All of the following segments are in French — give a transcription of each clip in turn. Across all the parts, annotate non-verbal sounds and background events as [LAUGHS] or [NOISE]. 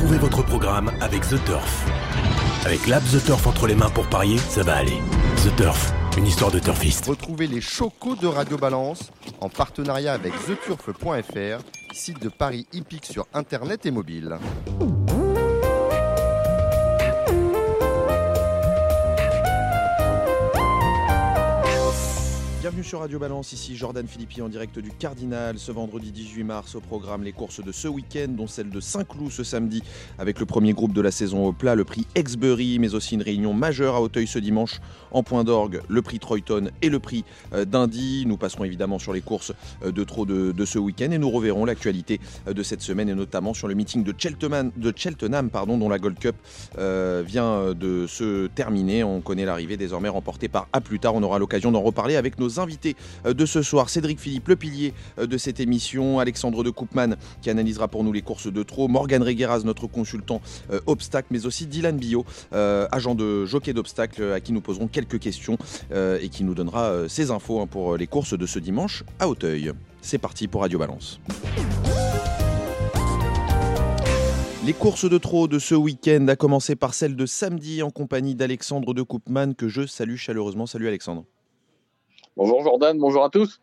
Retrouvez votre programme avec The Turf. Avec l'app The Turf entre les mains pour parier, ça va aller. The Turf, une histoire de turfiste. Retrouvez les chocos de Radio Balance en partenariat avec theturf.fr, site de paris hippique sur internet et mobile. Bienvenue sur Radio Balance, ici Jordan Philippi en direct du Cardinal. Ce vendredi 18 mars au programme les courses de ce week-end, dont celle de Saint-Cloud ce samedi, avec le premier groupe de la saison au plat, le prix Exbury, mais aussi une réunion majeure à Auteuil ce dimanche en point d'orgue, le prix Troyton et le prix euh, d'Indy. Nous passerons évidemment sur les courses euh, de trop de, ce week-end et nous reverrons l'actualité euh, de cette semaine et notamment sur le meeting de Cheltenham, pardon, dont la Gold Cup vient de se terminer. On connaît l'arrivée désormais remportée par A plus tard. On aura l'occasion d'en reparler avec nos invités euh, de ce soir. Cédric Philippe, le pilier euh, de cette émission, Alexandre de Koopman qui analysera pour nous les courses de trop, Morgan Regueras, notre consultant euh, obstacle, mais aussi Dylan euh, agent de jockey d'obstacle, à qui nous poserons quelques questions et qui nous donnera ses infos hein, pour les courses de ce dimanche à Auteuil. C'est parti pour Radio Balance. Les courses de trot de ce week-end, à commencer par celle de samedi en compagnie d'Alexandre de Koopman, que je salue chaleureusement. Salut Alexandre. Bonjour Jordan, bonjour à tous.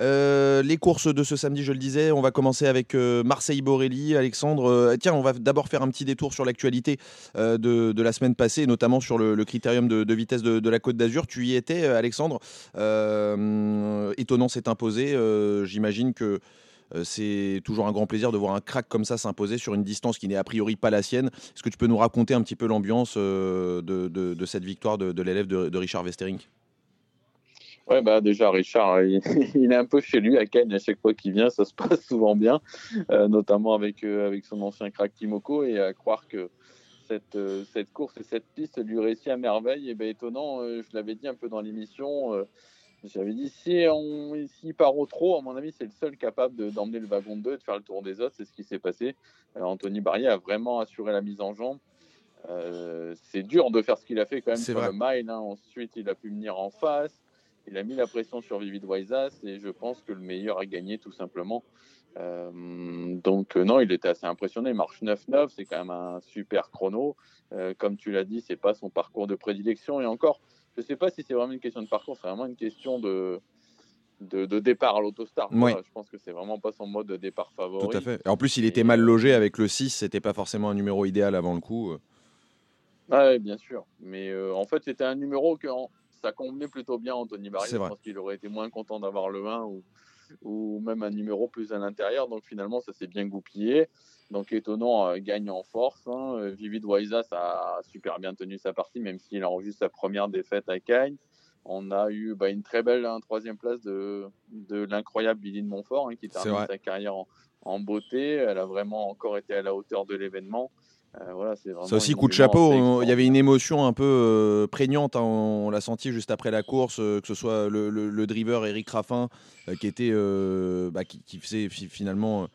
Euh, les courses de ce samedi, je le disais, on va commencer avec euh, Marseille-Borelli. Alexandre, euh, tiens, on va d'abord faire un petit détour sur l'actualité de, la semaine passée, notamment sur le, critérium de, vitesse de, la Côte d'Azur. Tu y étais, Alexandre. Étonnant s'est imposé. J'imagine que c'est toujours un grand plaisir de voir un crack comme ça s'imposer sur une distance qui n'est a priori pas la sienne. Est-ce que tu peux nous raconter un petit peu l'ambiance de, cette victoire de, l'élève de, Richard Westering? Ouais, bah déjà Richard, il, [LAUGHS] il est un peu chez lui à Cannes. À chaque fois qu'il vient, ça se [LAUGHS] passe souvent bien, euh, notamment avec euh, avec son ancien crack Timoko et à croire que cette euh, cette course et cette piste lui réussit à merveille. Et ben étonnant, je l'avais dit un peu dans l'émission. J'avais dit si on s'il part au trot, à mon avis, c'est le seul capable de- d'emmener le wagon de deux et de faire le tour des autres. C'est ce qui s'est passé. Anthony Barrier a vraiment assuré la mise en jambe. Euh, c'est dur de faire ce qu'il a fait quand même sur vrai. le mile. hein. Ensuite, il a pu venir en face. Il a mis la pression sur Vivid Waisas et je pense que le meilleur a gagné tout simplement. Euh, donc euh, non, il était assez impressionné. Il marche 9-9, c'est quand même un super chrono. Euh, comme tu l'as dit, c'est pas son parcours de prédilection et encore, je sais pas si c'est vraiment une question de parcours, c'est vraiment une question de de, de départ à l'autostar. Oui. Je pense que c'est vraiment pas son mode de départ favori. Tout à fait. Et en plus, il Et, était mal logé avec le 6, c'était pas forcément un numéro idéal avant le coup. Ouais, bien sûr. Mais euh, en fait, c'était un numéro que en- ça convenait plutôt bien à Anthony. C'est Je vrai. pense qu'il aurait été moins content d'avoir le 1 ou, ou même un numéro plus à l'intérieur. Donc finalement, ça s'est bien goupillé. Donc étonnant, euh, gagne en force. Hein. Euh, Vivid Waisas a super bien tenu sa partie, même s'il enregistre sa première défaite à Cagnes. On a eu bah, une très belle hein, troisième place de, de l'incroyable Billy de Montfort, hein, qui termine sa carrière en, en beauté. Elle a vraiment encore été à la hauteur de l'événement. Euh, voilà, Ça aussi, coup de chapeau. on- Il y avait une émotion un peu euh, prégnante. hein, on l'a senti juste après la course, euh, que ce soit le, le- le driver Eric Raffin, euh, qui était, bah, qui, qui faisait fi- finalement,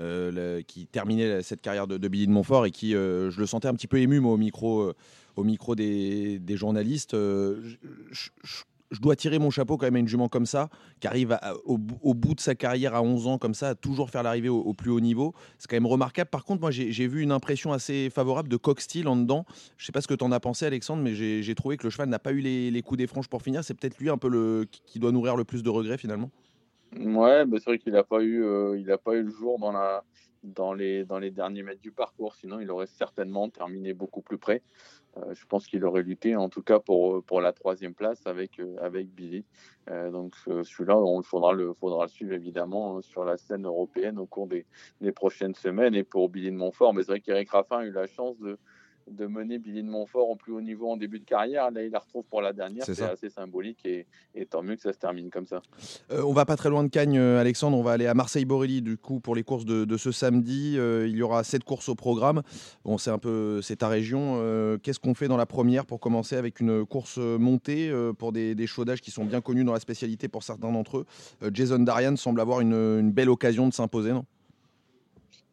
la- qui terminait la- cette carrière de, de Billy de Montfort et qui, je le sentais un petit peu ému moi, au micro, au micro des, des journalistes. Je, je- je- dois tirer mon chapeau quand même à une jument comme ça, qui arrive au, bou- au bout de sa carrière à 11 ans comme ça, à toujours faire l'arrivée au, plus haut niveau. C'est quand même remarquable. Par contre, moi, j'ai vu une impression assez favorable de Coxsteel en dedans. Je sais pas ce que tu en as pensé, Alexandre, mais j'ai trouvé que le cheval n'a pas eu les, coups des franges pour finir. C'est peut-être lui un peu qui- doit nourrir le plus de regrets finalement. Ouais, c'est vrai qu'il n'a pas eu, euh, il pas eu le jour dans la, dans les, dans les derniers mètres du parcours. Sinon, il aurait certainement terminé beaucoup plus près. Euh, je pense qu'il aurait lutté, en tout cas pour, pour la troisième place avec, euh, avec Billy. Euh, donc euh, celui-là, on faudra le, faudra suivre évidemment euh, sur la scène européenne au cours des, des prochaines semaines. Et pour Billy de Montfort, mais c'est vrai qu'Eric Raffin a eu la chance de, de mener Billy de Montfort au plus haut niveau en début de carrière. Là, il la retrouve pour la dernière. C'est assez symbolique et, et tant mieux que ça se termine comme ça. Euh, on va pas très loin de Cagnes, euh, Alexandre. On va aller à Marseille-Borelli du coup pour les courses de, de ce samedi. Euh, il y aura sept courses au programme. Bon, c'est un peu, c'est ta région. Euh, Qu'est-ce qu'on fait dans la première pour commencer avec une course montée pour des, des chaudages qui sont bien connus dans la spécialité pour certains d'entre eux? Jason Darian semble avoir une, une belle occasion de s'imposer, non?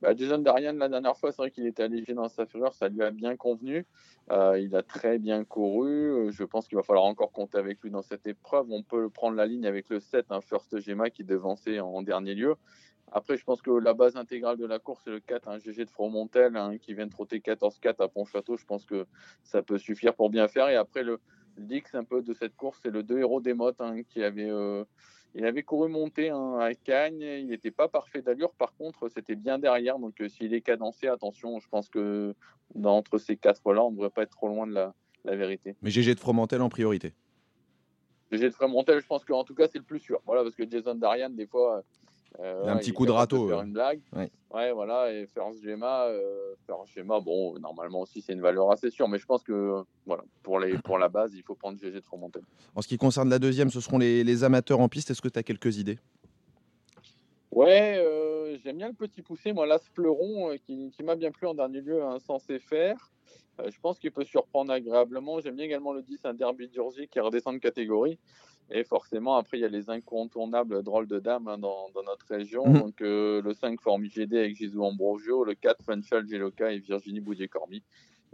Bah, Darian, la dernière fois, c'est vrai qu'il était allégé dans sa fureur, ça lui a bien convenu. Euh, il a très bien couru. Euh, Je pense qu'il va falloir encore compter avec lui dans cette épreuve. On peut prendre la ligne avec le 7, un First Gema qui devançait en dernier lieu. Après, je pense que la base intégrale de la course, c'est le 4, un GG de Fromontel, hein, qui vient de trotter 14-4 à Pontchâteau. Je pense que ça peut suffire pour bien faire. Et après, le, Dix un peu de cette course, c'est le 2 héros des mottes hein, qui avait. Euh, il avait couru monter hein, à Cagnes, il n'était pas parfait d'allure, par contre c'était bien derrière, donc euh, s'il est cadencé, attention, je pense que entre ces quatre-là, on ne devrait pas être trop loin de la, la vérité. Mais GG de Fromentel en priorité. GG de Fromentel, je pense qu'en tout cas c'est le plus sûr, voilà, parce que Jason Darian, des fois, euh, un petit coup de râteau. Faire une blague. Ouais. voilà. Et First Gemma, euh, Gemma, bon, normalement aussi, c'est une valeur assez sûre. Mais je pense que, voilà, pour, les, pour la base, il faut prendre GG de Fromentel. En ce qui concerne la deuxième, ce seront les, les amateurs en piste. Est-ce que tu as quelques idées? Ouais, euh, j'aime bien le petit poussé. Moi, l'As Fleuron, euh, qui, qui m'a bien plu en dernier lieu, un censé faire. je pense qu'il peut surprendre agréablement. J'aime bien également le 10, un derby d'Urgie qui redescend de catégorie. Et forcément, après, il y a les incontournables drôles de dames hein, dans, notre région. Mhm. Donc, euh, le 5, GD avec Gisou Ambrosio. Le 4, Fanchal Geloka et Virginie Boudier-Cormy.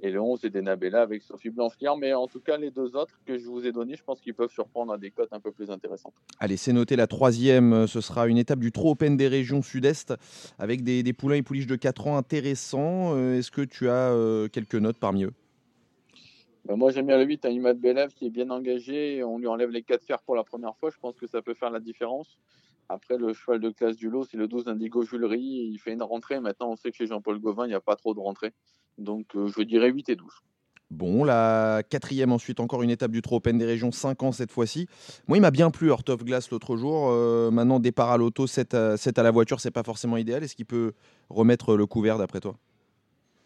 Et le 11, c'est Denabella avec Sophie Blanchard. Mais en tout cas, les deux autres que je vous ai donnés, je pense qu'ils peuvent surprendre à des cotes un peu plus intéressantes. Allez, c'est noté. La troisième, euh, ce sera une étape du Trop Open des régions sud-est avec des, des, poulains et pouliches de 4 ans intéressants. Euh, est-ce que tu as quelques notes parmi eux? Bah, moi, j'aime bien le 8, un Imad Belev qui est bien engagé. On lui enlève les 4 fers pour la première fois. Je pense que ça peut faire la différence. Après, le cheval de classe du lot, c'est le 12 Indigo Julery. Il fait une rentrée. Maintenant, on sait que chez Jean-Paul Gauvin, il n'y a pas trop de rentrée. Donc, euh, je dirais 8 et 12. Bon, la quatrième ensuite, encore une étape du Trop Open des régions, 5 ans cette fois-ci. Moi, il m'a bien plu Heart of Glass l'autre jour. Euh, maintenant, départ à l'auto, 7 à, 7 à la voiture, c'est pas forcément idéal. Est-ce qu'il peut remettre le couvert d'après toi?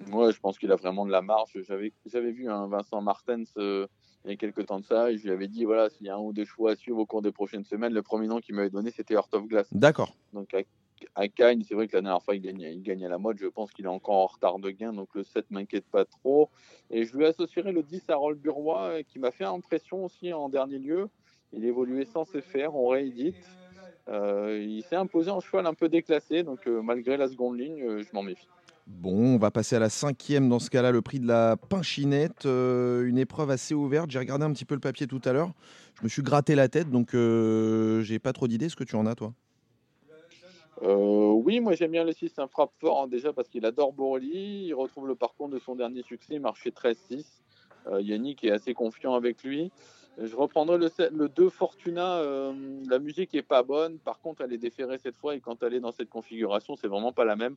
Ouais, je pense qu'il a vraiment de la marge. J'avais, j'avais vu un Vincent Martens euh, il y a quelques temps de ça et je lui avais dit voilà, s'il y a un ou deux choix à suivre au cours des prochaines semaines, le premier nom qu'il m'avait donné c'était Heart of Glass. D'accord. Donc à, à c'est vrai que la dernière fois il gagnait, il gagnait à la mode. Je pense qu'il est encore en retard de gain, donc le 7 m'inquiète pas trop. Et je lui associerai le 10 à Roll Burrois euh, qui m'a fait impression aussi en dernier lieu. Il évoluait sans se faire, on réédite. Euh, il s'est imposé en cheval un peu déclassé, donc malgré la seconde ligne, je m'en méfie. Bon, on va passer à la cinquième dans ce cas-là, le prix de la pinchinette. Euh, une épreuve assez ouverte. J'ai regardé un petit peu le papier tout à l'heure. Je me suis gratté la tête, donc euh, j'ai pas trop d'idées. Est-ce que tu en as, toi? Euh, Oui, moi j'aime bien le 6, un frappe fort, hein, déjà parce qu'il adore Boroli. Il retrouve le parcours de son dernier succès, marché 13-6. Yannick est assez confiant avec lui. Je reprendrai le, le 2 Fortuna. la musique est pas bonne. Par contre, elle est déférée cette fois. Et quand elle est dans cette configuration, c'est vraiment pas la même.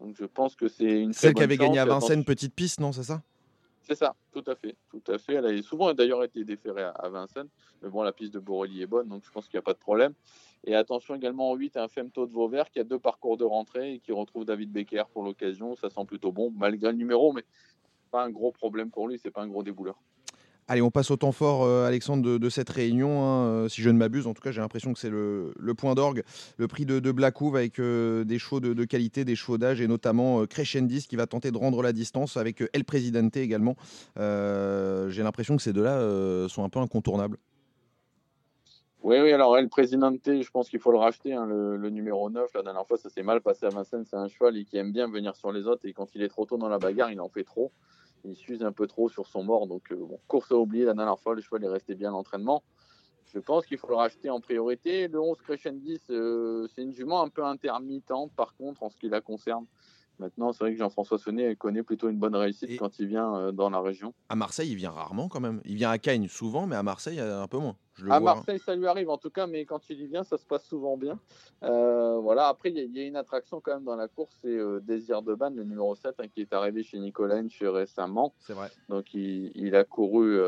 Donc je pense que c'est une celle qui avait gagné à Vincennes, petite piste, non, c'est ça? C'est ça, tout à fait, tout à fait. Elle a souvent d'ailleurs été déférée à, Vincennes, mais bon, la piste de Borelli est bonne, donc je pense qu'il n'y a pas de problème. Et attention également en 8 un Femto de Vauvert qui a deux parcours de rentrée et qui retrouve David Becker pour l'occasion. Ça sent plutôt bon, malgré le numéro, mais pas un gros problème pour lui, c'est pas un gros débouleur. Allez, on passe au temps fort, euh, Alexandre, de, cette réunion. Hein, euh, si je ne m'abuse, en tout cas, j'ai l'impression que c'est le, point d'orgue, le prix de, de Blackouve avec euh, des chevaux de, qualité, des chevaux d'âge et notamment Crescendis qui va tenter de rendre la distance avec El Presidente également. j'ai l'impression que ces deux-là sont un peu incontournables. Oui, oui, alors El Presidente, je pense qu'il faut le racheter, hein, le, numéro 9. La dernière fois, ça s'est mal passé à Vincennes. C'est un cheval qui aime bien venir sur les autres et quand il est trop tôt dans la bagarre, il en fait trop il s'use un peu trop sur son mort. Donc, euh, bon, course à oublier la dernière fois, le cheval est resté bien l'entraînement. Je pense qu'il faut le racheter en priorité. Le 11 Crescendis, euh, c'est une jument un peu intermittente, par contre, en ce qui la concerne. Maintenant, c'est vrai que Jean-François Sonnet connaît plutôt une bonne réussite quand il vient euh, dans la région. À Marseille, il vient rarement quand même. Il vient à Cagnes souvent, mais à Marseille, un peu moins. à Marseille, ça lui arrive en tout cas, mais quand il y vient, ça se passe souvent bien. Euh, voilà. Après, il y, a une attraction quand même dans la course, c'est euh, Désir de Ban, le numéro 7, hein, qui est arrivé chez Nicolas Hench récemment. C'est vrai. Donc, il, a couru,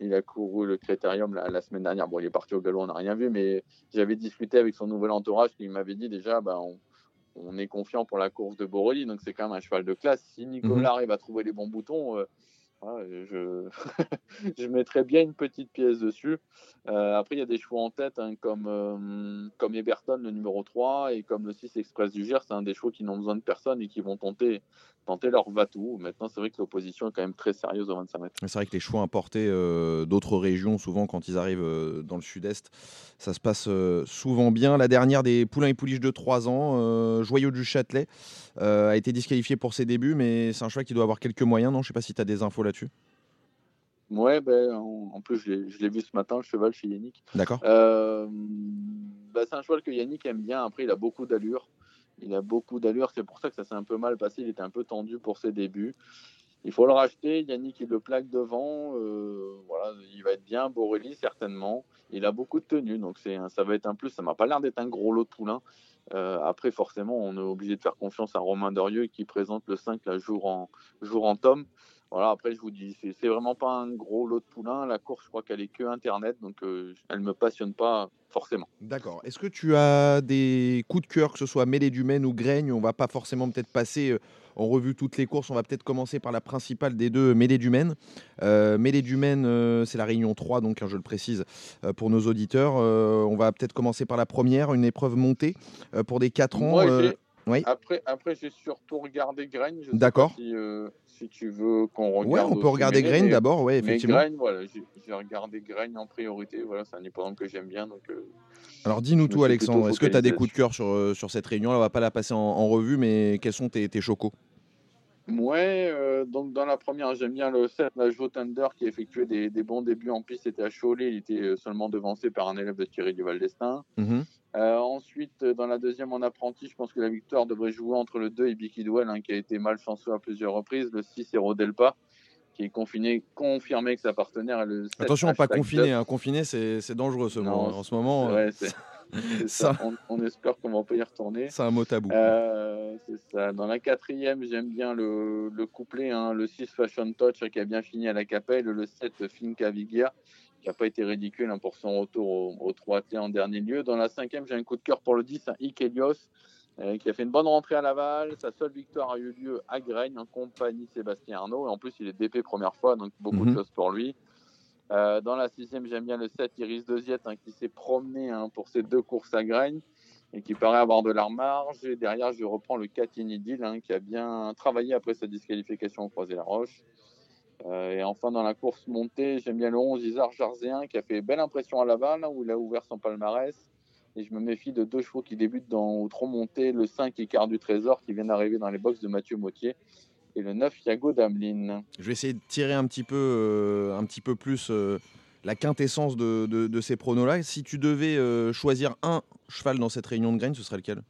il a couru le Critérium la, semaine dernière. Bon, il est parti au galop, on n'a rien vu, mais j'avais discuté avec son nouvel entourage qui m'avait dit déjà, bah, on, on est confiant pour la course de Borelli, donc c'est quand même un cheval de classe. Si Nicolas mhm. arrive à trouver les bons boutons, euh, [LAUGHS] je, mettrais bien une petite pièce dessus. Euh, après, il y a des chevaux en tête, hein, comme, euh, comme Eberton, le numéro 3, et comme le 6 Express du Gers. C'est un des chevaux qui n'ont besoin de personne et qui vont tenter, tenter leur va-tout. Maintenant, c'est vrai que l'opposition est quand même très sérieuse au 25 mètres. C'est vrai que les chevaux importés euh, d'autres régions, souvent quand ils arrivent dans le sud-est, ça se passe souvent bien. La dernière des poulains et pouliches de 3 ans, Joyau du Châtelet, a été disqualifié pour ses débuts, mais c'est un cheval qui doit avoir quelques moyens. Non, je ne sais pas si tu as des infos là-dessus. Ouais, ben, en, plus, je l'ai vu ce matin, le cheval chez Yannick. D'accord. Euh, bah, c'est un cheval que Yannick aime bien. Après, il a beaucoup d'allure. il a beaucoup d'allure. C'est pour ça que ça s'est un peu mal passé. Il était un peu tendu pour ses débuts. Il faut le racheter. Yannick, il le plaque devant. Euh, voilà, il va être bien. Borelli, certainement. Il a beaucoup de tenues, donc c'est, ça va être un plus. Ça m'a pas l'air d'être un gros lot de poulain. Euh, après, forcément, on est obligé de faire confiance à Romain Dorieux qui présente le 5 la jour en, jour en tome. Voilà, après, je vous dis, c'est, vraiment pas un gros lot de poulain. La course, je crois qu'elle est que Internet, donc euh, elle me passionne pas forcément. D'accord. Est-ce que tu as des coups de cœur, que ce soit mêlée du Maine ou Graigne On va pas forcément peut-être passer en revue toutes les courses. On va peut-être commencer par la principale des deux, Mêlée du Maine. Euh, Mêlée du Maine, euh, c'est la réunion 3, donc hein, je le précise euh, pour nos auditeurs. Euh, on va peut-être commencer par la première, une épreuve montée pour des 4 ans. oui. Après, après j'ai surtout regardé Grain. D'accord. Si, si, tu veux qu'on regarde. Ouais, on peut regarder Grain d'abord, ouais, effectivement. Mais Grain, voilà, j'ai regardé Grain en priorité. Voilà, c'est un hippodrome que j'aime bien. Donc, alors dis-nous tout, Alexandre. Est-ce que tu as des coups de cœur sur, sur cette réunion? On ne va pas la passer en, revue, mais quels sont tes, tes chocos? Ouais, euh, donc dans la première, j'aime bien le 7, la Joe Thunder, qui effectuait des, des, bons débuts en piste, c'était à Cholet, il était euh, seulement devancé par un élève de Thierry Duval d'Estaing. Mhm. Euh, ensuite, dans la deuxième en apprenti, je pense que la victoire devrait jouer entre le 2 et Bicky Dwell, hein, qui a été malchanceux à plusieurs reprises, le 6 et Rodelpa, qui est confiné, confirmé que sa partenaire est le 7, Attention, pas confiné, hein. confiné c'est dangereux ce mot, en ce moment. Ouais, [LAUGHS] ça. On, espère qu'on va pas y retourner. C'est un mot tabou. Euh, c'est ça. Dans la quatrième, j'aime bien le, le couplet, hein, le 6 Fashion Touch qui a bien fini à la Capelle, le 7 Finca Vigia qui n'a pas été ridicule hein, pour son retour au, au 3 T en dernier lieu. Dans la cinquième, j'ai un coup de cœur pour le 10, un Ikelios, euh, qui a fait une bonne rentrée à Laval. Sa seule victoire a eu lieu à Graigne en compagnie de Sébastien Arnaud. Et en plus, il est DP première fois, donc beaucoup de mhm. choses pour lui. Euh, dans la sixième, j'aime bien le 7 Iris Deuxiette hein, qui s'est promené hein, pour ses deux courses à Graigne et qui paraît avoir de la marge. Et derrière, je reprends le 4 Inidil hein, qui a bien travaillé après sa disqualification au Croisé-la-Roche. Euh, et enfin, dans la course montée, j'aime bien le 11 Isar Jarzéen qui a fait belle impression à Laval où il a ouvert son palmarès. Et je me méfie de deux chevaux qui débutent dans trop monté, le 5 Icar du Trésor qui vient d'arriver dans les box de Mathieu Mautier et le 9 Yago Dameline. Je vais essayer de tirer un petit peu, euh, un petit peu plus euh, la quintessence de, de, ces pronos-là. Si tu devais euh, choisir un cheval dans cette réunion de graines, ce serait lequel?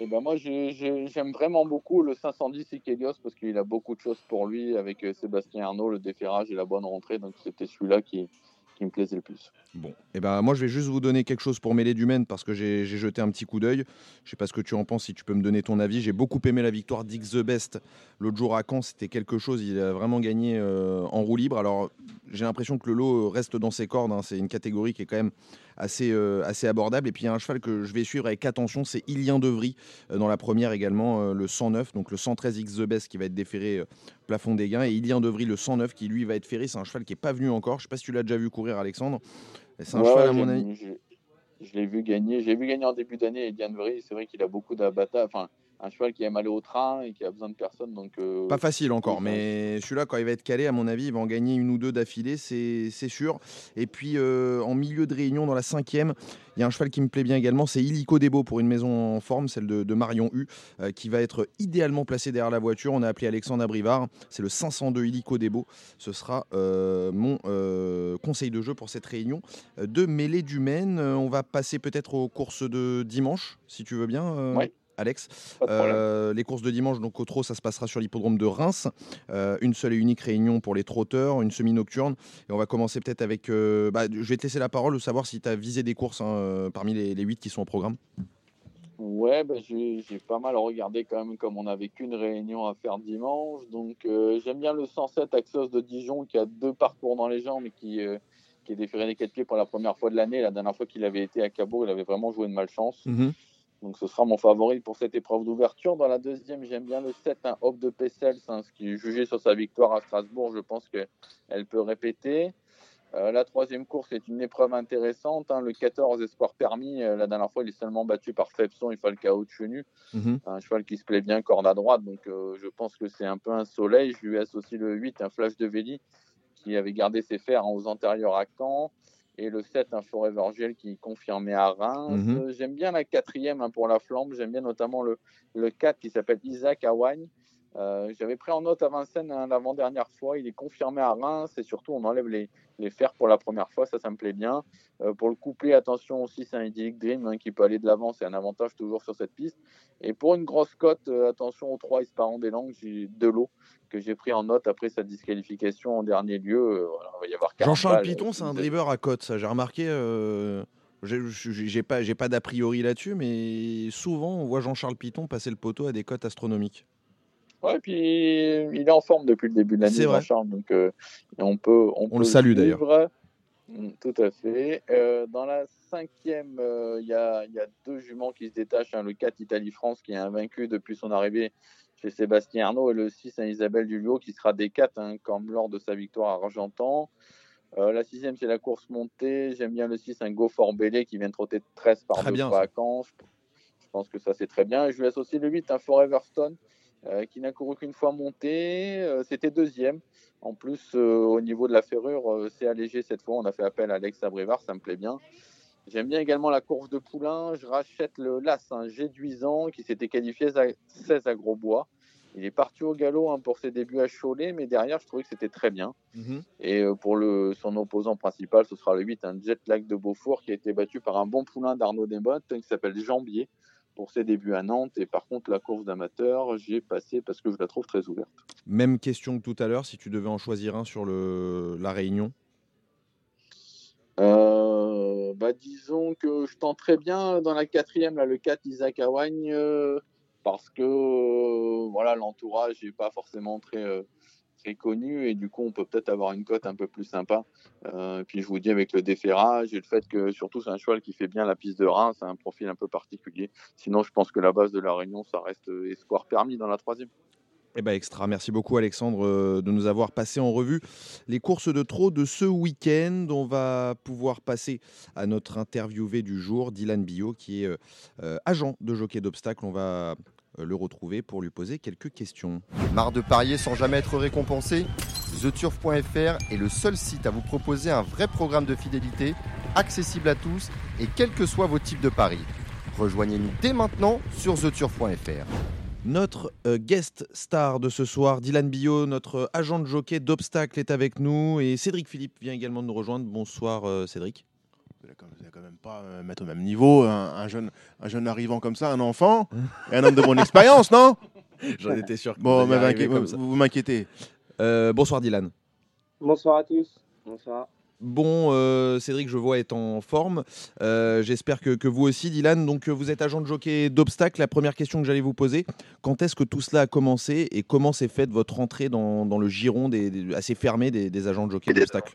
Eh ben moi, j'aime vraiment beaucoup le 510 Ikelios parce qu'il a beaucoup de choses pour lui avec Sébastien Arnaud, le déferrage et la bonne rentrée. Donc c'était celui-là qui, qui me plaisait le plus. Bon, et eh ben moi je vais juste vous donner quelque chose pour mêler du Maine parce que j'ai jeté un petit coup d'œil. Je sais pas ce que tu en penses, si tu peux me donner ton avis. J'ai beaucoup aimé la victoire d'X The Best l'autre jour à Caen, c'était quelque chose. Il a vraiment gagné euh, en roue libre. Alors j'ai l'impression que le lot reste dans ses cordes. Hein. C'est une catégorie qui est quand même assez, euh, assez abordable. Et puis il y a un cheval que je vais suivre avec attention, c'est Ilien Devry euh, dans la première également, le 109, donc le 113 X The Best qui va être déféré plafond des gains. Et Ilien Devry, le 109, qui lui va être ferré. C'est un cheval qui n'est pas venu encore. Je sais pas si tu l'as déjà vu courir, Alexandre. C'est un cheval, à mon avis. Je, l'ai vu gagner. J'ai vu gagner en début d'année. Ilien Devry, c'est vrai qu'il a beaucoup d'abattage. Enfin, un cheval qui aime aller au train et qui a besoin de personne. Donc, euh, Pas facile encore, mais celui-là, quand il va être calé, à mon avis, il va en gagner une ou deux d'affilée, c'est sûr. Et puis, euh, en milieu de réunion, dans la cinquième, il y a un cheval qui me plaît bien également, c'est Illico Debo pour une maison en forme, celle de, Marion U, euh, qui va être idéalement placé derrière la voiture. On a appelé Alexandre Abrivard, c'est le 502 Illico Debo. Ce sera mon conseil de jeu pour cette réunion de mêlée du Maine. On va passer peut-être aux courses de dimanche, si tu veux bien. Ouais. Alex. Euh, les courses de dimanche, donc au trot, ça se passera sur l'hippodrome de Reims. Euh, une seule et unique réunion pour les trotteurs, une semi-nocturne. Et on va commencer peut-être avec. Euh, bah, je vais te laisser la parole, de savoir si tu as visé des courses hein, parmi les, huit qui sont au programme. Ouais, bah, j'ai pas mal regardé quand même, comme on n'avait qu'une réunion à faire dimanche. Donc j'aime bien le 107 Axos de Dijon qui a deux parcours dans les jambes et qui, qui est déféré des quatre pieds pour la première fois de l'année. La dernière fois qu'il avait été à Cabourg, il avait vraiment joué de malchance. Mm donc ce sera mon favori pour cette épreuve d'ouverture. Dans la deuxième, j'aime bien le 7, un Hop de Pessels, hein, ce qui est jugé sur sa victoire à Strasbourg. Je pense qu'elle peut répéter. Euh, la troisième course est une épreuve intéressante. Hein. le 14 espoir permis, euh, la dernière fois, il est seulement battu par Fepson et Falcao Chenu. Mm Un cheval qui se plaît bien, corde à droite. Donc euh, je pense que c'est un peu un soleil. Je lui aussi le 8, un Flash de Véli, qui avait gardé ses fers aux antérieurs à Caen et le 7, un Forever Gel qui confirmé à Reims. Mhm. J'aime bien la quatrième hein, pour la flamme. J'aime bien notamment le, le 4 qui s'appelle Isaac Awagne, J'avais pris en note à Vincennes hein, l'avant-dernière fois. Il est confirmé à Reims et surtout on enlève les, les fers pour la première fois. Ça, ça me plaît bien. pour le couplet, attention aussi, c'est un idyllic dream hein, qui peut aller de l'avant. C'est un avantage toujours sur cette piste. Et pour une grosse cote, attention aux trois Isparant des Langues, j'ai de l'eau que j'ai pris en note après sa disqualification en dernier lieu. Jean-Charles Piton, c'est un driver à cote, ça. J'ai remarqué. J'ai pas, pas d'a priori là-dessus, mais souvent on voit Jean-Charles Piton passer le poteau à des cotes astronomiques. Ouais, puis il est en forme depuis le début de l'année, Jean-Charles. Donc euh, on peut, on, le salue d'ailleurs. Mm, tout à fait. Euh, dans la cinquième, euh, il y, a, y, a, deux juments qui se détachent. Hein, le 4 Italie-France qui est invaincu depuis son arrivée chez Sébastien Arnaud et le 6 Isabelle Dulio qui sera des 4 hein, comme lors de sa victoire à Argentan. Euh, la sixième, c'est la course montée. J'aime bien le 6, un Go for Belay qui vient de trotter 13 par deux fois à Caen. Je pense que ça, c'est très bien. je lui aussi le 8, un Forever Stone, euh, qui n'a couru qu'une fois monté. Euh, c'était deuxième. En plus, au niveau de la ferrure, c'est allégé cette fois. On a fait appel à Alex Abrivard, ça me plaît bien. J'aime bien également la course de Poulain. Je rachète le LAS, un Géduisant qui s'était qualifié à 16 à Grosbois. Il est parti au galop hein, pour ses débuts à Cholet, mais derrière, je trouvais que c'était très bien. Mhm. Et euh, pour le, son opposant principal, ce sera le 8, un Jet Lag de Beaufort, qui a été battu par un bon poulain d'Arnaud Desbottes, qui s'appelle Jambier, pour ses débuts à Nantes. Et par contre, la course d'amateur, j'y ai passé parce que je la trouve très ouverte. Même question que tout à l'heure, si tu devais en choisir un sur le, la Réunion euh, bah, Disons que je tente très bien dans la quatrième, là, le 4 Isaac Awagne. Euh, parce que euh, voilà l'entourage n'est pas forcément très euh, connu et du coup on peut peut-être avoir une cote un peu plus sympa. Euh, puis je vous dis avec le déferrage et le fait que surtout c'est un cheval qui fait bien la piste de Reims, c'est un profil un peu particulier. Sinon je pense que la base de la Réunion ça reste espoir permis dans la troisième. Eh ben extra, merci beaucoup Alexandre de nous avoir passé en revue les courses de trot de ce week-end. On va pouvoir passer à notre interviewé du jour, Dylan Bio, qui est agent de jockey d'obstacle. On va euh, le retrouver pour lui poser quelques questions. Marre de parier sans jamais être récompensé? TheTurf.fr est le seul site à vous proposer un vrai programme de fidélité, accessible à tous et quels que soient vos types de paris. Rejoignez-nous dès maintenant sur TheTurf.fr. Notre euh, guest star de ce soir, Dylan Billot, notre agent de jockey d'obstacle, est avec nous et Cédric Philippe vient également de nous rejoindre. Bonsoir euh, Cédric vous n'allez quand même pas euh, mettre au même niveau un, jeune, un jeune arrivant comme ça, un enfant, et un homme de bonne [LAUGHS] expérience, non? J'en étais sûr. bon, vous, m'inquiétez. Euh, bonsoir Dylan. Bonsoir à tous. Bonsoir. Bon, euh, Cédric, je vois, est en forme. J'espère que, vous aussi, Dylan. Donc, vous êtes agent de jockey d'obstacle. La première question que j'allais vous poser, quand est-ce que tout cela a commencé et comment s'est faite votre entrée dans, le giron des, assez fermé des, des agents de jockey d'obstacle?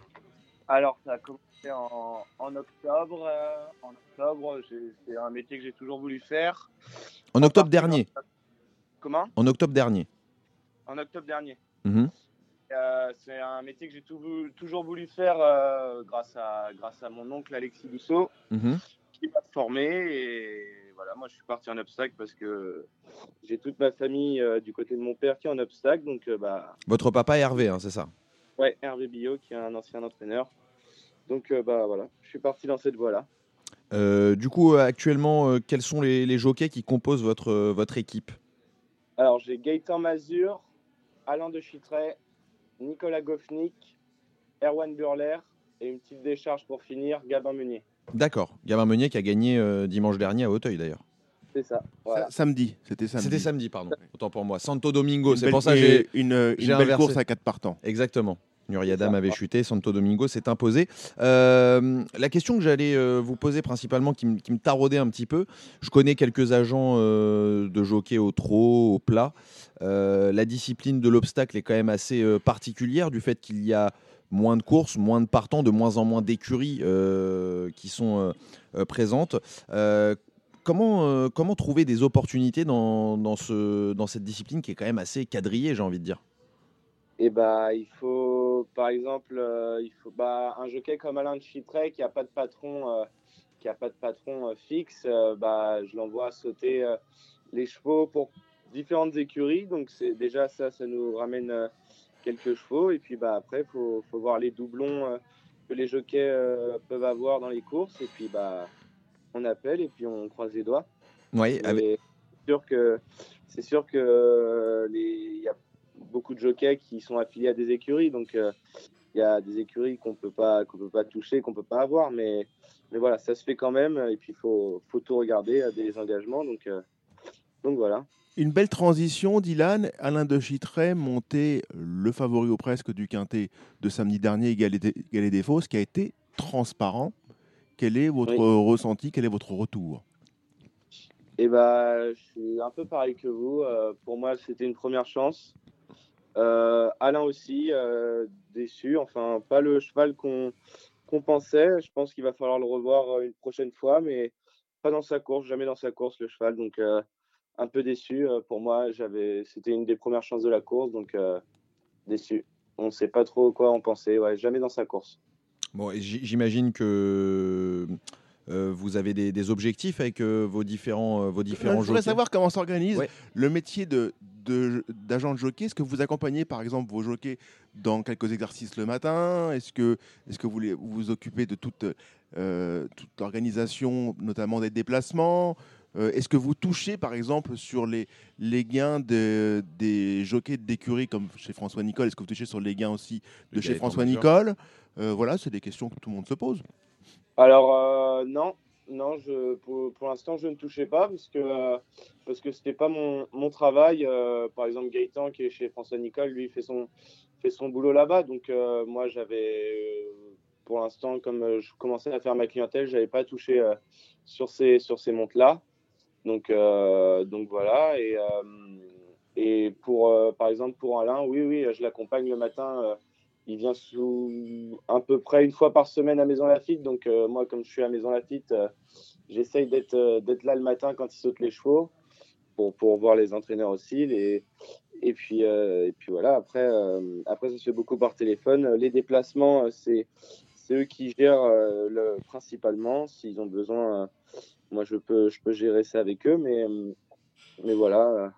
Alors, ça a commencé en, octobre. Euh, en octobre, c'est un métier que j'ai toujours voulu faire. En octobre dernier Comment? En octobre dernier. En octobre dernier. Mhm. Euh, c'est un métier que j'ai toujours voulu faire euh, grâce, à, grâce à mon oncle Alexis Dousseau, mhm. qui m'a formé. Et voilà, moi je suis parti en obstacle parce que j'ai toute ma famille du côté de mon père qui est en obstacle. Donc, bah... Votre papa Hervé, hein, c'est ça? Ouais, Hervé Billot, qui est un ancien entraîneur. Donc euh, bah voilà, je suis parti dans cette voie-là. Euh, du coup, euh, actuellement, quels sont les, jockeys qui composent votre, votre équipe? Alors, j'ai Gaëtan Mazur, Alain de Chitray, Nicolas Goffnik, Erwan Burler et une petite décharge pour finir, Gabin Meunier. D'accord, Gabin Meunier qui a gagné dimanche dernier à Hauteuil d'ailleurs. C'est ça. Samedi, c'était samedi. C'était samedi, pardon. Autant pour moi. Santo Domingo, c'est pour ça que j'ai une, une belle course à quatre partants. Exactement. Nuriadam avait chuté, Santo Domingo s'est imposé. Euh, la question que j'allais euh, vous poser principalement, qui, me taraudait un petit peu, je connais quelques agents euh, de jockey au trot, au plat. la discipline de l'obstacle est quand même assez particulière du fait qu'il y a moins de courses, moins de partants, de moins en moins d'écuries qui sont présentes. comment, comment trouver des opportunités dans, dans, ce, dans cette discipline qui est quand même assez quadrillée, j'ai envie de dire? Et bah, il faut, par exemple, euh, il faut bah, un jockey comme Alain de Chitray qui n'a pas de patron, euh, qui a pas de patron euh, fixe, bah, je l'envoie sauter les chevaux pour différentes écuries. Donc c'est déjà ça, ça nous ramène quelques chevaux. Et puis bah, après, il faut, faut, voir les doublons que les jockeys peuvent avoir dans les courses. Et puis bah, on appelle et puis on croise les doigts. Oui, avec sûr que c'est sûr que les y a beaucoup de jockeys qui sont affiliés à des écuries, donc euh, il y a des écuries qu'on peut pas qu'on peut pas toucher, qu'on peut pas avoir, mais mais voilà, ça se fait quand même. Et puis il faut faut tout regarder à des engagements, donc euh, donc voilà. Une belle transition, Dylan. Alain de Chitray montait le favori au presque du quintet de samedi dernier, Galet des Fosses, qui a été transparent. Quel est votre Oui. ressenti? Quel est votre retour? Et bah, je suis un peu pareil que vous. Euh, pour moi, c'était une première chance. Euh, Alain aussi, euh, déçu. Enfin, pas le cheval qu'on pensait. Je pense qu'il va falloir le revoir euh, une prochaine fois, mais pas dans sa course, jamais dans sa course, le cheval. Donc, un peu déçu. Pour moi, c'était une des premières chances de la course, donc déçu. On ne sait pas trop quoi en penser. Ouais, jamais dans sa course. Bon, j'imagine que vous avez des, des objectifs avec euh, vos différents, euh, vos Je différents voudrais jockeys. savoir comment s'organise Ouais. le métier de de- d'agent de, jockey. Est-ce que vous accompagnez par exemple vos jockeys dans quelques exercices le matin? Est-ce que, est que vous les- vous vous occupez de toute, euh, toute l'organisation, notamment des déplacements? Euh, Est-ce que vous touchez par exemple sur les, les gains de- des jockeys d'écurie comme chez François Nicole Est-ce que vous touchez sur les gains aussi de Le chez François. Nicole Euh, Voilà, c'est des questions que tout le monde se pose. Alors euh, non, non, je, pour, l'instant je ne touchais pas parce que euh, parce que c'était pas mon, mon travail. Euh, par exemple Gaëtan qui est chez François Nicole, lui fait son fait son boulot là-bas. Donc euh, moi j'avais pour l'instant comme je commençais à faire ma clientèle, j'avais pas touché sur ces sur ces montes là. Donc donc voilà et et pour par exemple pour Alain, oui oui, je l'accompagne le matin. Il vient sous à peu près une fois par semaine à Maison Lafitte. Donc euh, moi, comme je suis à Maison Lafitte, euh, j'essaye d'être euh, d'être là le matin quand ils sautent les chevaux pour, voir les entraîneurs aussi. Les... Et puis euh, et puis voilà. Après après ça se fait beaucoup par téléphone. Les déplacements, c'est eux qui gèrent le, principalement. S'ils ont besoin, moi je peux gérer ça avec eux. Mais voilà.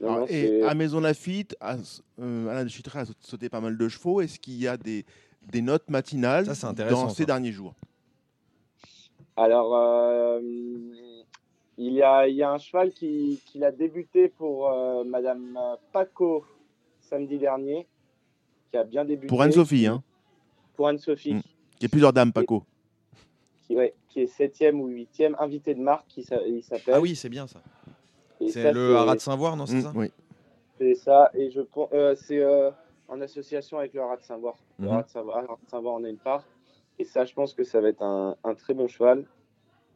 Non, Alors, non, et à Maison Lafitte, à, euh, Alain de Chitray a sauté pas mal de chevaux. Est-ce qu'il y a des, des notes matinales Ça, dans ces ça. derniers jours? Alors, euh, il, y a, il y a un cheval qui, qui a débuté pour euh, Madame Paco samedi dernier, qui a bien débuté. Pour Anne-Sophie, hein, Pour Anne-Sophie, Mm. qui est plusieurs dames, Paco. qui, ouais, qui est septième ou huitième, invité de marque, qui il s'appelle. Ah oui, c'est bien ça. C'est le Haras de Saint-Voir, non C'est Mm, ça oui. C'est ça, et je pense, euh, c'est euh, en association avec le Haras de Saint-Voir. Le Mhm. Haras de Saint-Voir en a une part. Et ça, je pense que ça va être un, un très bon cheval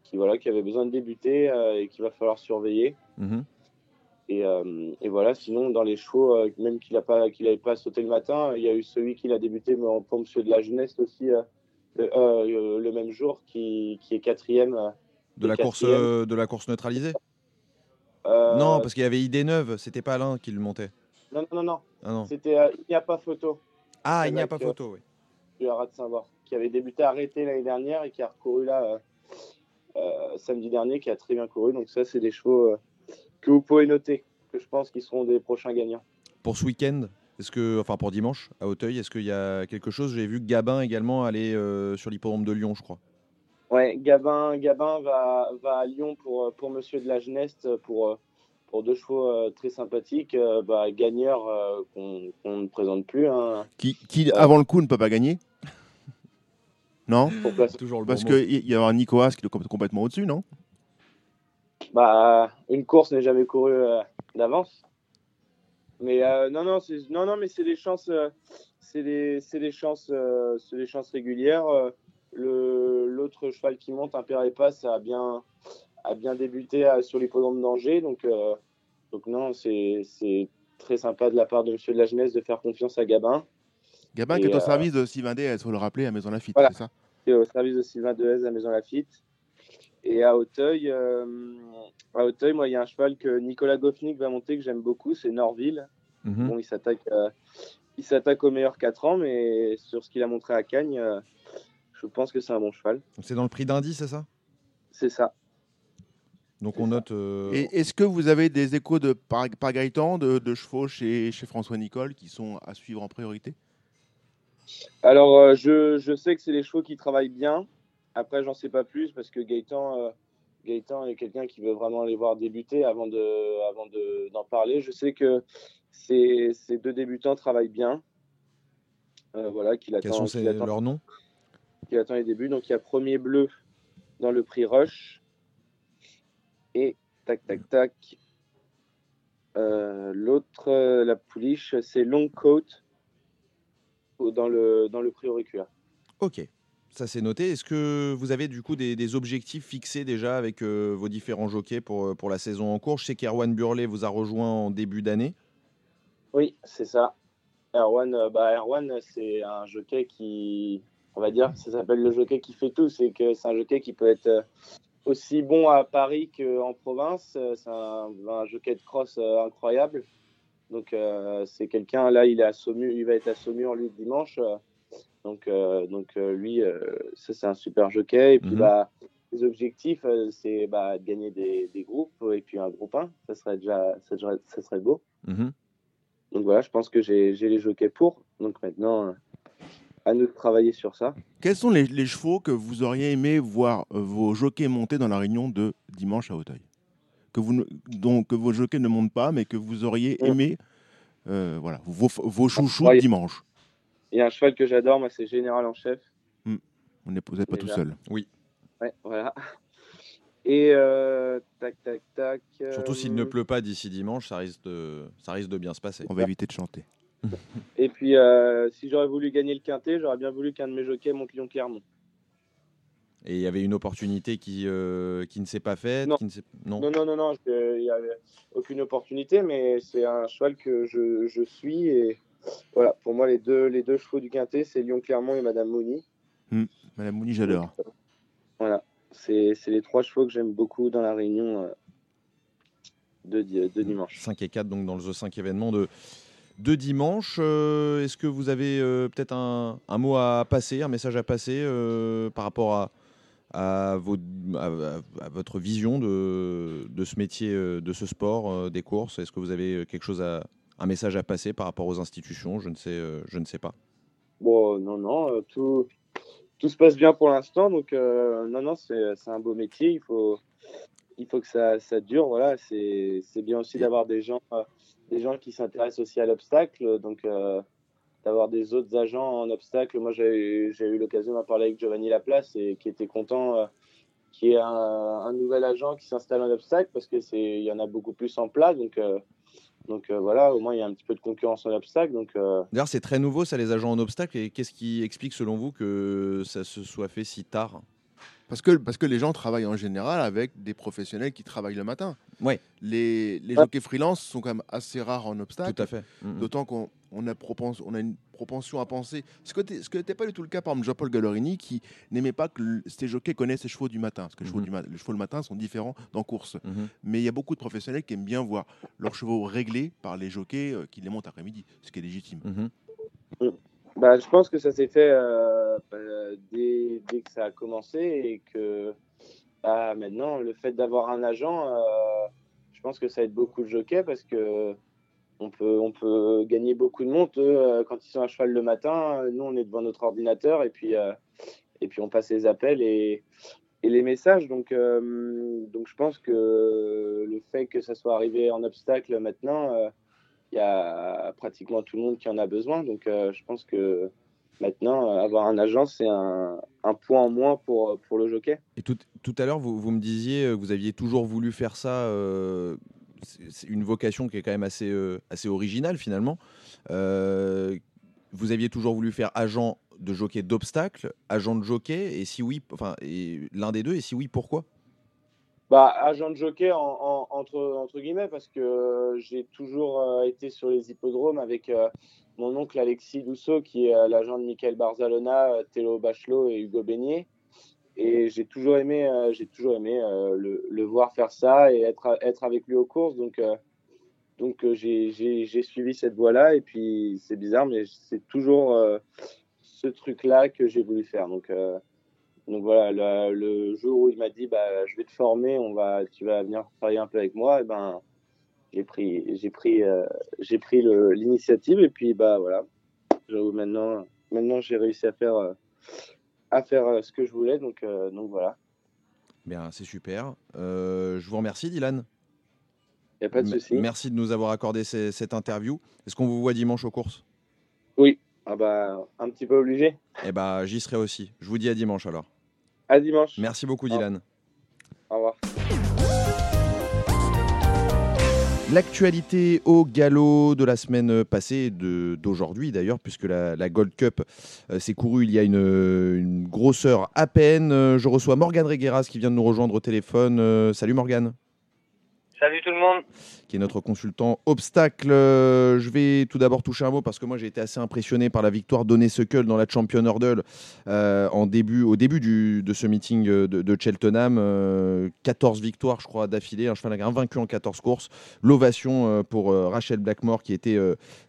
qui, voilà, qui avait besoin de débuter euh, et qu'il va falloir surveiller. Mhm. Et, euh, et voilà, sinon, dans les chevaux, euh, même qu'il n'avait pas, qu'il avait pas sauté le matin, il y a eu celui qui a débuté mais en- pour Monsieur de la Jeunesse aussi, euh, le, euh, le même jour, qui, qui est quatrième. euh, De la course, euh, de la course neutralisée euh, Non, parce qu'il y avait idée neuve. C'était pas Alain qui le montait. non, non, non, Ah non. c'était euh, Il n'y a pas photo. Ah, il n'y a pas photo. Oui. du Haras de Saint-Voir, qui avait débuté arrêté l'année dernière et qui a recouru là euh, samedi dernier, qui a très bien couru. Donc ça, c'est des chevaux que vous pouvez noter, que je pense qu'ils seront des prochains gagnants. Pour ce week-end, est-ce que, enfin pour dimanche à Auteuil, est-ce qu'il y a quelque chose? J'ai vu que Gabin également aller euh, sur l'hippodrome de Lyon, je crois. Ouais, Gabin, Gabin va, va à Lyon pour, euh, pour Monsieur de la Jeunesse pour, euh, pour deux chevaux euh, très sympathiques. Euh, bah, gagneur euh, qu'on ne présente plus. Hein, Qui, qui, avant le coup, ne peut pas gagner? Non? Toujours le Parce bon qu'il y aura Nicoas qui est com- complètement au-dessus, non? Bah, une course n'est jamais courue euh, d'avance. Mais euh, non, non, c'est non, non, mais c'est des chances, euh, c'est des, c'est des chances, euh, c'est des chances régulières. L'autre cheval qui monte, un père et passe, a bien, a bien débuté sur l'hippodrome d'Angers, donc, euh, donc non, c'est, c'est très sympa de la part de Monsieur de la Jeunesse de faire confiance à Gabin. Gabin Et, qui est au euh, service de Sylvain il faut le rappeler, à Maison Lafitte, Voilà. c'est ça est au service de Sylvain Dehaze à Maison Lafitte. Et à Auteuil, euh, à Auteuil, moi, il y a un cheval que Nicolas Goffnik va monter que j'aime beaucoup, c'est Norville. Mhm. Bon, il s'attaque, euh, il s'attaque au meilleur 4 ans, mais sur ce qu'il a montré à Cagnes, je pense que c'est un bon cheval. Donc, C'est dans le prix d'indice, c'est ça? C'est ça. Donc C'est on ça. note. euh, Et est-ce que vous avez des échos de par, par Gaëtan, de, de chevaux chez, chez François Nicole qui sont à suivre en priorité? Alors, euh, je, je sais que c'est les chevaux qui travaillent bien. Après, j'en sais pas plus parce que Gaëtan, euh, Gaëtan est quelqu'un qui veut vraiment les voir débuter avant de, avant d'en parler. Je sais que ces, ces, deux débutants travaillent bien. voilà, qu'il attend. Quels sont leurs noms? Qu'il attend les débuts. Donc il y a premier bleu dans le prix Rush. Et tac, tac, tac. L'autre, la pouliche, c'est Long Coat dans le, dans le prix auriculaire. Ok, ça c'est noté. Est-ce que vous avez du coup des, objectifs fixés déjà avec euh, vos différents jockeys pour, euh, pour la saison en cours? Je sais qu'Erwan Burley vous a rejoint en début d'année. Oui, c'est ça. Erwan, euh, bah, Erwan c'est un jockey qui, on va dire, ça s'appelle le jockey qui fait tout. C'est que c'est un jockey qui peut être aussi bon à Paris qu'en province. C'est un, jockey de cross incroyable. Donc c'est quelqu'un, là, il, est à il va être à Saumur lui dimanche. Donc, euh, donc euh, lui, euh, ça c'est un super jockey. Et puis, mhm. bah, les objectifs, c'est bah, de gagner des, des, groupes et puis un groupe 1. Ça serait déjà, ça, ça serait beau. Mhm. Donc voilà, je pense que j'ai les jockeys pour. Donc maintenant, à nous de travailler sur ça. Quels sont les, les chevaux que vous auriez aimé voir vos jockeys monter dans la réunion de dimanche à Hauteuil que, vous, donc, que vos jockeys ne montent pas, mais que vous auriez mmh. aimé, voilà, vos, vos chouchous dimanche il y a un cheval que j'adore, moi, c'est Général en chef. Hmm. Vous n'êtes pas tout seul. Oui. Ouais, voilà. Et euh, tac, tac, tac. Surtout s'il ne euh, pleut pas d'ici dimanche, ça risque, de, ça risque de bien se passer. On va éviter de chanter. Et puis, euh, si j'aurais voulu gagner le quintet, j'aurais bien voulu qu'un de mes jockeys monte Lyon-Clermont. Et il y avait une opportunité qui, qui ne s'est pas faite Non, non, non, non, non, il n'y avait aucune opportunité, mais c'est un cheval que je, je suis et voilà, pour moi, les deux, les deux chevaux du Quintet, c'est Lyon-Clermont et Madame Mouni. Hmm, Madame Mouni, j'adore. Voilà, c'est les trois chevaux que j'aime beaucoup dans la réunion euh, de, de, dimanche. 5 et 4, donc dans le 5 événement de, de dimanche. Euh, est-ce que vous avez euh, peut-être un, un, mot à passer, un message à passer par rapport à, à, vos, à, votre vision de, de, ce métier, de ce sport, des courses? Est-ce que vous avez quelque chose à, un message à passer par rapport aux institutions? Je ne sais, euh, je ne sais pas. Bon, non, non, euh, tout, tout se passe bien pour l'instant. Donc, euh, non, non, c'est un beau métier. Il faut, il faut que ça, ça dure. Voilà, c'est bien aussi d'avoir des gens, des gens qui s'intéressent aussi à l'obstacle. Donc, d'avoir des autres agents en obstacle. Moi, j'ai eu l'occasion d'en parler avec Giovanni Laplace et qui était content qu'il y ait un, nouvel agent qui s'installe en obstacle parce qu'il y en a beaucoup plus en plat. Donc, donc euh, voilà, au moins il y a un petit peu de concurrence en obstacle. Euh, D'ailleurs, c'est très nouveau ça, les agents en obstacle. Et qu'est-ce qui explique selon vous que ça se soit fait si tard? Parce que, parce que les gens travaillent en général avec des professionnels qui travaillent le matin. Ouais. Les, les jockeys freelance sont quand même assez rares en obstacle. Tout à fait. D'autant qu'on on a, on a une propension à penser. Ce que n'était pas du tout le cas, par exemple, Jean-Paul Gallorini, qui n'aimait pas que ces jockeys connaissent les chevaux du matin. Parce que les, chevaux, mm-hmm. du les chevaux le matin sont différents dans course. Mm-hmm. Mais il y a beaucoup de professionnels qui aiment bien voir leurs chevaux réglés par les jockeys euh, qui les montent après-midi, ce qui est légitime. Mm-hmm. Bah, je pense que ça s'est fait euh, bah, dès, que ça a commencé et que bah, maintenant, le fait d'avoir un agent, euh, je pense que ça aide beaucoup le jockey parce que on peut, gagner beaucoup de monde. Euh, quand ils sont à cheval le matin, nous, on est devant notre ordinateur et puis, on passe les appels et, les messages. Donc, je pense que le fait que ça soit arrivé en obstacle maintenant, il y a pratiquement tout le monde qui en a besoin. Donc, euh, je pense que maintenant, euh, avoir un agent, c'est un, point en moins pour, pour le jockey. Et tout, tout à l'heure, vous, vous, me disiez que vous aviez toujours voulu faire ça. Euh, c'est une vocation qui est quand même assez, assez originale finalement. vous aviez toujours voulu faire agent de jockey d'obstacle, agent de jockey, et si oui, enfin, l'un des deux, et si oui, pourquoi? Bah, agent de jockey entre, entre guillemets parce que euh, j'ai toujours euh, été sur les hippodromes avec euh, mon oncle Alexis Dousseau qui est l'agent de Michael Barzalona, Théo Bachelot et Hugo Beignet. Et j'ai toujours aimé, j'ai toujours aimé le, le, voir faire ça et être, avec lui aux courses. Donc, donc j'ai suivi cette voie-là. Et puis c'est bizarre, mais c'est toujours ce truc-là que j'ai voulu faire. Donc donc voilà, le, jour où il m'a dit bah, je vais te former, on va, tu vas venir travailler un peu avec moi, et ben j'ai pris, j'ai pris, euh, j'ai pris l'initiative et puis bah voilà, maintenant, maintenant j'ai réussi à faire, euh, à faire euh, ce que je voulais, donc donc voilà. Bien, c'est super. Je vous remercie, Dylan. Il n'y a pas de souci. Merci de nous avoir accordé ces- cette interview. Est-ce qu'on vous voit dimanche aux courses? Oui. Ah bah, un petit peu obligé. Eh ben, j'y serai aussi. Je vous dis à dimanche alors. À dimanche. Merci beaucoup, Au- Dylan. Au revoir. L'actualité au galop de la semaine passée, d'aujourd'hui d'ailleurs, puisque la, la Gold Cup euh, s'est courue il y a une, une grosse heure à peine. Euh, je reçois Morgane Regueras qui vient de nous rejoindre au téléphone. Euh, salut Morgane, Salut tout le monde. Qui est notre consultant obstacle. Euh, je vais tout d'abord toucher un mot parce que moi j'ai été assez impressionné par la victoire d'Onesekel dans la Champion Hurdle euh, en début, au début du- de ce meeting euh, de, Cheltenham. Euh, 14 victoires, je crois, d'affilée. Un cheval invaincu en 14 courses. L'ovation pour Rachel Blackmore, qui était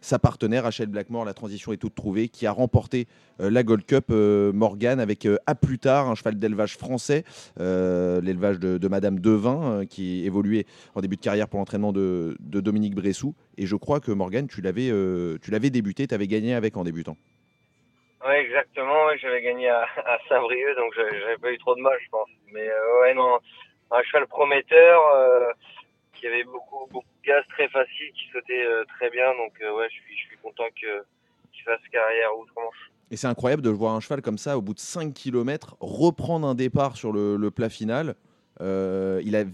sa partenaire. Rachel Blackmore, la transition est toute trouvée, qui a remporté la Gold Cup Morgan avec à plus tard un cheval d'élevage français, l'élevage de, Madame Devin, qui évoluait en début de carrière pour l'entraînement de, de Dominique Bressou. Et je crois que Morgan, tu l'avais euh, tu l'avais débuté, tu avais gagné avec en débutant. Oui, exactement. ouais, J'avais gagné à, à Saint-Brieuc, donc j'avais pas eu trop de mal, je pense. Mais euh, ouais, non, un cheval prometteur euh, qui avait beaucoup, beaucoup de gaz très facile, qui sautait euh, très bien. Donc ouais, je suis, je suis content que qu'il fasse carrière outre-Manche. Et c'est incroyable de voir un cheval comme ça, au bout de 5 km, reprendre un départ sur le, le plat final. Euh, il a,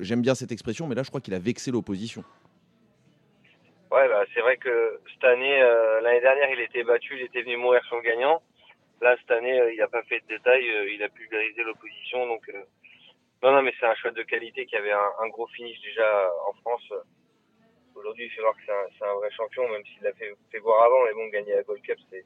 J'aime bien cette expression, mais là, je crois qu'il a vexé l'opposition. Ouais, bah, c'est vrai que cette année, euh, l'année dernière, il était battu, il était venu mourir sur le gagnant. Là, cette année, euh, il n'a pas fait de détails, il a pulvérisé l'opposition. Donc, non, non, mais c'est un cheval de qualité qui avait un, gros finish déjà en France. Aujourd'hui, il fait voir que c'est un, vrai champion, même s'il l'a fait, fait voir avant. Mais bon, gagner la Gold Cup, c'est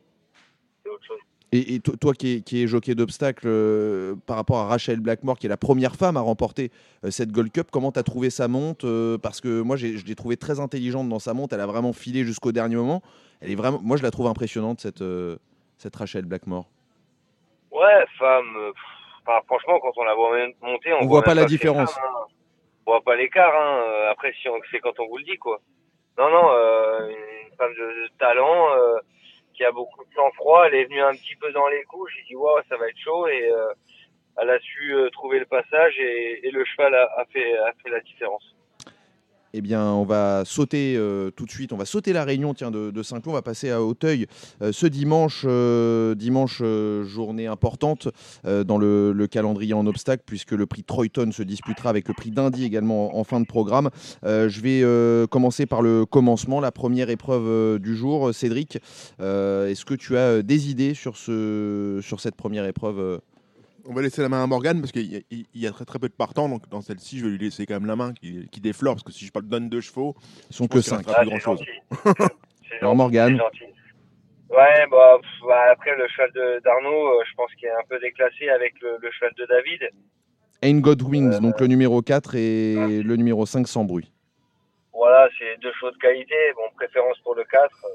autre chose. Et, et to- toi qui es, qui es jockey d'obstacle euh, par rapport à Rachel Blackmore, qui est la première femme à remporter euh, cette Gold Cup, comment tu as trouvé sa monte Euh, Parce que moi, je l'ai trouvée très intelligente dans sa monte. Elle a vraiment filé jusqu'au dernier moment. Elle est vraiment, moi, je la trouve impressionnante, cette, cette Rachel Blackmore. Ouais, femme. enfin, franchement, quand on la voit monter, on, On voit pas la différence. femme, hein. On voit pas l'écart. Hein. Après, si c'est quand on vous le dit, quoi. Non, non, une femme de, de talent qui a beaucoup de sang-froid. Elle est venue un petit peu dans les coups. J'ai dit, waouh, ça va être chaud. Et euh, elle a su euh, trouver le passage et, le cheval a fait, a fait la différence. Eh bien, on va sauter euh, tout de suite. On va sauter la réunion tiens, de, Saint-Cloud. On va passer à Auteuil euh, ce dimanche. euh, dimanche, journée importante dans le, le calendrier en obstacle, puisque le prix Troyton se disputera avec le prix d'Indy également en, fin de programme. Je vais commencer par le commencement, la première épreuve du jour. Cédric, est-ce que tu as des idées sur, ce, sur cette première épreuve On va laisser la main à Morgane parce qu'il y, a- il y a très très peu de partants. Donc dans celle-ci, je vais lui laisser quand même la main qui, qui déflore. Parce que si je parle donne deux chevaux, Ils sont que pense qu'il 5. restera- Ah, plus c'est grand-chose. [LAUGHS] gentil. C'est Alors, Morgane. c'est gentil. Ouais, bah, pff, bah, après le cheval de- d'Arnaud, euh, je pense qu'il est un peu déclassé avec le, le cheval de David. Ain God Wings, Euh, donc le numéro 4 et le numéro 5 sans bruit. Voilà, c'est deux choses de qualité. Bon, préférence pour le 4. Euh,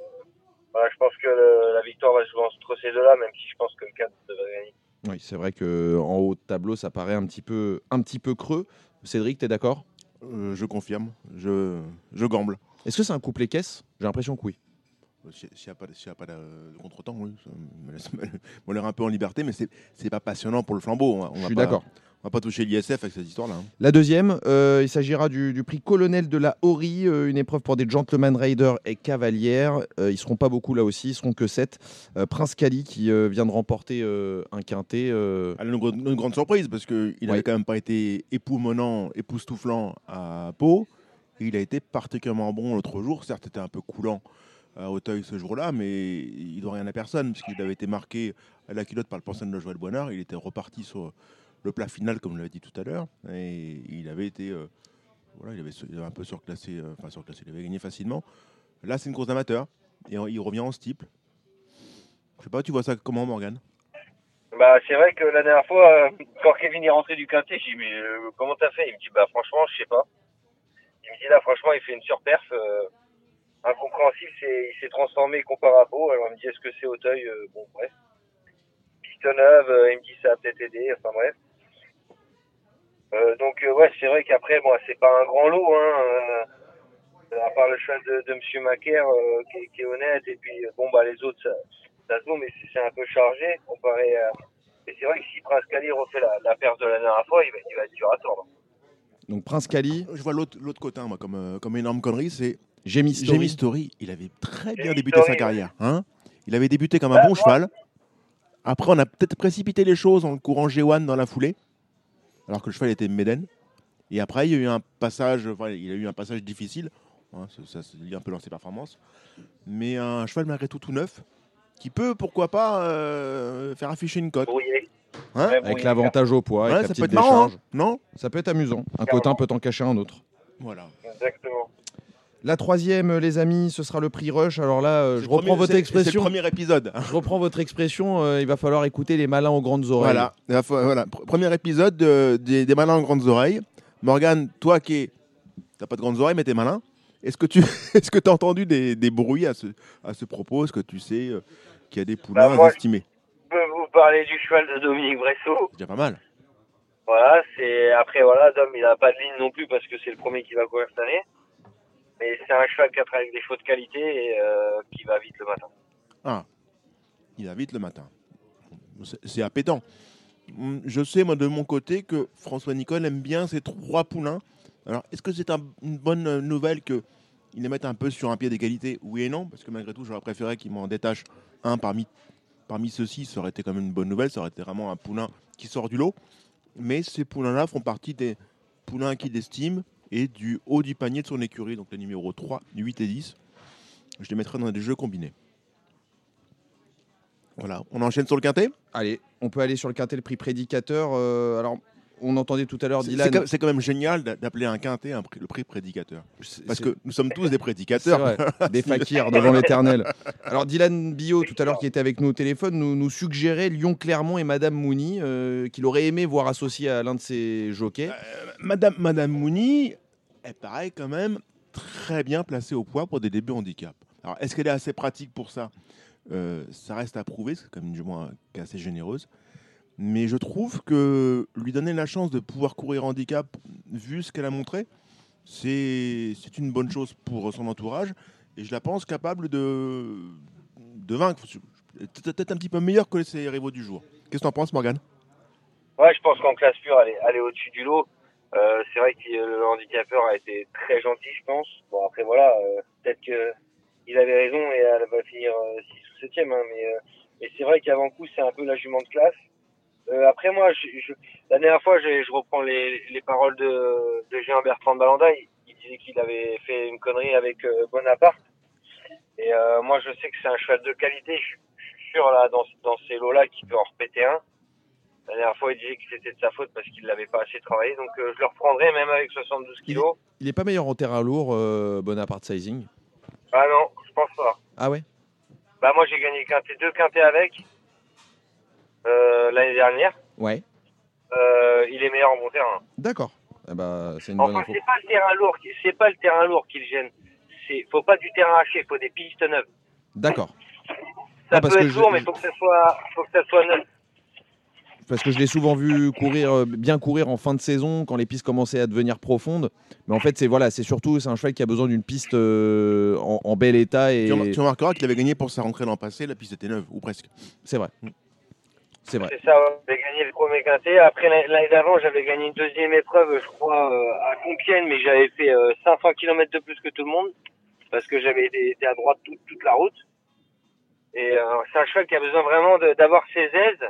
voilà, je pense que le- la victoire va souvent entre ces deux-là, même si je pense que le 4 devrait gagner. Oui, c'est vrai que en haut de tableau, ça paraît un petit peu, un petit peu creux. Cédric, tu es d'accord? Euh, je confirme. Je, je gamble. Est-ce que c'est un couplet caisse? J'ai l'impression que oui. S'il n'y a pas, s'il y a pas de, de contre-temps, oui, ça me laisse me- l'air un peu en liberté, mais c'est c'est pas passionnant pour le flambeau. On on Je suis pas- d'accord. On va pas toucher l'ISF avec cette histoire-là. hein. La deuxième, euh, il s'agira du, du prix colonel de la Hori, euh, une épreuve pour des gentlemen riders et cavalières. Euh, ils seront pas beaucoup là aussi, ils seront que 7. Prince Kali qui euh, vient de remporter euh, un quintet. euh, une, une grande surprise parce qu'il Ouais. n'avait quand même pas été époumonant, époustouflant à Pau. Et il a été particulièrement bon l'autre jour. Certes, c'était un peu coulant à Auteuil ce jour-là, mais il doit rien à personne puisqu'il avait été marqué à la culotte par le penseur de Joël Bonheur. Il était reparti sur le plat final, comme on l'a dit tout à l'heure. Et il avait été euh, voilà, il avait, un peu surclassé, euh, enfin surclassé, il avait gagné facilement. Là, c'est une course d'amateur et il revient en steeple. Je sais pas, tu vois ça comment, Morgane? Bah, c'est vrai que la dernière fois, euh, quand Kevin est rentré du quintet, j'ai dit, mais comment t'as fait? Il me dit, bah, franchement, je sais pas. Il me dit, là, franchement, il fait une surperf. Incompréhensible, c'est, il s'est transformé comparé à Pau. Alors, il me dit, est-ce que c'est Auteuil? Euh, Bon, bref. Pistoneuve, euh, il me dit, ça a peut-être aidé. Enfin, bref. Euh, donc, euh, ouais, c'est vrai qu'après, moi, c'est pas un grand lot, hein. euh, à part le cheval de, de Monsieur Macaire, euh, qui, est- qui est honnête. Et puis, euh, bon, bah, les autres, ça, ça se vaut, mais c'est un peu chargé comparé à, et Mais c'est vrai que si Prince Cali refait la, la perf de la dernière fois, il va, il va être dur à tordre. Donc Prince Cali, Je vois l'autre l'autre côté, moi, comme, euh, comme énorme connerie, c'est Jamie Story. Jamie Story. Il avait très bien Jamie débuté Story, sa carrière. Hein il avait débuté comme un Ouais, bon moi- cheval. Après, on a peut-être précipité les choses en le courant G1 dans la foulée, alors que le cheval était Méden. Et après, il y a eu un passage, enfin, il a eu un passage difficile. hein, ça, ça se lit un peu dans ses performances. Mais un cheval malgré tout tout neuf, qui peut, pourquoi pas, euh, faire afficher une cote. Hein Avec l'avantage au poids, Ouais, avec la ça peut petite être marrant, décharge. hein non? Ça peut être amusant. Un Carrément. cotin peut en cacher un autre. Voilà. Exactement. La troisième, euh, les amis, ce sera le prix Rush. Alors là, euh, je reprends premier- votre c'est- C'est le expression. premier épisode. Je reprends votre expression. euh, il va falloir écouter les malins aux grandes oreilles. Voilà, premier épisode de- des, des malins en grandes oreilles. Morgane, toi qui es- t'as pas de grandes oreilles mais t'es malin, est-ce que tu [LAUGHS] est-ce que as entendu des, des bruits à ce, à ce propos? Est-ce que tu sais euh, qu'il y a des poulains Bah, moi, estimés? Je peux vous parler du cheval de Dominique Bressot. C'est déjà pas mal. Voilà, c'est après voilà, Dom il a pas de ligne non plus parce que c'est le premier qui va courir cette année. Mais c'est un cheval qui a avec des chevaux qualité et euh, qui va vite le matin. Ah, il va vite le matin. C'est- appétant. Hum, Je sais, moi, de mon côté, que François Nicole aime bien ces trois poulains. Alors, est-ce que c'est un- une bonne nouvelle qu'ils les mettent un peu sur un pied d'égalité? Oui et non, parce que malgré tout, j'aurais préféré qu'ils m'en détachent un parmi, parmi ceux-ci. Ça aurait été quand même une bonne nouvelle. Ça aurait été vraiment un poulain qui sort du lot. Mais ces poulains-là font partie des poulains qu'il estime et du haut du panier de son écurie, donc les numéros 3, 8 et 10. Je les mettrai dans des jeux combinés. Voilà, on enchaîne sur le quintet? Allez, on peut aller sur le quintet, le prix prédicateur. Euh, alors, on entendait tout à l'heure Dylan. c'est quand, même génial d'a- d'appeler un quintet un prix- le prix prédicateur. Parce que nous sommes tous des prédicateurs. vrai, des [LAUGHS] fakirs devant l'éternel. Alors Dylan Bio, tout à l'heure, qui était avec nous au téléphone, nous, nous suggérait Lyon Clermont et Madame Mouni, euh, qu'il aurait aimé voir associé à l'un de ses jockeys. Madame, Madame Mouni, elle paraît quand même très bien placée au poids pour des débuts handicap. Alors, est-ce qu'elle est assez pratique pour ça? Euh, Ça reste à prouver, c'est quand même du moins assez généreuse. Mais je trouve que lui donner la chance de pouvoir courir handicap, vu ce qu'elle a montré, c'est une bonne chose pour son entourage. Et je la pense capable de, de vaincre. Peut-être un petit peu meilleur que ses rivaux du jour. Qu'est-ce que tu en penses, Morgane? Ouais, je pense qu'en classe pure, elle est au-dessus du lot. Euh, c'est vrai que le handicapeur a été très gentil, je pense. Bon, après, voilà, euh, peut-être que il avait raison et elle va finir 6 ou 7 hein, mais, euh, mais c'est vrai qu'avant coup, c'est un peu la jument de classe. Euh, après, moi, je, je- la dernière fois, je, je reprends les, les paroles de, de Jean Bertrand de. Il, disait qu'il avait fait une connerie avec euh, Bonaparte. Et euh, moi, je sais que c'est un cheval de qualité. Je, je suis sûr, là, dans, dans ces lots-là, qu'il peut en repéter un. La dernière fois, il disait que c'était de sa faute parce qu'il l'avait pas assez travaillé. Donc, euh, je le reprendrai même avec 72 kilos. Il est pas meilleur en terrain lourd, euh, Bonaparte Sizing Ah non, je pense pas. Ah ouais? Bah, moi, j'ai gagné quintet, deux quintets avec euh, l'année dernière. Ouais. Il est meilleur en bon terrain. D'accord. Eh ben, c'est une bonne Enfin, info. c'est pas le terrain lourd, qui- c'est pas le terrain lourd qui le gêne. C'est, faut pas du terrain haché, faut des pistes neuves. D'accord. Ça Ah, parce peut que être je- lourd, mais faut que ça soit, faut que ça soit neuf. Parce que je l'ai souvent vu courir, euh, bien courir en fin de saison quand les pistes commençaient à devenir profondes. Mais en fait, c'est voilà, c'est surtout c'est un cheval qui a besoin d'une piste euh, en, en bel état et Tu, rem- tu remarqueras qu'il avait gagné pour sa rentrée l'an passé, la piste était neuve, ou presque. c'est vrai. C'est vrai. C'est ça, j'ai gagné le premier quintet. Après, l'année d'avant, j'avais gagné une deuxième épreuve, je crois, euh, à Compiègne, mais j'avais fait euh, 500 km de plus que tout le monde, parce que j'avais été, été à droite toute, toute la route. Et euh, c'est un cheval qui a besoin vraiment d'avoir ses aises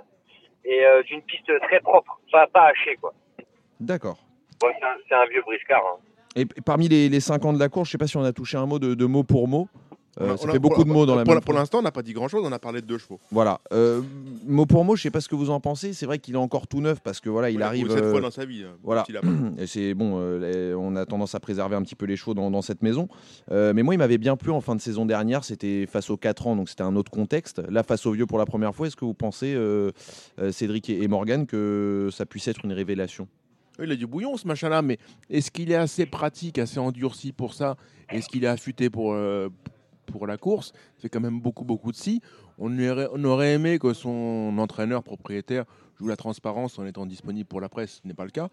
et euh, d'une piste très propre, pas, pas hachée, quoi. D'accord. Bon, c'est un, c'est un vieux briscard. hein. Et parmi les, les 5 ans de la course, je sais pas si on a touché un mot de, de mot pour mot. Euh, ça a- fait beaucoup de mots dans la Pour, pour l'instant, on n'a pas dit grand-chose, on a parlé de deux chevaux. Voilà. Euh, mot pour mot, je sais pas ce que vous en pensez. C'est vrai qu'il est encore tout neuf parce que voilà, il a arrive. euh, fois dans sa vie. hein, voilà. [CLEARS THROAT] c'est bon, euh, les- on a tendance à préserver un petit peu les chevaux dans, dans cette maison. Mais moi, il m'avait bien plu en fin de saison dernière. C'était face aux 4 ans, donc c'était un autre contexte. Là, face aux vieux pour la première fois, est-ce que vous pensez, Cédric et, et Morgan, que ça puisse être une révélation? Il a du bouillon ce machin-là, mais est-ce qu'il est assez pratique, assez endurci pour ça? Est-ce qu'il est affûté pour, euh, pour la course C'est quand même beaucoup, beaucoup de si. On aurait, on aurait aimé que son entraîneur propriétaire joue la transparence en étant disponible pour la presse. Ce n'est pas le cas.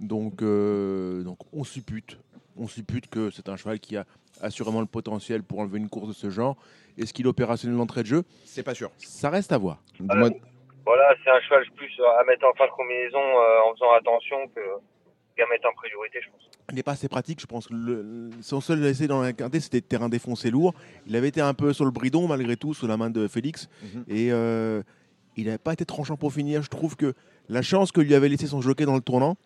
Donc, euh, donc on suppute. On suppute que c'est un cheval qui a assurément le potentiel pour enlever une course de ce genre. Est-ce qu'il est opérationnel d'entrée de jeu? C'est pas sûr. Ça reste à voir. Voilà, c'est un cheval plus à mettre en fin de combinaison euh, en faisant attention que mettre en priorité, je pense. Il n'est pas assez pratique, je pense. le- son seul essai dans la quintet, c'était de terrain défoncé lourd. Il avait été un peu sur le bridon, malgré tout, sous la main de Félix. Mhm. Et euh, il n'avait pas été tranchant pour finir. Je trouve que la chance que lui avait laissé son jockey dans le tournant,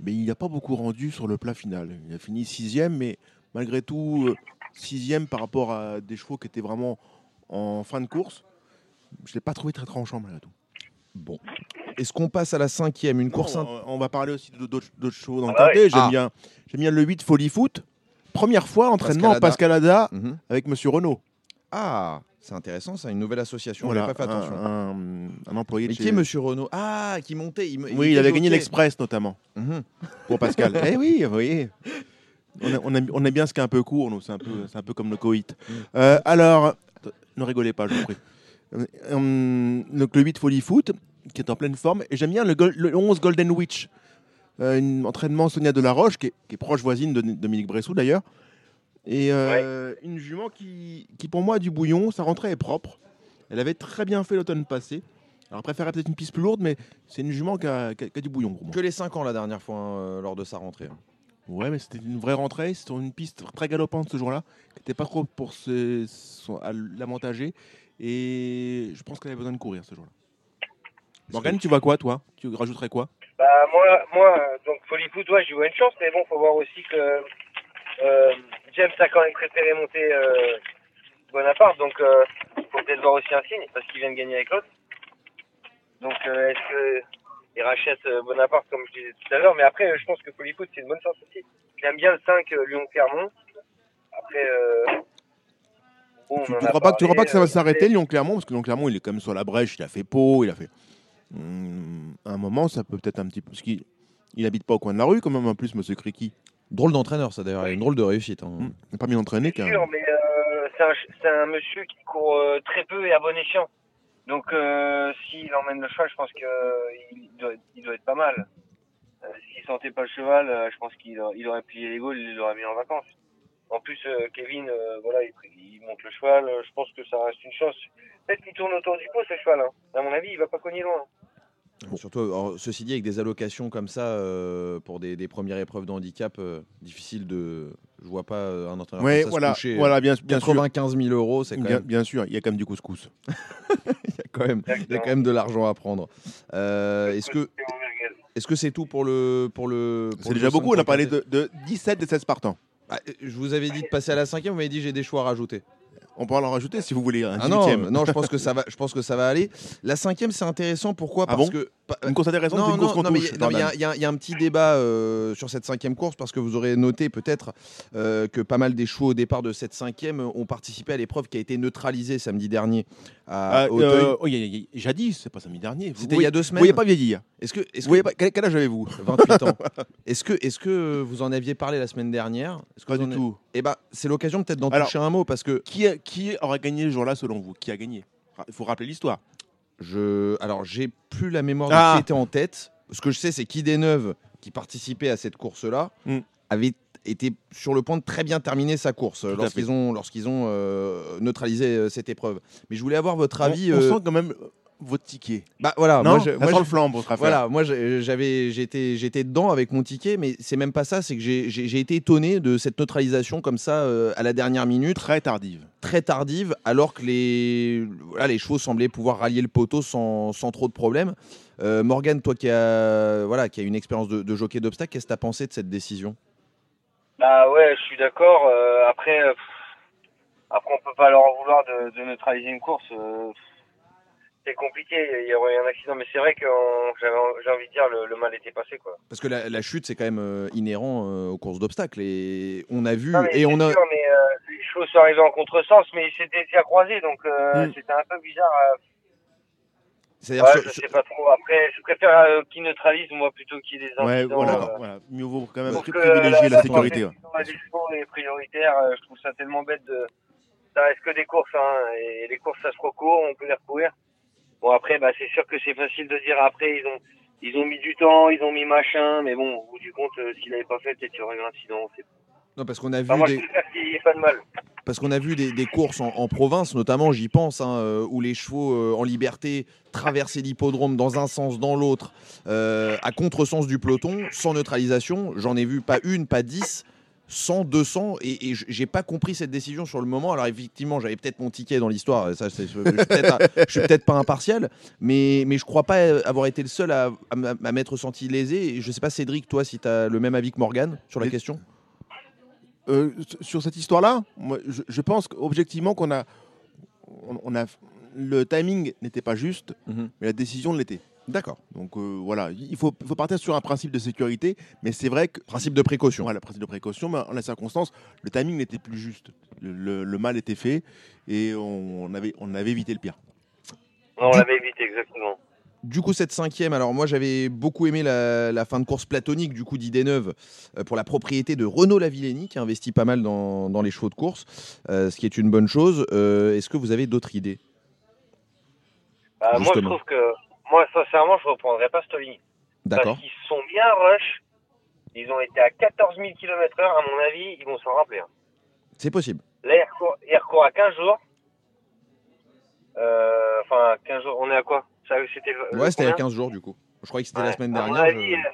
mais il n'a pas beaucoup rendu sur le plat final. Il a fini sixième, mais malgré tout, euh, sixième par rapport à des chevaux qui étaient vraiment en fin de course. Je ne l'ai pas trouvé très tranchant, malgré tout. Bon. Est-ce qu'on passe à la cinquième Une course. Non, on, on va parler aussi de- d'autres chevaux dans le Ah quintet. J'aime Ah. bien, j'aime bien le 8 Folie Foot. Première fois entraînement en Pascalada. Mhm. avec Monsieur Renault. Ah, c'est intéressant, ça, une nouvelle association. Voilà, J'ai pas fait attention. Un, un- un employé Mais de qui chez- est Monsieur Renault? Ah, qui montait. Il, Oui, il avait gagné l'Express notamment Mhm. pour Pascal. [LAUGHS] eh oui, vous voyez. On, a- on aime, on aime bien ce qui est un peu court, c'est un peu, c'est un peu comme le coït. Mm. Euh, alors, ne rigolez pas, je vous prie. Euh, hum, donc le 8 Folie Foot, qui est en pleine forme, et j'aime bien le, le 11 Golden Witch, euh, un entraînement Sonia Delaroche, qui est, qui est proche voisine de Dominique Bressou d'ailleurs, et euh, une jument qui, qui pour moi a du bouillon, sa rentrée est propre. Elle avait très bien fait l'automne passé. Alors, elle préférait peut-être une piste plus lourde, mais c'est une jument qui a, qui a- qui a du bouillon pour moi. Que les 5 ans la dernière fois, hein, euh, lors de sa rentrée. Ouais, mais c'était une vraie rentrée. C'était une piste très galopante ce jour-là, qui n'était pas trop pour l'avantager. Et je pense qu'elle avait besoin de courir ce jour-là. Morgane, tu vois quoi, toi? Tu rajouterais quoi? Bah moi, moi donc Folie ouais, j'y vois une chance, mais bon, faut voir aussi que euh, James a quand même préféré monter euh, Bonaparte, donc euh, faut peut-être voir aussi un signe, parce qu'il vient de gagner avec l'autre. Donc euh, est-ce que il rachète Bonaparte comme je disais tout à l'heure, mais après je pense que Folie c'est une bonne chance aussi. J'aime bien le 5 euh, Lyon-Clermont. Après, bon, Tu ne crois, pas que- tu parlé, crois pas que ça va s'arrêter, Lyon-Clermont Parce que Lyon-Clermont, il est quand même sur la brèche. Il a fait Pau, il a fait. Hum, à un moment, ça peut peut-être un petit peu. Parce qu'il il habite pas au coin de la rue, quand même, en plus, monsieur Criki. Drôle d'entraîneur, ça d'ailleurs, et une drôle de réussite. hein. Hum, Il n'a pas bien entraîné, C'est sûr, mais euh, c'est un, monsieur qui court euh, très peu et à bon escient. Donc, euh, s'il emmène le cheval, je pense qu'il doit, être- il doit être pas mal. Euh, s'il sentait pas le cheval, euh, je pense qu'il aurait, il aurait plié les gaules, il l'aurait mis en vacances. En plus, euh, Kevin, euh, voilà, il, il monte le cheval. euh, je pense que ça reste une chance. Peut-être qu'il tourne autour du pot, ce cheval. Hein. À mon avis, il va pas cogner loin. Surtout, alors, ceci dit, avec des allocations comme ça euh, pour des, des premières épreuves de handicap, euh, difficile de. Je vois pas un entraîneur Ouais, comme ça voilà, se coucher. voilà bien, bien sûr. 95 000 euros, c'est quand, Bien, même- bien sûr, il y a quand même du couscous. [LAUGHS] il y a quand même, il y a quand même de l'argent à prendre. Euh, Est-ce que est-ce que c'est tout pour le pour le pour C'est déjà beaucoup, on a parlé de 17 des 16 partants. Ah, Je vous avais dit de passer à la cinquième, vous m'avez dit j'ai des choix à rajouter. On peut en rajouter si vous voulez un Ah non, 18e. non, je pense que ça va, je pense que ça va aller. La cinquième, c'est intéressant. Pourquoi? Ah Parce bon? que Une course intéressante, non, une course non, mais il y a- y, y un petit débat euh, sur cette cinquième course parce que vous aurez noté peut-être euh, que pas mal des chevaux au départ de cette cinquième ont participé à l'épreuve qui a été neutralisée samedi dernier à Ah, euh, oh, y a- a- jadis, c'est pas samedi dernier. Vous C'était il y a deux Vous semaines. voyez pas vieillir. Est-ce que, est-ce Vous voyez que pas, quel, quel âge avez-vous? 28 ans [LAUGHS] Est-ce que, est-ce que vous en aviez parlé la semaine dernière? Pas vous du en- tout. Eh ben, c'est l'occasion peut-être d'en toucher un mot parce que Qui, qui aurait gagné ce jour-là selon vous? Qui a gagné? Il faut rappeler l'histoire. Je, alors, j'ai plus la mémoire de Ah. qui était en tête. Ce que je sais, c'est qu'Ideneuve, qui participait à cette course-là, Mm. avait été sur le point de très bien terminer sa course à lorsqu'ils ont, lorsqu'ils ont euh, neutralisé euh, cette épreuve. Mais je voulais avoir votre On- avis. On, euh, sent quand même euh, votre ticket. bah voilà, non, moi, je- ça moi, sent je- le flambe, votre affaire. voilà, moi j'avais, j'étais, j'étais dedans avec mon ticket, mais c'est même pas ça. C'est que j'ai, été étonné de cette neutralisation comme ça euh, à la dernière minute. Très tardive. très tardive, alors que les, voilà, les chevaux semblaient pouvoir rallier le poteau sans, sans trop de problèmes. Euh, Morgane, toi qui as, voilà, qui a une expérience de, de jockey d'obstacle, qu'est-ce que tu as pensé de cette décision? Bah ouais, je suis d'accord. euh, après, euh, pff, après on peut pas leur en vouloir de, de neutraliser une course. euh, c'est compliqué. Il y aurait eu un accident, mais c'est vrai que j'ai envie de dire le, le mal était passé quoi. Parce que la, la chute, c'est quand même euh, inhérent euh, aux courses d'obstacles. Et on a vu, Non, et on a. sûr, mais euh, les chevaux sont arrivés en contresens, mais ils s'étaient déjà croisés, donc Mm. c'était un peu bizarre. C'est-à-dire ouais, sur- je sais pas trop. Après, je préfère euh, qu'ils neutralisent moi plutôt qu'il y ait des Ouais, incidents. voilà, euh, voilà. Mieux vaut quand même privilégier la, la sécurité. ouais. chevaux est prioritaire. euh, Je trouve ça tellement bête de. Ça reste que des courses, hein, et les courses ça se recourt, on peut les recourir? Après, bah c'est sûr que c'est facile de dire après ils ont ils ont mis du temps, ils ont mis machin, mais bon au bout du compte, euh, s'il n'avait pas fait, peut-être qu'il y aurait eu un pas. Non, parce qu'on a vu Enfin, moi, des... pas de mal. Parce qu'on a vu des, des courses en, en province, notamment, j'y pense, hein, euh, où les chevaux euh, en liberté traversaient l'hippodrome dans un sens, dans l'autre, euh, à contresens du peloton, sans neutralisation. J'en ai vu pas une, pas dix, 100, 200, et, et j'ai pas compris cette décision sur le moment. Alors effectivement, j'avais peut-être mon ticket dans l'histoire, ça, c'est- je suis peut-être je suis peut-être pas impartial, mais, mais je crois pas avoir été le seul à, m'être senti lésé. Et je sais pas, Cédric, toi, si tu as le même avis que Morgane sur la question? Euh, sur cette histoire-là, je, je pense objectivement qu'on a, on, on a, le timing n'était pas juste, Mhm. mais la décision l'était. D'accord. Donc euh, voilà, il faut, partir sur un principe de sécurité, mais c'est vrai que Principe de précaution. voilà, principe de précaution, mais en la circonstance, le timing n'était plus juste. Le, le- le mal était fait et on, on avait, on avait évité le pire. On Du- l'avait évité, exactement. Du coup, cette cinquième, alors moi j'avais beaucoup aimé la, la fin de course platonique du coup d'Idéneuve euh, pour la propriété de Renaud Lavillenie qui a investi pas mal dans, dans les chevaux de course, euh, ce qui est une bonne chose. Euh, Est-ce que vous avez d'autres idées? Bah, moi, je Justement. trouve que, moi, sincèrement, je reprendrais pas cette ligne. D'accord. Parce qu'ils sont bien rush. Ils ont été à 14 000 km/h, à mon avis, ils vont s'en rappeler. hein. C'est possible. Là, il recourt, il recourt à 15 jours. Euh, enfin, 15 jours, on est à quoi? Ça, c'était le- Ouais, c'était il y a combien? 15 jours du coup. Je croyais que c'était la Ouais. semaine À mon dernière. avis, je- euh,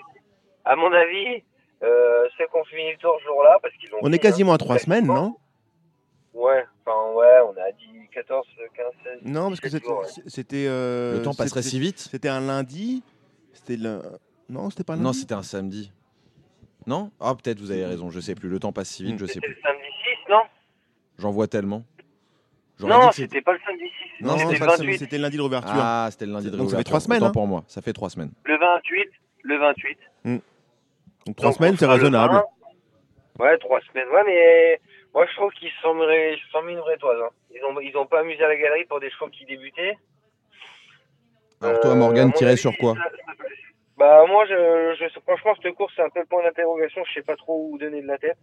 à mon avis euh, ceux qui ont fini le tour ce jour-là, parce qu'ils ont. On est fini, quasiment hein. à trois semaines, non? Ouais, enfin, ouais, on a dit 14, 15, 16. Non, parce que 17 c'était, c'était. euh, Le temps passerait c'était- si vite C'était un lundi. C'était le. Non, c'était pas un lundi. Non, c'était un samedi. Non? Ah, peut-être vous avez raison, je sais plus. Le temps passe si vite, je sais C'était plus. le samedi 6, non? J'en vois tellement. Non, c'était- c'était pas le samedi 6. Non, c'était c'est le pas le 28. C'était le lundi de l'ouverture. Ah, c'était le lundi de Donc ça fait réouverture. trois semaines, Autant hein. pour moi, ça fait trois semaines. Le 28. Le 28. Donc trois Donc, semaines, on c'est raisonnable. 20. Ouais, trois semaines. Ouais, mais moi, je trouve qu'ils se sont mis, une vraie toise. hein. Ils ont, ils ont pas amusé à la galerie pour des chevaux qui débutaient. Alors toi, Euh, à Morgane, mon tirais sur quoi ça- ça- Bah, moi, je, je, franchement, cette course, c'est un peu le point d'interrogation. Je sais pas trop où donner de la tête.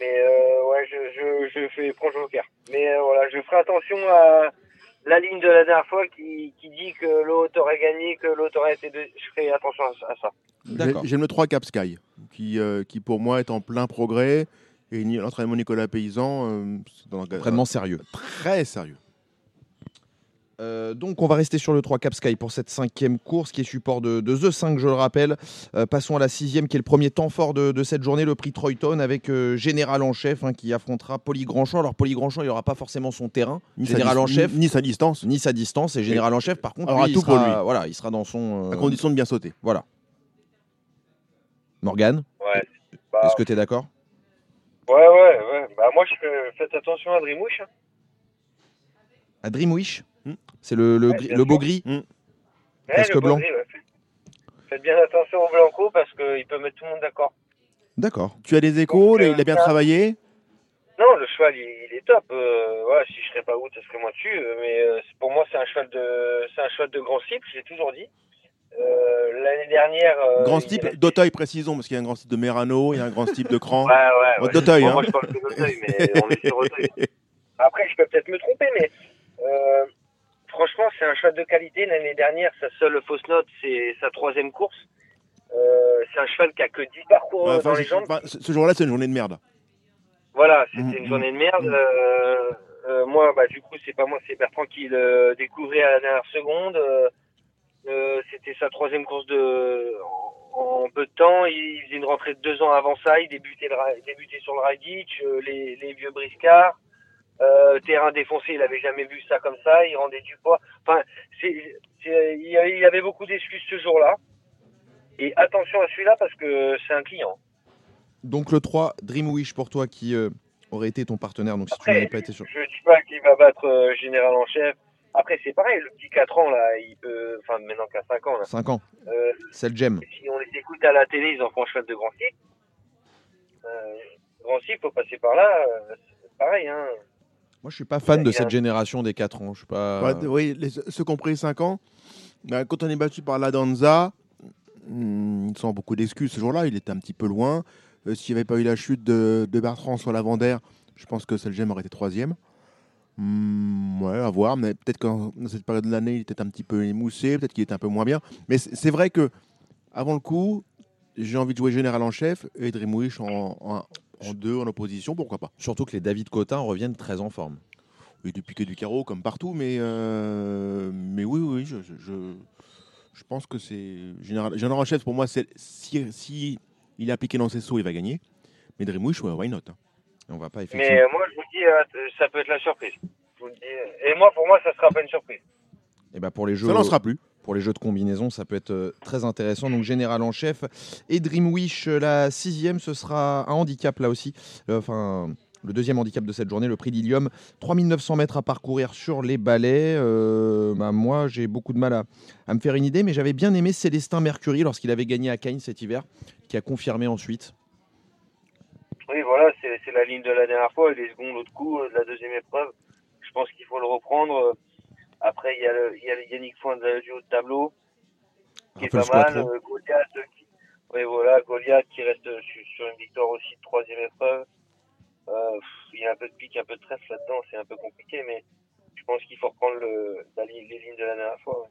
Mais euh, ouais, je, je, je fais prends joker. Mais euh, voilà, je ferai attention à la ligne de la dernière fois qui, qui dit que l'autre aurait gagné, que l'autre aurait été. Je ferai attention à, à ça. J'aime le 3 Cap Sky, qui, euh, qui pour moi est en plein progrès. Et l'entraînement Nicolas Paysan, euh, c'est dans un- Entraînement sérieux. très sérieux. Euh, donc on va rester sur le 3 Cap Sky pour cette cinquième course qui est support de, de The 5 je le rappelle. Euh, passons à la sixième qui est le premier temps fort de, de cette journée, le prix Troyton avec euh, Général en chef hein, qui affrontera Poli Grandchamp. Alors Poli Grandchamp il n'aura pas forcément son terrain, Ni sa Général en chef, Ni, ni sa distance, ni sa distance et Général en chef par contre aura lui, il, tout pour lui. Voilà, il sera dans son... à euh, condition de bien sauter. Voilà. Morgane, Ouais. Bah, est-ce que tu es d'accord? Ouais, ouais, ouais. Bah, moi, je fais, faites attention à Drimouche. hein. À Dreamwish Hmm. C'est le, le, Ouais, gris- bien le beau gris Ouais, Presque blanc. gris, ouais. Faites bien attention au Blanco parce qu'il peut mettre tout le monde d'accord. D'accord. Tu as des échos, Donc, il a bien euh, travaillé. Non, le cheval, il, il est top. Euh, voilà, si je serais pas out, ça serait moi dessus. euh, Mais euh, pour moi, c'est un cheval de, c'est un cheval de grand cycle. J'ai toujours dit. Euh, L'année dernière. euh, grand type restait- d'Auteuil, précisons, parce qu'il y a un grand type de Merano, il y a un grand type de Cran. Ouais, ouais. Ouais. d'Auteuil, Bon, hein. Moi, je parle d'Auteuil, mais on est sur Auteuil. Après, je peux peut-être me tromper, mais euh, franchement, c'est un cheval de qualité. L'année dernière, sa seule fausse note, c'est sa troisième course. Euh, c'est un cheval qui a que 10 parcours Ouais, enfin, dans les je- jambes. enfin, ce jour-là, c'est une journée de merde. Voilà, c'était Mhm, une journée de merde. mhm. Euh, euh, moi, bah, du coup, c'est pas moi, c'est Bertrand qui le découvrait à la dernière seconde. Euh, c'était sa troisième course de en, en peu de temps. Il faisait une rentrée de deux ans avant ça. Il débutait, le, débutait sur le Raiditch, euh, les, les vieux briscards. Euh, terrain défoncé, il avait jamais vu ça comme ça. Il rendait du poids. Enfin, c'est, c'est- il y avait- il y avait beaucoup d'excuses ce jour-là. Et attention à celui-là parce que c'est un client. Donc le 3, Dreamwish pour toi qui aurait été ton partenaire. Donc si tu n'avais pas été sur... Je dis pas qu'il va battre euh, Général en chef. Après, c'est pareil, le petit 4 ans, là, il peut. Enfin, maintenant qu'à 5 ans, là. 5 ans, Euh, c'est le gem. si on les écoute à la télé, ils en font cheval de grand cycle. Euh, grand cycle, faut passer par là. euh, c'est pareil, hein. Moi je suis pas fan de cette génération des 4 ans. Je suis pas... Ouais, oui, les- ceux qui ont pris 5 ans, bah, quand on est battu par la Danza, hmm, sans beaucoup d'excuses ce jour-là, il était un petit peu loin. Euh, S'il n'y avait pas eu la chute de, de Bertrand sur l'Avant-D'air, je pense que Selgem aurait été troisième. Hmm, ouais, à voir. Mais peut-être que dans cette période de l'année, il était un petit peu émoussé, peut-être qu'il était un peu moins bien. Mais c'est vrai que avant le coup, j'ai envie de jouer général en chef et Dreamwish en, en, en deux, en opposition, pourquoi pas. Surtout que les David Cotin reviennent très en forme. Oui, du piqué du carreau comme partout, mais, euh, mais oui, oui, je, je, je, pense que c'est. Général, Général Chef, pour moi, c'est- si, si il est appliqué dans ses sauts, il va gagner. Mais Dreamwish, ouais, why not hein. Et on va pas Mais effectivement. moi, je vous dis, euh, ça peut être la surprise. Je vous le dis. euh, Et moi, pour moi, ça sera pas une surprise. Et bah pour les jeux. Ça n'en sera plus. pour les jeux de combinaison, ça peut être euh, très intéressant. Donc Général en chef et Dreamwish, la sixième, ce sera un handicap là aussi. Enfin, le deuxième handicap de cette journée, le prix d'Ilium. 3900 mètres à parcourir sur les balais. Euh, bah, moi, j'ai beaucoup de mal à, à me faire une idée, mais j'avais bien aimé Célestin Mercury lorsqu'il avait gagné à Cagnes cet hiver, qui a confirmé ensuite. Oui, voilà, c'est la ligne de la dernière fois et les secondes l'autre coup euh, de la deuxième épreuve. Je pense qu'il faut le reprendre. Euh, Après, il y a, le, il y a le Yannick Foin de- du haut de tableau qui est pas mal. Euh, Goliath, euh, qui... oui, voilà, Goliath qui reste sur, sur une victoire aussi de troisième épreuve. Euh, il y a un peu de pique, un peu de trèfle là-dedans, c'est un peu compliqué, mais je pense qu'il faut reprendre le, la les lignes de la dernière fois. ouais.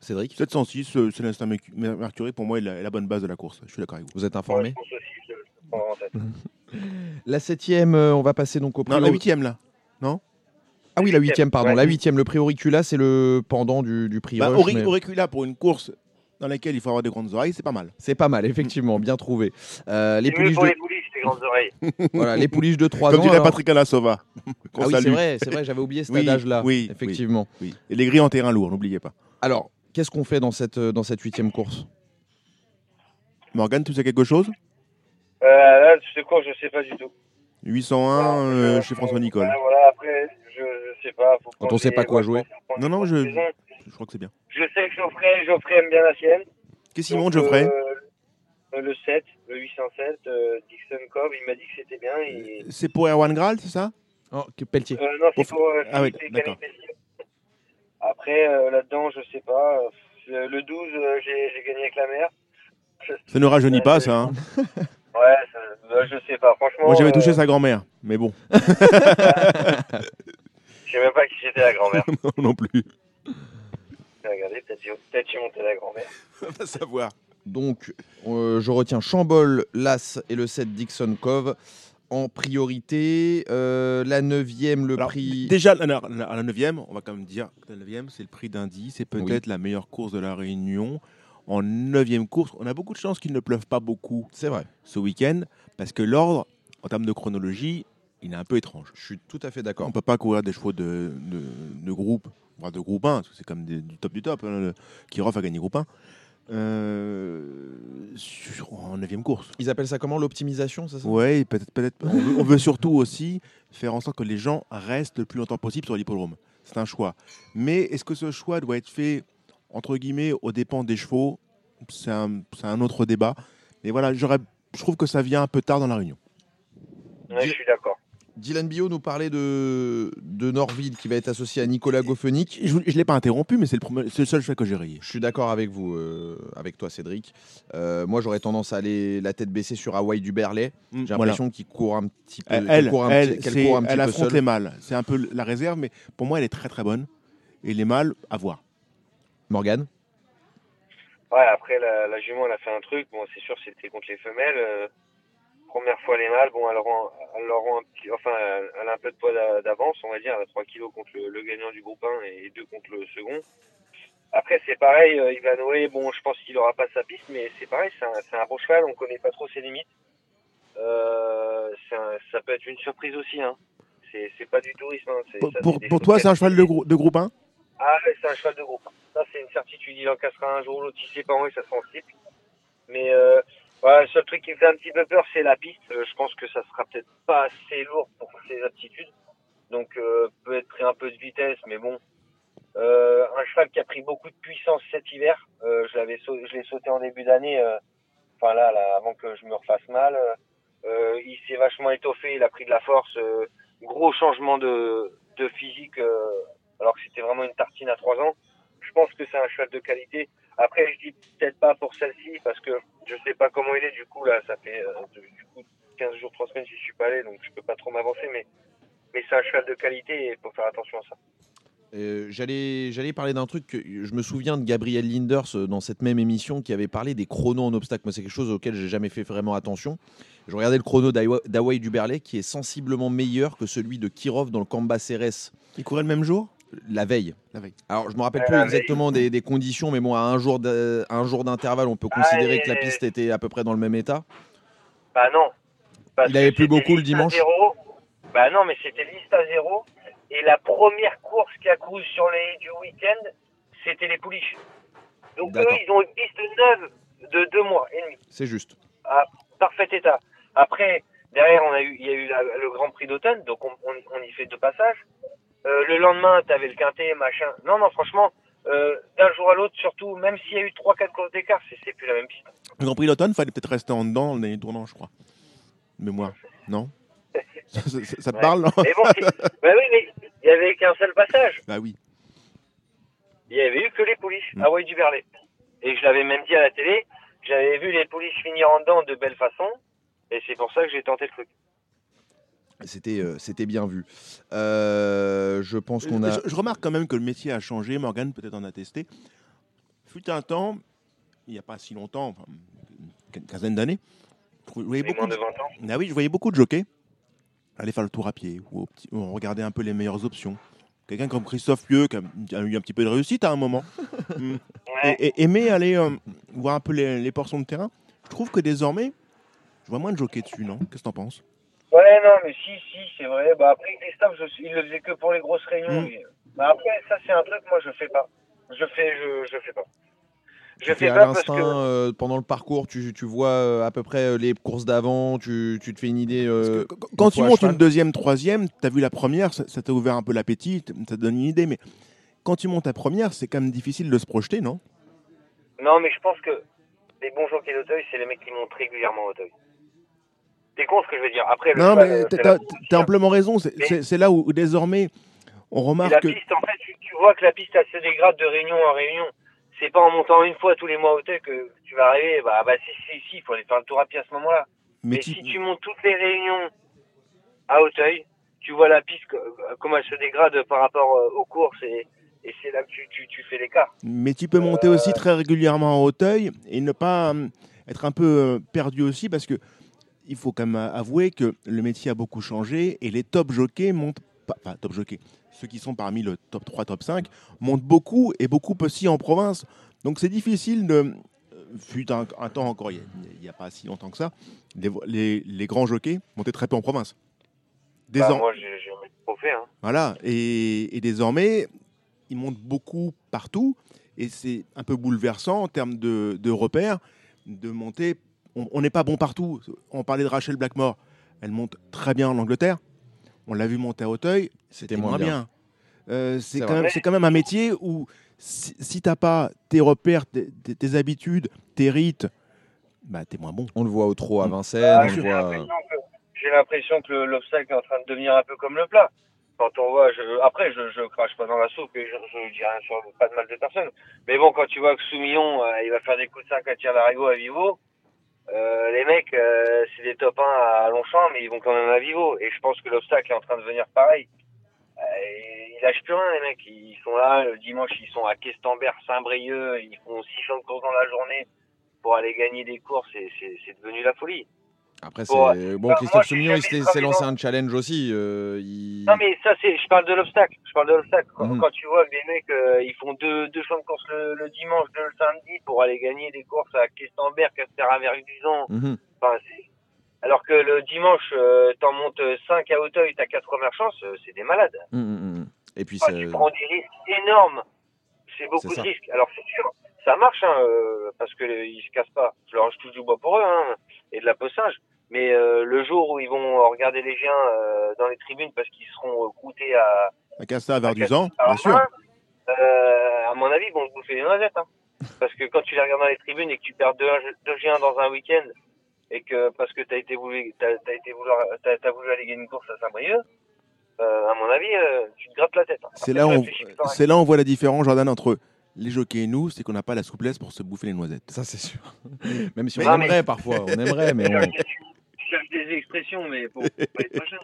Cédric, 706, euh, Célestin Mercu- Mercury, pour moi, est la, est la bonne base de la course. Je suis d'accord avec vous. vous êtes Ouais, informé je pense aussi, je, je [LAUGHS] La septième, euh, on va passer donc au prix. Non, la huitième, là. Ah oui, la huitième, pardon. Ouais. La huitième, le prix Auricula, c'est le pendant du, du prix Bah, Rush, Auri- mais Auricula, pour une course dans laquelle il faut avoir des grandes oreilles, c'est pas mal. C'est pas mal, effectivement, bien trouvé. Euh, les C'est mieux pouliches pour de, les pouliches, les grandes oreilles. [LAUGHS] voilà, les pouliches de 3 Comme ans. dirait alors- Patrick Alassova. qu'on Ah oui, c'est salue. vrai, c'est vrai, j'avais oublié cet Oui, âge-là. oui, effectivement. Oui. Et les grilles en terrain lourd, n'oubliez pas. Alors, qu'est-ce qu'on fait dans cette euh, dans cette huitième course? Morgane, tu sais quelque chose? Euh, là, ce cours, je sais pas du tout. 801 Non, euh, je- chez François Nicole. Voilà, voilà, après, je, je sais pas. Faut Quand on sait pas quoi ouais, jouer. Non, non, je-. Je crois que c'est bien. Je sais que Geoffrey, Geoffrey aime bien la sienne. Qu'est-ce qu'il monte, Geoffrey euh, Le 7, le 807, euh, Dixon Cove, il m'a dit que c'était bien. Et... C'est pour Erwan Graal, c'est ça? Oh, que Pelletier. Euh, non, c'est Pour- pour euh, Ah oui, d'accord. Après, euh, là-dedans, je sais pas. euh, Le le 12, euh, j'ai gagné avec la mère. Ça ne rajeunit pas, ça. hein. [LAUGHS] [LAUGHS] Ouais, ça, euh, je sais pas. Franchement, Moi, j'avais euh, touché sa grand-mère, mais bon, [LAUGHS] je sais même pas qui c'était la grand-mère. [LAUGHS] non, non plus. Regardez, peut-être j'ai- peut-être j'ai monté la grand-mère. [LAUGHS] On va savoir. Donc, euh, je retiens Chambol, Las et le 7 Dixon Cove en priorité. Euh, la neuvième, le Alors, prix. Déjà, à la, à la 9 on va quand même dire que la 9 c'est le prix d'Indy. C'est peut-être la meilleure course de la Réunion. En 9 course, on a beaucoup de chance qu'il ne pleuve pas beaucoup C'est vrai, ce week-end, parce que l'ordre, en termes de chronologie, il est un peu étrange. je suis tout à fait On d'accord. ne peut pas courir des chevaux de, de, de groupe, voire de groupe 1, parce que c'est comme des- du top du top. Hein, le- Kirov a gagné groupe 1. Euh, sur- en 9 course. Ils appellent ça comment L'optimisation, c'est ça? Ouais, peut-être, peut-être. On, veut, on veut surtout aussi faire en sorte que les gens restent le plus longtemps possible sur l'hippodrome. C'est un choix. Mais est-ce que ce choix doit être fait entre guillemets aux dépens des chevaux C'est un, c'est un autre débat. Mais voilà, j'aurais, je trouve que ça vient un peu tard dans la réunion. Ouais, je suis d'accord. Dylan Bio nous parlait de, de Norville qui va être associé à Nicolas Goffenic. Je ne l'ai pas interrompu, mais c'est le, seul choix que j'ai rayé. Je suis d'accord avec vous, euh, avec toi Cédric. Euh, moi j'aurais tendance à aller la tête baissée sur Hawaii du Berlay. J'ai Voilà. l'impression qu'il court un petit peu, Elle, elle, court un elle, petit- c'est- court un petit elle peu affronte seule. les mâles. C'est un peu la réserve, mais pour moi, elle est très très bonne. Et les mâles, à voir. Morgane? Ouais, après, la, la jument, elle a fait un truc. Bon, c'est sûr, c'était contre les femelles. Euh, première fois, les mâles, bon, elle, rend, elle rend un petit. Enfin, elle, a un peu de poids d'a- d'avance, on va dire. Elle a 3 kilos contre le, le gagnant du groupe 1 et 2 contre le second. Après, c'est pareil, euh, Ivanoé, bon, je pense qu'il aura pas sa piste, mais c'est pareil, c'est un, c'est un beau cheval, on connaît pas trop ses limites. Euh, un- ça peut être une surprise aussi, hein. C'est pas du tourisme. Hein. c'est- Pour, ça, pour- pour toi, c'est un cheval de, grou- de groupe 1 ah, c'est un cheval de groupe. Ça, c'est une certitude. Il en cassera un jour, l'autre, il sait pas où, ça sera en slip. Mais euh, voilà, le seul truc qui me fait un petit peu peur, c'est la piste. Euh, je pense que ça sera peut-être pas assez lourd pour ses aptitudes. Donc, euh, peut-être un peu de vitesse, mais bon. Euh, un cheval qui a pris beaucoup de puissance cet hiver. Euh, je l'avais je l'ai sauté en début d'année. euh, Enfin là, là, avant que je me refasse mal. Il s'est vachement étoffé. Il a pris de la force. gros changement de, de physique. Alors que c'était vraiment une tartine à 3 ans. Je pense que c'est un cheval de qualité. Après, je dis peut-être pas pour celle-ci parce que je sais pas comment il est. Du coup, là, ça fait euh, du du coup 15 jours, 3 semaines, j'y suis pas allé, donc je peux pas trop m'avancer. Mais, mais c'est un cheval de qualité et il faut faire attention à ça. Euh, J'allais j'allais parler d'un truc que je me souviens de Gabriel Linders euh, dans cette même émission qui avait parlé des chronos en obstacle. Moi, c'est quelque chose auquel j'ai jamais fait vraiment attention. Je regardais le chrono d'Hawa- d'Hawaï Duberlet qui est sensiblement meilleur que celui de Kirov dans le Kamba CRS Il courait le même jour? La veille. La veille. Alors, je me rappelle Ouais, plus la exactement des, des conditions, mais bon, à un jour de- un jour d'intervalle, on peut Ah, considérer que la piste était à peu près dans le même état. Bah non. Parce Il avait que plu c'était beaucoup le à dimanche zéro. Bah non, mais c'était liste à zéro. Et la première course qui a couru sur les du week-end, c'était les pouliches. Donc eux, ils ont une piste neuve de deux mois et demi. C'est juste. Parfait état. Après, derrière, on a eu, il y a eu la- le Grand Prix d'automne, donc on, on- on y fait deux passages. Euh, le lendemain, t'avais le quintet, machin. Non, non, franchement, euh, d'un jour à l'autre, surtout, même s'il y a eu trois, quatre courses d'écart, c'est, plus la même piste. Le Grand Prix d'automne, fallait peut-être rester en dedans l'année tournant, je crois. Mémoire. Non ça, [LAUGHS] ça- ça- ça te Ouais. parle, non Mais bon, bah oui, mais il y avait qu'un seul passage. Bah oui. Il y avait eu que les pouliches Mm. à Hawaï du Berlay. Et je l'avais même dit à la télé, j'avais vu les pouliches finir en dedans de belle façon, et c'est pour ça que j'ai tenté le truc. C'était euh, c'était bien vu. Euh, je pense qu'on a. Je, je remarque quand même que le métier a changé. Morgane peut-être en a testé. Fut un temps, il n'y a pas si longtemps, enfin, une quinzaine d'années, je voyais Mais beaucoup moins de, de 20 ans. ah oui, je voyais beaucoup de jockeys aller faire le tour à pied ou petit- on regardait un peu les meilleures options. Quelqu'un comme Christophe Pieux qui a, eu un petit peu de réussite à un moment. [LAUGHS] Mm. Ouais. et, et aimer aller euh, voir un peu les, les portions de terrain. Je trouve que désormais, je vois moins de jockeys dessus, non? Qu'est-ce que t'en penses? Ouais, non, mais si, si, c'est vrai. Bah après, Christophe, je, il le faisait que pour les grosses réunions. Mm. lui. Bah après, ça, c'est un truc, moi, je fais pas. Je fais, je, je fais pas. Je Tu fais fais à pas parce l'instinct que. euh, pendant le parcours, tu, tu vois euh, à peu près euh, les courses d'avant, tu, tu te fais une idée. euh, que quand tu à montes une deuxième, troisième, tu as vu la première, ça t'a ouvert un peu l'appétit, ça te donne une idée, mais quand tu montes la première, c'est quand même difficile de se projeter, non? Non, mais je pense que les bons jockeys d'Auteuil, c'est les mecs qui montent régulièrement à Auteuil. T'es con ce que je veux dire. Après, Non, mais euh, t'as- c'est t'as aussi, amplement raison, c'est c'est- c'est là où, où désormais on remarque la que... piste, en fait, tu, tu vois que la piste, elle se dégrade de réunion en réunion. C'est pas en montant une fois tous les mois au Auteuil que tu vas arriver. Bah, bah si, si, si, il faut aller faire le tour à pied à ce moment-là. Mais si tu montes toutes les réunions à Auteuil, tu vois la piste, co- comment elle se dégrade par rapport euh, aux courses et, et c'est là que tu, tu, tu fais l'écart. Mais tu peux monter Euh, aussi très régulièrement en Hauteuil et ne pas être un peu euh, perdu aussi parce que il faut quand même avouer que le métier a beaucoup changé et les top jockeys montent pas, enfin top jockeys, ceux qui sont parmi le top 3, top 5 montent beaucoup et beaucoup aussi en province. Donc c'est difficile de fut un, un temps encore, il n'y a, pas si longtemps que ça, les, les- les grands jockeys montaient très peu en province. Bah, Désor- moi, j'ai j'ai trop fait. Hein. voilà, et, et désormais, ils montent beaucoup partout, et c'est un peu bouleversant en termes de, de repères, de monter. On n'est pas bon partout. On parlait de Rachel Blackmore, elle monte très bien en Angleterre. On l'a vu monter à Auteuil, C'était moins bien. bien. Euh, c'est quand, même- c'est quand même un métier où si, si t'as pas tes repères, tes, tes- tes habitudes, tes rites, bah t'es moins bon. On le voit au trot à Vincennes, Ah, j'ai l'impression que- l'obstacle est en train de devenir un peu comme le plat. Quand on voit, je, après, je, je crache pas dans la soupe et je, je dis rien sur pas de mal de personne. Mais bon, quand tu vois que Soumillon, euh, il va faire des coups de 5 à tir d'arigot à Vivo, euh, les mecs, euh, c'est des top 1 à Longchamp, mais ils vont quand même à Vivo. Et je pense que l'obstacle est en train de devenir pareil. Euh, ils lâchent plus rien, les mecs. Ils sont là, le dimanche, ils sont à Questembert, Saint-Brieuc, ils font 600 de courses dans la journée pour aller gagner des courses. c'est devenu la folie. Après, c'est. Bon, Bon, Christophe Soumillon, il s'est lancé un challenge aussi. euh, il- Non mais ça c'est, je parle de l'obstacle, je parle de l'obstacle. Quand, Mhm. quand tu vois que des mecs euh, ils font deux deux champs de course le, le dimanche, deux le samedi pour aller gagner des courses à Questemberg, Castéra-Verduzan, Mhm. enfin c'est alors que le dimanche euh, t'en montes 5 à Auteuil, t'as quatre premières chances, euh, c'est des malades. Mhm, mhm. Et puis, Enfin, ça- tu prends des risques énormes. C'est beaucoup de risques. Alors c'est sûr, ça marche hein, euh, parce que euh, ils se cassent pas. Je leur touche du bois pour eux hein, et de la possage. Mais euh, le jour où ils vont regarder les chiens euh, dans les tribunes parce qu'ils seront croûtés à À Casta, à Verduzan, bien sûr. à mon avis, ils vont se bouffer les noisettes. Hein. Parce que quand tu les regardes dans les tribunes et que tu perds deux, deux géants dans un week-end, et que parce que t'as été voulu, t'as, t'as été vouloir, t'as, t'as voulu aller gagner une course à Saint-Brieuc, à mon avis, euh, tu te grattes la tête. hein. C'est là, on, c'est là on voit la différence, Jordan, entre les jockeys et nous, c'est qu'on n'a pas la souplesse pour se bouffer les noisettes. Ça, c'est sûr. [LAUGHS] Même si on aimerait parfois, on aimerait, mais [LAUGHS] Je on... cherche des- je cherche des expressions, mais pour, pour être machin.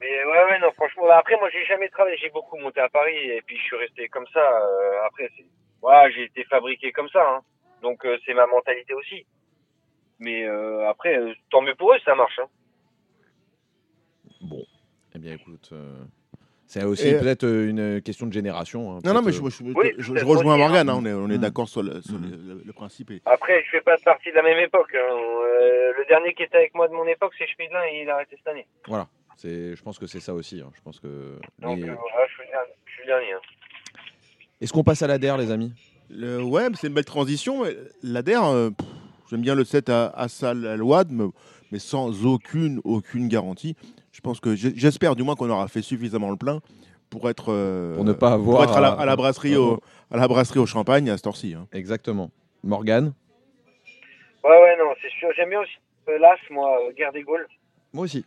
Mais ouais, ouais, non, franchement. bah, Après, moi, j'ai jamais travaillé. J'ai beaucoup monté à Paris et puis je suis resté comme ça. euh, après, c'est, j'ai été fabriqué comme ça. Hein. Donc, euh, c'est ma mentalité aussi. Mais euh, après, euh, tant mieux pour eux, ça marche. Hein. Bon, bien écoute, euh, c'est aussi Et- peut-être euh, une question de génération. hein, Non, non, mais je, euh, je- Oui, je- je peut-être rejoins Morgane, hein. hein, on est, on est Mm. d'accord sur, le, sur Mm. le- le- le principe. et- Après, je fais pas partie de la même époque. hein. Euh, le dernier qui était avec moi de mon époque, c'est Schmidlin et il a arrêté cette année. Voilà, c'est, je pense que c'est ça aussi. hein, Je pense que. Donc, les- euh, voilà, je suis le dernier. Hein. Est-ce qu'on passe à la DER, les amis? Le, ouais, mais c'est une belle transition. L'ADER, euh, j'aime bien le set à, à Sal à Load, mais, mais sans aucune, aucune garantie. Je pense que j'espère du moins qu'on aura fait suffisamment le plein pour être, euh, Pour ne pas pour avoir. être à, la, à- à la brasserie au, à la brasserie au champagne à cette heure-ci. hein. Exactement. Morgane? Ouais, ouais, non, c'est sûr. J'aime bien aussi euh, l'As, moi, euh, Guerre des Gaules. Moi aussi.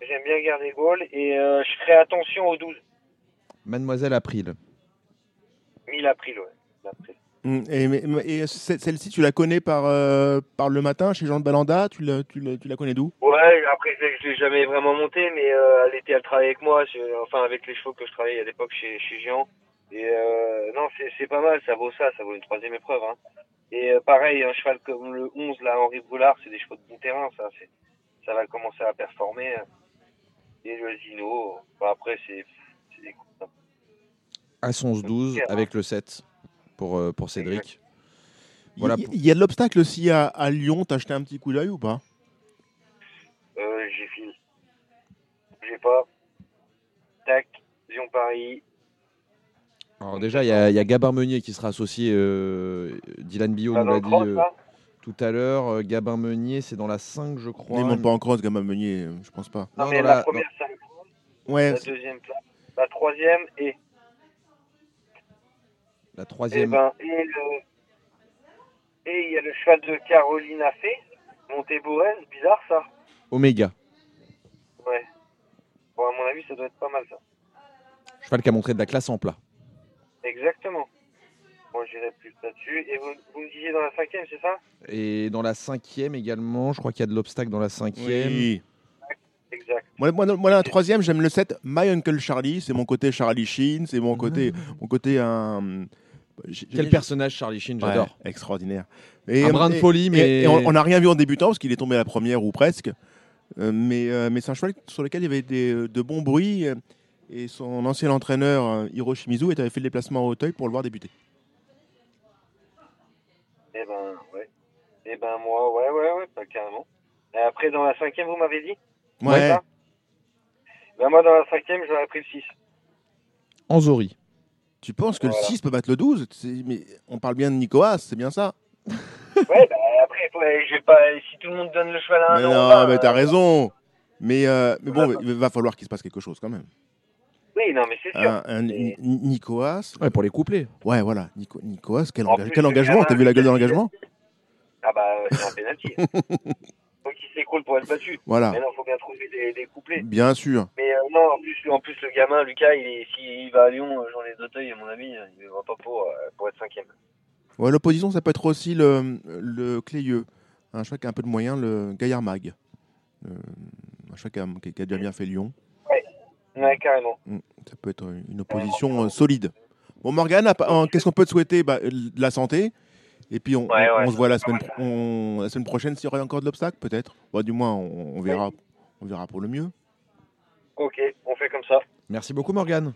J'aime bien Guerre des Gaules et euh, je ferai attention aux 12. Mademoiselle April. 1000 April, ouais. April. Mm, Et, celle-ci, tu la connais par, euh, par le matin chez Jean de Balanda? Tu la, tu la- tu la connais d'où? Ouais, après, je l'ai jamais vraiment monté, mais euh, elle était, elle travaillait avec moi, je- enfin, avec les chevaux que je travaillais à l'époque chez, chez Géant. Et euh, non, c'est c'est pas mal, ça vaut ça, ça vaut une troisième épreuve. Hein. Et euh, pareil, un cheval comme le 11, là, Henri Brulard, c'est des chevaux de bon terrain, ça, c'est, ça va commencer à performer. Et le Zino, après, c'est des coups. hein. À 11-12 avec le 7 pour, euh, pour Cédric. Voilà Il pour- il y, a de l'obstacle aussi à, à Lyon. T'as acheté un petit coup d'œil ou pas? Euh, j'ai fini. J'ai pas. Tac, Lyon Paris. Alors déjà, il y, a- y Gabin Meunier qui sera associé. euh, Dylan Billot nous l'a dit cross, euh, tout à l'heure. Euh, Gabin Meunier, c'est dans la 5, je crois. Ils montent pas en cross, Gamma Meunier, je pense pas. Non, Non, mais dans la, la- première, ça. Ouais, La deuxième place. La troisième et. La Et troisième. ben, et le. Et il y a le cheval de Caroline Affé, Monté-Bourrez, bizarre ça. Oméga. Ouais. Bon, à mon avis, ça doit être pas mal ça. Cheval qui a montré de la classe en plat. Exactement. Bon, j'irai plus là-dessus. Et vous, vous me disiez dans la cinquième, c'est ça? Et dans la cinquième également, je crois qu'il y a de l'obstacle dans la cinquième. oui. Exact. Moi, moi, moi, la troisième, j'aime le set My Uncle Charlie. C'est mon côté Charlie Sheen. C'est mon côté, mon côté un. j'ai- Quel personnage, Charlie Sheen, Ouais, j'adore. extraordinaire. Un brin de folie, mais- et on on n'a rien vu en débutant parce qu'il est tombé à la première ou presque. Euh, mais euh, mais c'est un cheval sur lequel il y avait des, de bons bruits. euh, Et son ancien entraîneur, euh, Hiro Shimizu, avait fait le déplacement au Hauteuil pour le voir débuter. Eh ben, ouais. Eh ben, moi, ouais, ouais, ouais, pas carrément. Et après, dans la cinquième, vous m'avez dit? Ouais. ça? Ben, moi, dans la cinquième, j'aurais pris le 6. Anzori. Tu penses que Voilà. le 6 peut battre le 12 C'est- Mais on parle bien de Nicoas, c'est bien ça [LAUGHS] Ouais, bah, après, je vais pas, si tout le monde donne le cheval à un Mais non, bah, mais t'as euh, raison. Mais, euh, mais bon, Voilà. il va falloir qu'il se passe quelque chose quand même. Oui, non, mais c'est sûr. Un, Et-. Ouais, pour les couplets. Ouais, voilà. Nico, Nicoas, quel, En engage- plus, quel engagement T'as vu la gueule de l'engagement? Ah bah, c'est un pénalty. [LAUGHS] faut qu'il s'écroule pour être battu. Voilà. Mais non, faut bien trouver des, des couplets. Bien sûr. Mais euh, non, en plus, en plus, le gamin, Lucas, il s'il va à Lyon, euh, Jean les Auteuil, à mon avis, il ne va pas pour, euh, pour être cinquième. Ouais, L'opposition, ça peut être aussi le, le Cléieux. Un cheval qui a un peu de moyens, le Gaillard Mag. Euh, un cheval qui a, qui- qui a déjà bien fait Lyon. Ouais, carrément. Mm, Ça peut être une opposition solide. Bon, Morgane, qu'est-ce qu'on peut te souhaiter? Bah, De la santé. Et puis, on, Ouais, on- ouais. on se voit la semaine, pro- on- la semaine prochaine s'il y aura encore de l'obstacle, peut-être. Bon, du moins, on, on verra, on verra pour le mieux. Ok, on fait comme ça. Merci beaucoup, Morgane.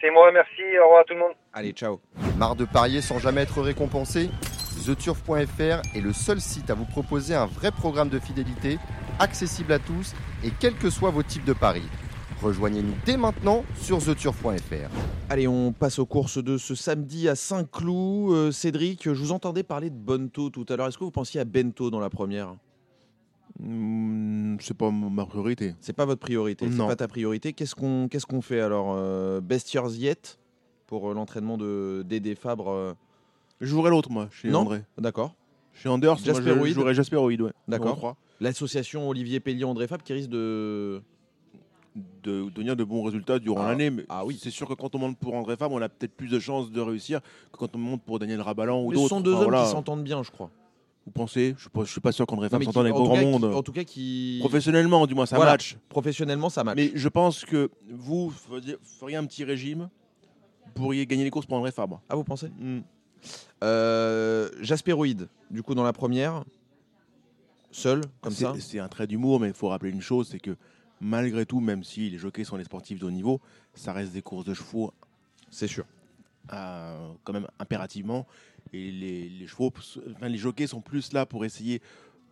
C'est moi, merci, au revoir à tout le monde. Allez, ciao. Marre de parier sans jamais être récompensé? TheTurf.fr est le seul site à vous proposer un vrai programme de fidélité, accessible à tous et quels que soient vos types de paris. Rejoignez-nous dès maintenant sur TheTurf.fr. Allez, on passe aux courses de ce samedi à Saint-Cloud. Euh, Cédric, je vous entendais parler de Bonto tout à l'heure. Est-ce que vous pensiez à Bento dans la première? Mm, c'est pas ma priorité. C'est pas votre priorité, c'est Non. pas ta priorité. Qu'est-ce qu'on qu'est-ce qu'on fait alors euh, Yet pour euh, l'entraînement de Dédé Fabre euh, Je jouerai l'autre, moi, chez Non? André. D'accord. Chez Anders, moi, je jouerai ouais. D'accord. L'association Olivier Pellier André Fabre qui risque de. De donner de bons résultats durant Ah. l'année. Mais Ah oui. c'est sûr que quand on monte pour André Fabre, on a peut-être plus de chances de réussir que quand on monte pour Daniel Rabalan ou Mais ce d'autres. sont deux Enfin, hommes voilà. qui s'entendent bien, je crois. Vous pensez? Je ne suis pas sûr qu'André Non, Fab mais s'entende avec grand cas, qui- monde. en tout cas, qui Professionnellement, du moins, ça Voilà. match. professionnellement, ça match. Mais je pense que vous feriez un petit régime, pourriez gagner les courses pour André Fabre. Ah, vous pensez? Hmm. euh, Jasperoid, du coup, dans la première, seul, comme ça? C'est un trait d'humour, mais il faut rappeler une chose, c'est que malgré tout, même si les jockeys sont des sportifs de haut niveau, ça reste des courses de chevaux C'est sûr. euh, quand même impérativement. Et les, les chevaux, enfin, les jockeys sont plus là pour essayer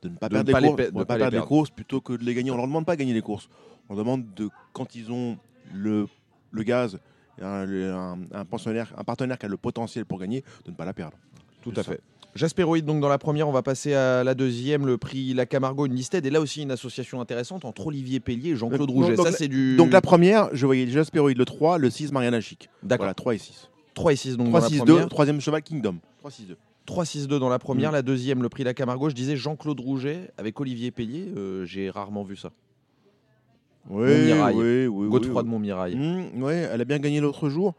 de ne pas De perdre, ne pas les, les courses, pe- de de ne pas pas les perdre les perdre. courses plutôt que de les gagner. On leur demande pas de gagner les courses. On demande de quand ils ont le, le gaz, un, un- un pensionnaire, un partenaire qui a le potentiel pour gagner, de ne pas la perdre. Tout à ça. fait. Jasperoid, donc dans la première, on va passer à la deuxième, le prix La Camargo, une listed. Et là aussi, une association intéressante entre Olivier Pellier et Jean-Claude Donc, Rouget. donc, ça, c'est du. Donc la première, je voyais déjà Spéroïde le 3, le 6 Mariana Chic. D'accord. Voilà, 3 et 6. 3 et 6 donc 3, dans 6, la 2, première. troisième cheval Kingdom. 3, 6, 2. 3-6-2 dans la première. Mm. La deuxième, le prix La Camargo, je disais Jean-Claude Rouget avec Olivier Pellier. Euh, J'ai rarement vu ça. Oui, oui, oui. Godefroy oui, de Montmirail. Mmh, ouais, elle a bien gagné l'autre jour.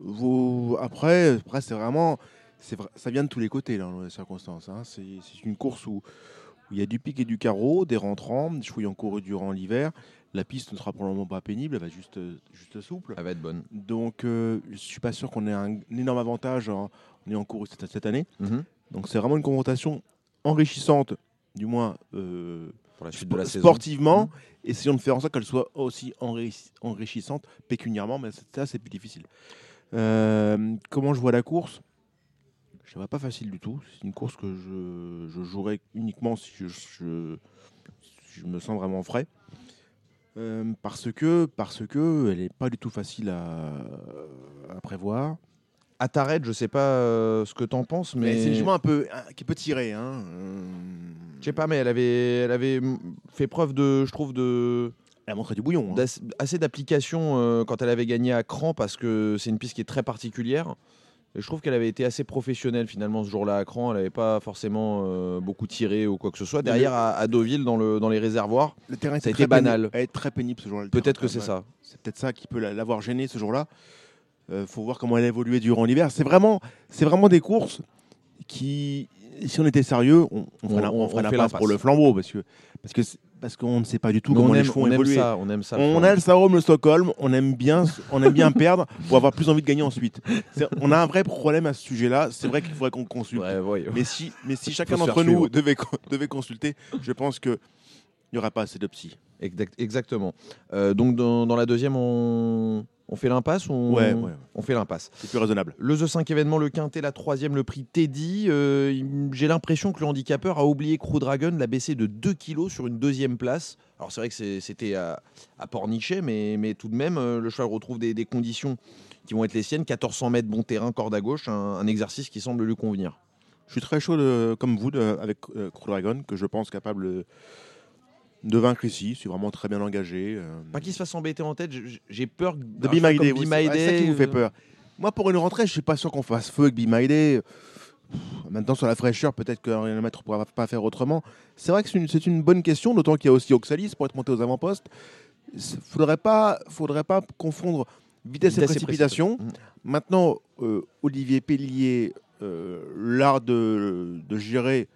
Vous... Après, après c'est vraiment. Vrai- ça vient de tous les côtés, là, dans les circonstances. hein. C'est une course où où il y a du pic et du carreau, des rentrants, des ayant couru durant l'hiver. La piste ne sera probablement pas pénible, elle va juste, juste souple. Elle va être bonne. Donc, euh, je ne suis pas sûr qu'on ait un, un énorme avantage en, en ayant couru cette, cette année. Mhm. Donc, c'est vraiment une confrontation enrichissante, du moins euh, Pour la suite de la saison. sportivement. Essayons de faire en sorte qu'elle soit aussi enrichi- enrichissante pécuniairement, mais ça, c'est plus difficile. Euh, comment je vois la course? Je vois pas facile du tout. C'est une course que je, je jouerai uniquement si je, je- si je me sens vraiment frais. Euh, parce que parce que elle n'est pas du tout facile à, à prévoir. À Tarette, je sais pas euh, ce que t'en penses, Mais, mais. c'est jument un peu qui peut tirer. Hein. Euh, Je sais pas, mais elle avait, elle avait fait preuve de, je trouve, de Elle a montré du bouillon. hein. assez d'application euh, quand elle avait gagné à Cran parce que c'est une piste qui est très particulière. Et je trouve qu'elle avait été assez professionnelle finalement ce jour-là à Cran. Elle n'avait pas forcément euh, beaucoup tiré ou quoi que ce soit. Derrière à, à Deauville, dans, le, dans les réservoirs, Le terrain Ça a été banal. Elle est très pénible ce jour-là. peut-être que c'est ça. C'est peut-être ça qui peut la- l'avoir gêné ce jour-là. Il faut voir comment elle a évolué durant l'hiver. C'est vraiment, c'est vraiment des courses qui, si on était sérieux, on, on ferait la- on ferait la l'impasse. pour le flambeau parce que parce que c'est- parce qu'on ne sait pas du tout Mais comment on les chevaux on aime ça, on aime ça. On a le Saurum, le Stockholm, on aime bien, on aime bien perdre pour avoir plus envie de gagner ensuite. On a un vrai problème à ce sujet-là. C'est vrai qu'il faudrait qu'on consulte. Ouais, ouais. Mais si, mais si chacun d'entre nous devait, devait consulter, je pense qu'il n'y aurait pas assez de psy. Exact- exactement. Euh, donc dans, dans la deuxième, on, on fait l'impasse ou on, Ouais, ouais, ouais. on fait l'impasse? C'est plus raisonnable. Le The 5 événement, le quintet, la troisième, le prix Teddy. Euh, J'ai l'impression que le handicapeur a oublié Crew Dragon, l'a baissé de 2 kilos sur une deuxième place. Alors c'est vrai que c'était à, à Pornichet, mais, mais tout de même, euh, le cheval retrouve des, des conditions qui vont être les siennes. 1400 mètres, bon terrain, corde à gauche, un, un exercice qui semble lui convenir. Je suis très chaud de- comme vous de- avec euh, Crew Dragon, que je pense capable de, vaincre ici. C'est vraiment très bien engagé. euh, Pas qu'il se fasse embêter en tête, j'ai- peur de Be My Day. C'est ça qui vous fait euh, peur. Moi, pour une rentrée, je suis pas sûr qu'on fasse feu avec Be My Day. Pff, Maintenant, sur la fraîcheur, peut-être qu'un maître ne pourra pas faire autrement. C'est vrai que c'est une, bonne question, d'autant qu'il y a aussi Oxalis pour être monté aux avant-postes. Il faudrait pas, faudrait pas confondre vitesse, Vitesse et et précipitation. précipitation. Maintenant, euh, Olivier Pellier, euh, l'art de, de gérer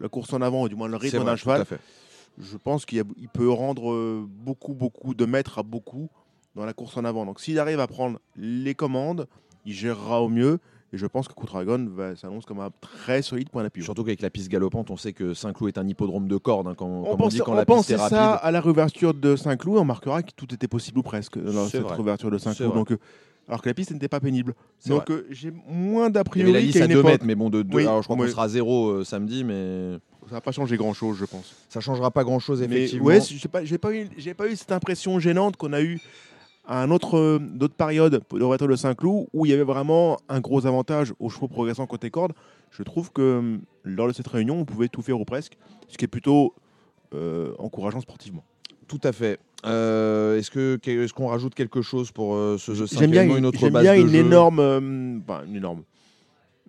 la course en avant, ou du moins le rythme d'un tout cheval, à fait. Je pense qu'il peut rendre euh, beaucoup, beaucoup de mètres à beaucoup dans la course en avant. Donc s'il arrive à prendre les commandes, il gérera au mieux. Et je pense que Dragon s'annonce comme un très solide point d'appui. Surtout qu'avec la piste galopante, on sait que Saint-Cloud est un hippodrome de corde. hein, quand, On, comme on pense, dit quand on la piste pensait est rapide. ça à la réouverture de Saint-Cloud. On marquera que tout était possible ou presque dans cette vrai. réouverture de Saint-Cloud. Donc, euh, alors que la piste n'était pas pénible. Donc euh, j'ai moins d'a la lisse qu'à à une 2 époque. mètres, mais bon, de deux- Oui, alors je crois oui. qu'on sera à zéro euh, samedi, mais Ça n'a pas changé grand-chose, je pense. ça changera pas grand-chose Mais effectivement. ouais, j'ai pas, eu, j'ai pas eu cette impression gênante qu'on a eu à un autre, euh, d'autres périodes de réouverture de Saint-Cloud où il y avait vraiment un gros avantage aux chevaux progressant côté corde. Je trouve que euh, lors de cette réunion, on pouvait tout faire ou presque, ce qui est plutôt euh, encourageant sportivement. Tout à fait. Euh, est-ce que est-ce qu'on rajoute quelque chose pour euh, ce jeu 5 J'aime bien, une autre j'aime bien une jeu énorme, enfin, une énorme,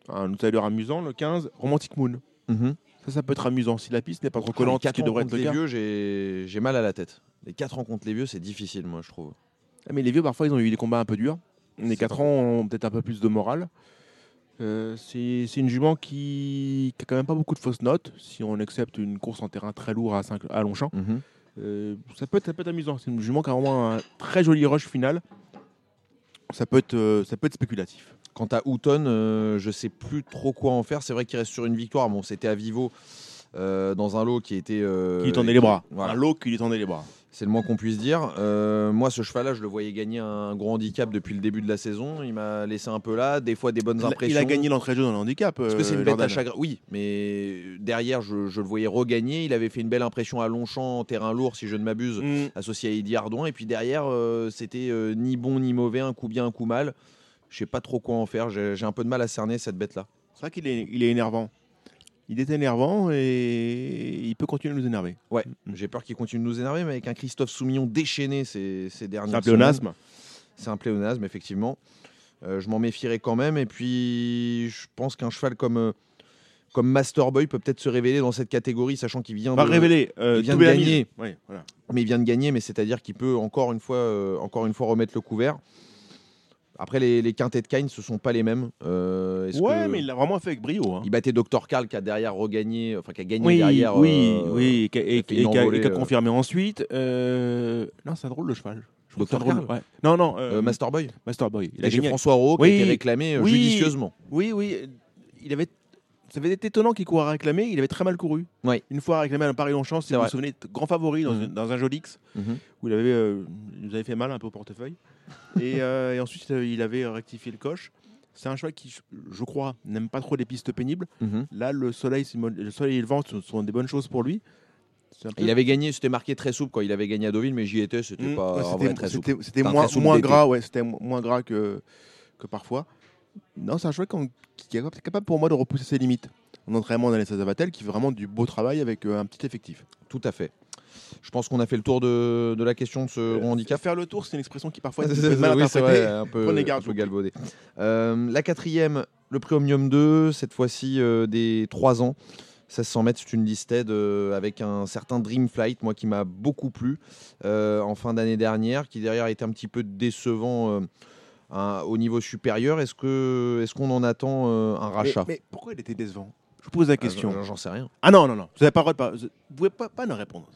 un outsider amusant, le 15, Romantic Moon. Mhm. Ça, ça peut être amusant si la piste n'est pas trop collante, ce qui devrait être le les cas. vieux, j'ai j'ai mal à la tête. Les 4 rencontres les vieux, c'est difficile, moi, je trouve. Ah, Mais les vieux, parfois, ils ont eu des combats un peu durs. Les 4 ans ont peut-être un peu plus de morale. Euh, c'est c'est une jument qui, qui a quand même pas beaucoup de fausses notes, si on accepte une course en terrain très lourd à, à Longchamp. Mhm. Euh, ça, peut être, ça peut être amusant. C'est une jument qui a vraiment un très joli rush final. Ça peut être, euh, ça peut être spéculatif. Quant à Houghton, euh, je sais plus trop quoi en faire. C'est vrai qu'il reste sur une victoire. Bon, c'était à Vivo euh, dans un lot qui était. euh, Qui lui tendait les bras. Voilà. Un lot qui lui tendait les bras. C'est le moins qu'on puisse dire. Euh, moi, ce cheval-là, je le voyais gagner un gros handicap depuis le début de la saison. Il m'a laissé un peu là, des fois des bonnes Il a- impressions. Il a gagné l'entrée de jeu dans le handicap. Parce que c'est une bête à chagrin. Oui, mais derrière, je, je le voyais regagner. Il avait fait une belle impression à Longchamp, en terrain lourd, si je ne m'abuse, Mm. associé à Eddie Ardouin. Et puis derrière, c'était ni bon ni mauvais, un coup bien, un coup mal. Je sais pas trop quoi en faire. J'ai un peu de mal à cerner cette bête-là. C'est vrai qu'il est, il est énervant. Il est énervant et il peut continuer à nous énerver. Ouais, j'ai peur qu'il continue de nous énerver, mais avec un Christophe Soumillon déchaîné ces, ces dernières C'est un pléonasme. C'est un pléonasme, effectivement. Euh, je m'en méfierais quand même. Et puis, je pense qu'un cheval comme, euh, comme Master Boy peut peut-être se révéler dans cette catégorie, sachant qu'il vient, Pas de, révélé. euh, il vient de gagner. Voilà. mais il vient de gagner, mais c'est-à-dire qu'il peut encore une fois, encore une fois remettre le couvert. Après, les, les quintets de Kane, ce sont pas les mêmes. Euh, est-ce Ouais, que- mais il l'a vraiment fait avec brio. hein. il battait Dr. Carl qui a derrière regagné, enfin qui a gagné Oui, derrière. oui, euh, oui, et qui a- et, et qui confirmé ensuite. Euh, Non, c'est un drôle le cheval. Un drôle. Carl ouais. Non, non, euh, euh, Master Boy. Master Boy. Il a gagné. François Rowe Oui, qui a été réclamé oui. judicieusement. Oui, oui. Il avait. Ça avait été étonnant qu'il court à réclamer. Il avait très mal couru. Oui. Une fois réclamé à un Paris-Longchamp, si vous vous souvenez, grand favori dans, Mhm. une- dans un Jolix Mhm. où il avait, euh, il nous avait fait mal un peu au portefeuille. Et, euh, et ensuite, euh, il avait rectifié le coche. C'est un cheval qui, je, crois, n'aime pas trop les pistes pénibles. Mhm. Là, le soleil, le soleil et le vent sont des bonnes choses pour lui. Peu- Il avait gagné, c'était marqué très souple quand il avait gagné à Deauville, mais j'y étais, c'était Mm, pas ouais, vrai très souple. c'était- moins, gras, ouais, c'était mo- moins gras que, que parfois. Non, c'est un cheval qui est capable pour moi de repousser ses limites. En entraînement d'Alessa Zavatel, qui fait vraiment du beau travail avec euh, un petit effectif. Tout à fait. Je pense qu'on a fait le tour de, de la question de ce Euh, handicap. Faire le tour, c'est une expression qui parfois [LAUGHS] est un peu mal oui, vrai, un peu, Prenez un garde, peu surtout. galvaudé. Euh, la quatrième, le prix Omnium 2, cette fois-ci euh, des 3 ans. 1600 mètres, c'est une listed euh, avec un certain Dream Flight, moi qui m'a beaucoup plu en fin d'année dernière, qui derrière était un petit peu décevant un- au niveau supérieur. Est-ce qu'on en attend un rachat? Mais pourquoi il était décevant? Je vous pose la question. Ah, j'en- J'en sais rien. Ah non, non, non. Vous n'avez pas le droit de. Vous pouvez pas, pas nous répondre.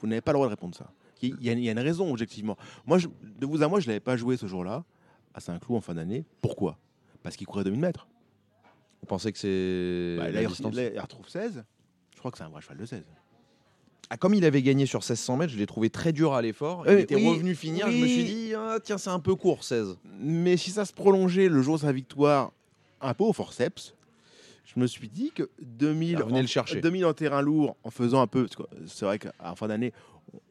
Vous n'avez pas le droit de répondre ça. Il y, a, il y a une raison, objectivement. Moi, je- de vous à moi, je ne l'avais pas joué ce jour-là, à Saint-Cloud en fin d'année. Pourquoi? Parce qu'il courait 2000 mètres. On pensait que c'est Bah, la là, distance. il retrouve 16. Je crois que c'est un vrai cheval de 16. Ah, comme il avait gagné sur 1600 mètres, je l'ai trouvé très dur à l'effort. Il Euh, était oui, revenu finir. Je me suis dit, ah, tiens, c'est un peu court, 16. Mais si ça se prolongeait le jour de sa victoire, un peu au forceps, je me suis dit que 2000, Ah, venez en, le chercher. 2000 en terrain lourd, en faisant un peu, parce que c'est vrai qu'à la fin d'année,